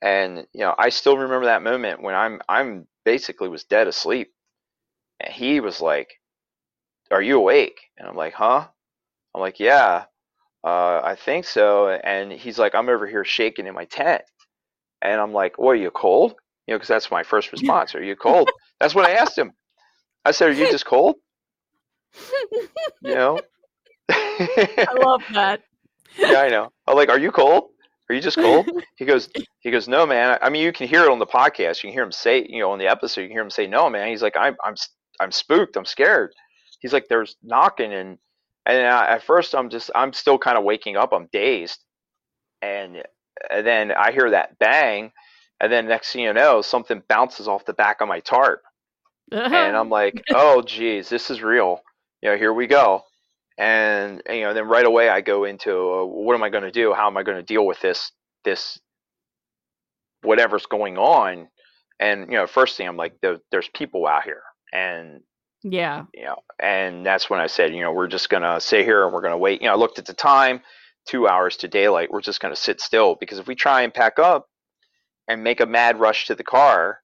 and you know i still remember that moment when i'm i'm basically was dead asleep and he was like are you awake and i'm like huh I'm like, yeah, uh, I think so. And he's like, I'm over here shaking in my tent. And I'm like, well, are you cold? You know, because that's my first <laughs> response. Are you cold? that's what I asked him. I said, are you just cold? You know? <laughs> I love that. yeah, I know. I'm like, are you cold? Are you just cold? <laughs> He goes, he goes, no, man. I mean, you can hear it on the podcast. You can hear him say, you know, on the episode, you can hear him say, no, man. He's like, I'm, I'm, I'm spooked. I'm scared. He's like, there's knocking, and and I, at first, I'm just, I'm still kind of waking up. I'm dazed, and, and then I hear that bang, and then next thing you know, something bounces off the back of my tarp, and I'm <laughs> like, oh, geez, this is real. You know, here we go. And, and, you know then right away i go into uh, what am i going to do? How am i going to deal with this this whatever's going on? And you know first thing i'm like there, there's people out here. And yeah you know and that's when i said you know we're just going to sit here and we're going to wait you know i looked at the time two hours to daylight we're just going to sit still because if we try and pack up and make a mad rush to the car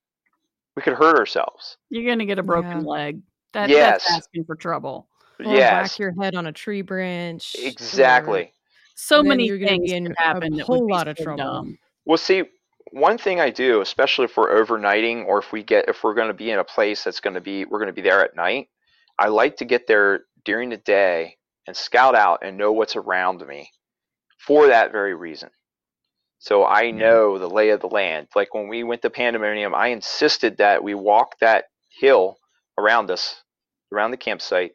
we could hurt ourselves you're going to get a broken Yeah. leg that, Yes. that's asking for trouble Or yes whack your head on a tree branch. or- exactly so Then many you're gonna things be in could a whole would be lot of trouble. dumb. Well, see, one thing I do, especially if we're overnighting or if we get if we're going to be in a place that's going to be we're going to be there at night, I like to get there during the day and scout out and know what's around me for that very reason. So I know the lay of the land. Like when we went to Pandemonium, I insisted that we walk that hill around us, around the campsite.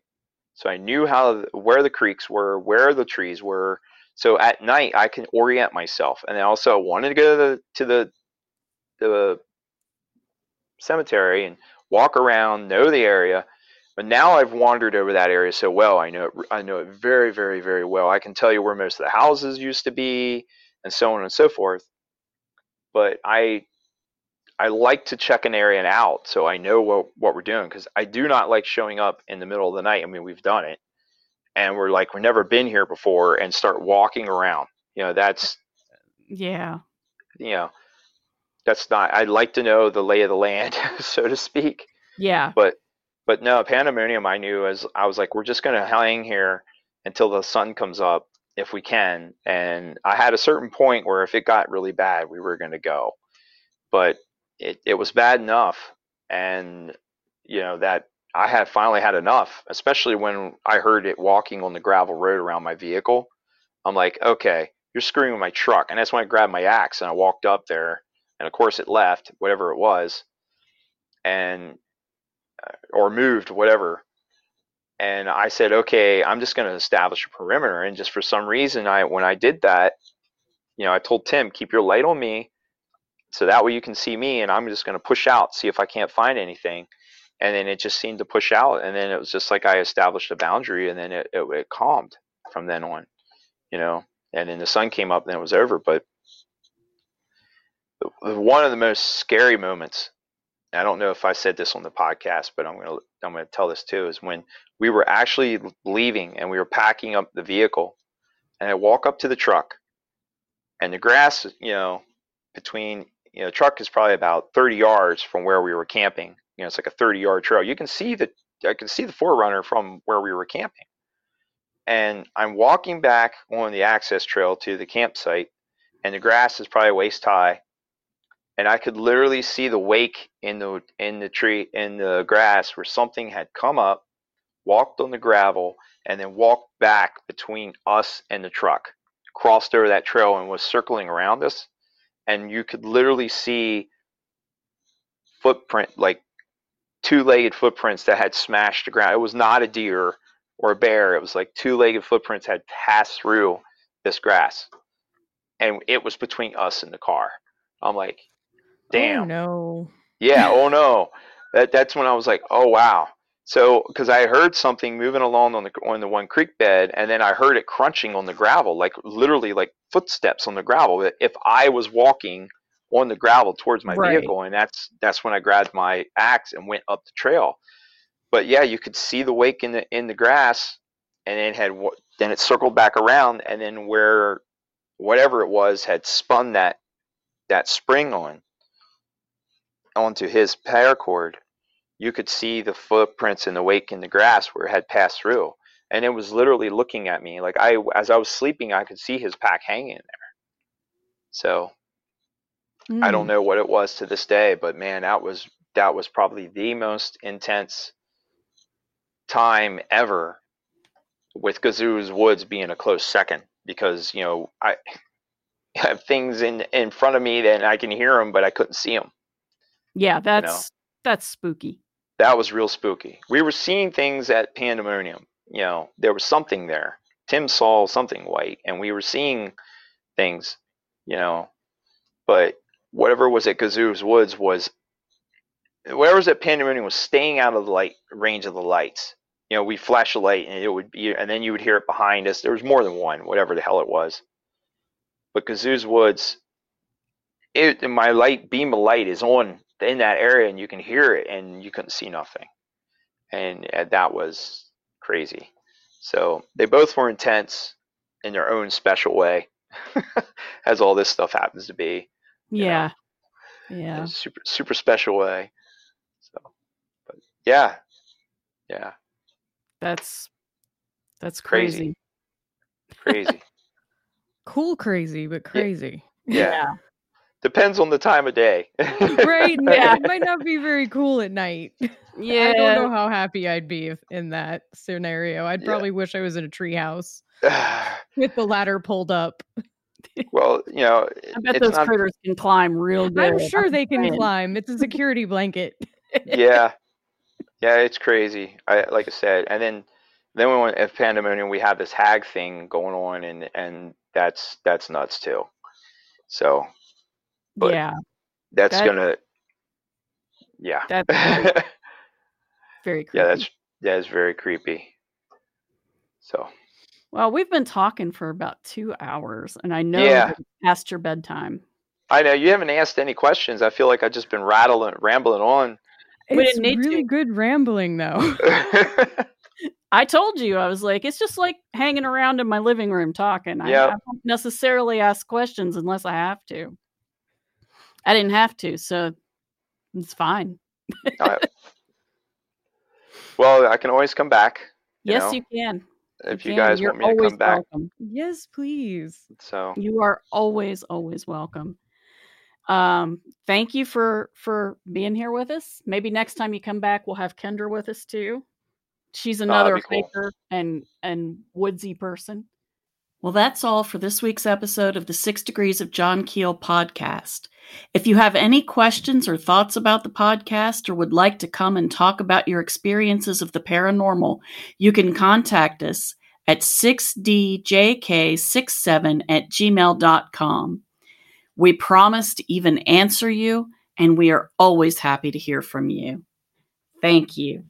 So I knew how where the creeks were, where the trees were, so at night I can orient myself, and I also wanted to go to the to the, the cemetery and walk around, know the area. But now I've wandered over that area so well, I know it, I know it very, very, very well. I can tell you where most of the houses used to be, and so on and so forth. But I I like to check an area out so I know what what we're doing because I do not like showing up in the middle of the night. I mean, we've done it, and we're like we've never been here before, and start walking around. You know, that's yeah you know, that's not. I'd like to know the lay of the land, <laughs> so to speak. yeah But but no, Pandemonium. I knew as I was like, we're just gonna hang here until the sun comes up if we can. And I had a certain point where if it got really bad, we were gonna go. But it it was bad enough, and you know that I had finally had enough. Especially when I heard it walking on the gravel road around my vehicle. I'm like, okay, you're screwing with my truck. And that's when I grabbed my axe and I walked up there. And of course, it left, whatever it was, and uh, or moved, whatever. And I said, okay, I'm just going to establish a perimeter. And just for some reason, I when I did that, you know, I told Tim, keep your light on me, so that way you can see me, and I'm just going to push out, see if I can't find anything. And then it just seemed to push out, and then it was just like I established a boundary, and then it, it, it calmed from then on, you know and then the sun came up and it was over. But one of the most scary moments, I don't know if I said this on the podcast, but I'm gonna I'm gonna tell this too, is when we were actually leaving and we were packing up the vehicle, and I walk up to the truck, and the grass, you know, between you know, truck is probably about 30 yards from where we were camping. You know, it's like a 30 yard trail. You can see the I can see the 4Runner from where we were camping and I'm walking back on the access trail to the campsite, and the grass is probably waist high, and I could literally see the wake in the in the tree in the grass where something had come up, walked on the gravel, and then walked back between us and the truck, crossed over that trail and was circling around us, and you could literally see footprint like two-legged footprints that had smashed the ground. It was not a deer or a bear. It was like two-legged footprints had passed through this grass, and it was between us and the car. I'm like, damn, Oh, no. yeah, oh no. That that's when I was like, oh wow. So because I heard something moving along on the on the one creek bed, and then I heard it crunching on the gravel, like literally like footsteps on the gravel. That If I was walking on the gravel towards my Right. vehicle, and that's that's when I grabbed my axe and went up the trail but yeah, you could see the wake in the in the grass, and it had then it circled back around, and then where whatever it was had spun that that spring on onto his paracord, you could see the footprints in the wake in the grass where it had passed through. and it was literally looking at me. Like I, as I was sleeping, I could see his pack hanging there. So I don't Mm. know what it was to this day, but man, that was that was probably the most intense time ever with Gazoo's Woods being a close second because you know I <laughs> have things in in front of me that I can hear them, but I couldn't see them. Yeah, that's that's spooky. That was real spooky. We were seeing things at Pandemonium. You know, there was something there. Tim saw something white, and we were seeing things. You know, but whatever was at Gazoo's Woods was whatever was at Pandemonium was staying out of the light range of the lights. You know, we flash a light and it would be, and then you would hear it behind us. There was more than one, whatever the hell it was. But Gazoo's Woods, it my light beam of light is on in that area, and you can hear it, and you couldn't see nothing, and uh, that was crazy. So they both were intense in their own special way, <laughs> as all this stuff happens to be You know, Yeah. in Yeah. a super super special way. So, but yeah, yeah, That's that's Crazy. crazy. crazy. <laughs> Cool, crazy, but crazy. yeah. Depends on the time of day. right? <laughs> Yeah. It might not be very cool at night. Yeah. I don't know how happy I'd be if, in that scenario. I'd Yeah. probably wish I was in a treehouse <sighs> with the ladder pulled up. <laughs> well, you know, I bet those not. critters can climb real good. I'm sure they can climb. It's a security blanket. <laughs> yeah, yeah, it's crazy. I like I said, and then then we went at Pandemonium. We had this hag thing going on, and and that's that's nuts too. So but- yeah. that's That- gonna, yeah, That's <laughs> very, very creepy. yeah, that's that is very creepy. So well, we've been talking for about two hours, and I know Yeah. that it's past your bedtime. I know you haven't asked any questions. I feel like I've just been rattling, rambling on. We It's didn't need really to. good rambling though. <laughs> <laughs> I told you, I was like, it's just like hanging around in my living room talking. I, Yep. I don't necessarily ask questions unless I have to. I didn't have to, so it's fine. I- well, I can always come back. You yes, know, you can. If you guys want me to come back. welcome. yes, please. So You are always, always welcome. Um, thank you for for being here with us. Maybe next time you come back, we'll have Kendra with us too. She's Oh, another cool. and and woodsy person. Well, that's all for this week's episode of the Six Degrees of John Keel podcast. If you have any questions or thoughts about the podcast or would like to come and talk about your experiences of the paranormal, you can contact us at 6djk67 at gmail.com. We promise to even answer you, and we are always happy to hear from you. Thank you.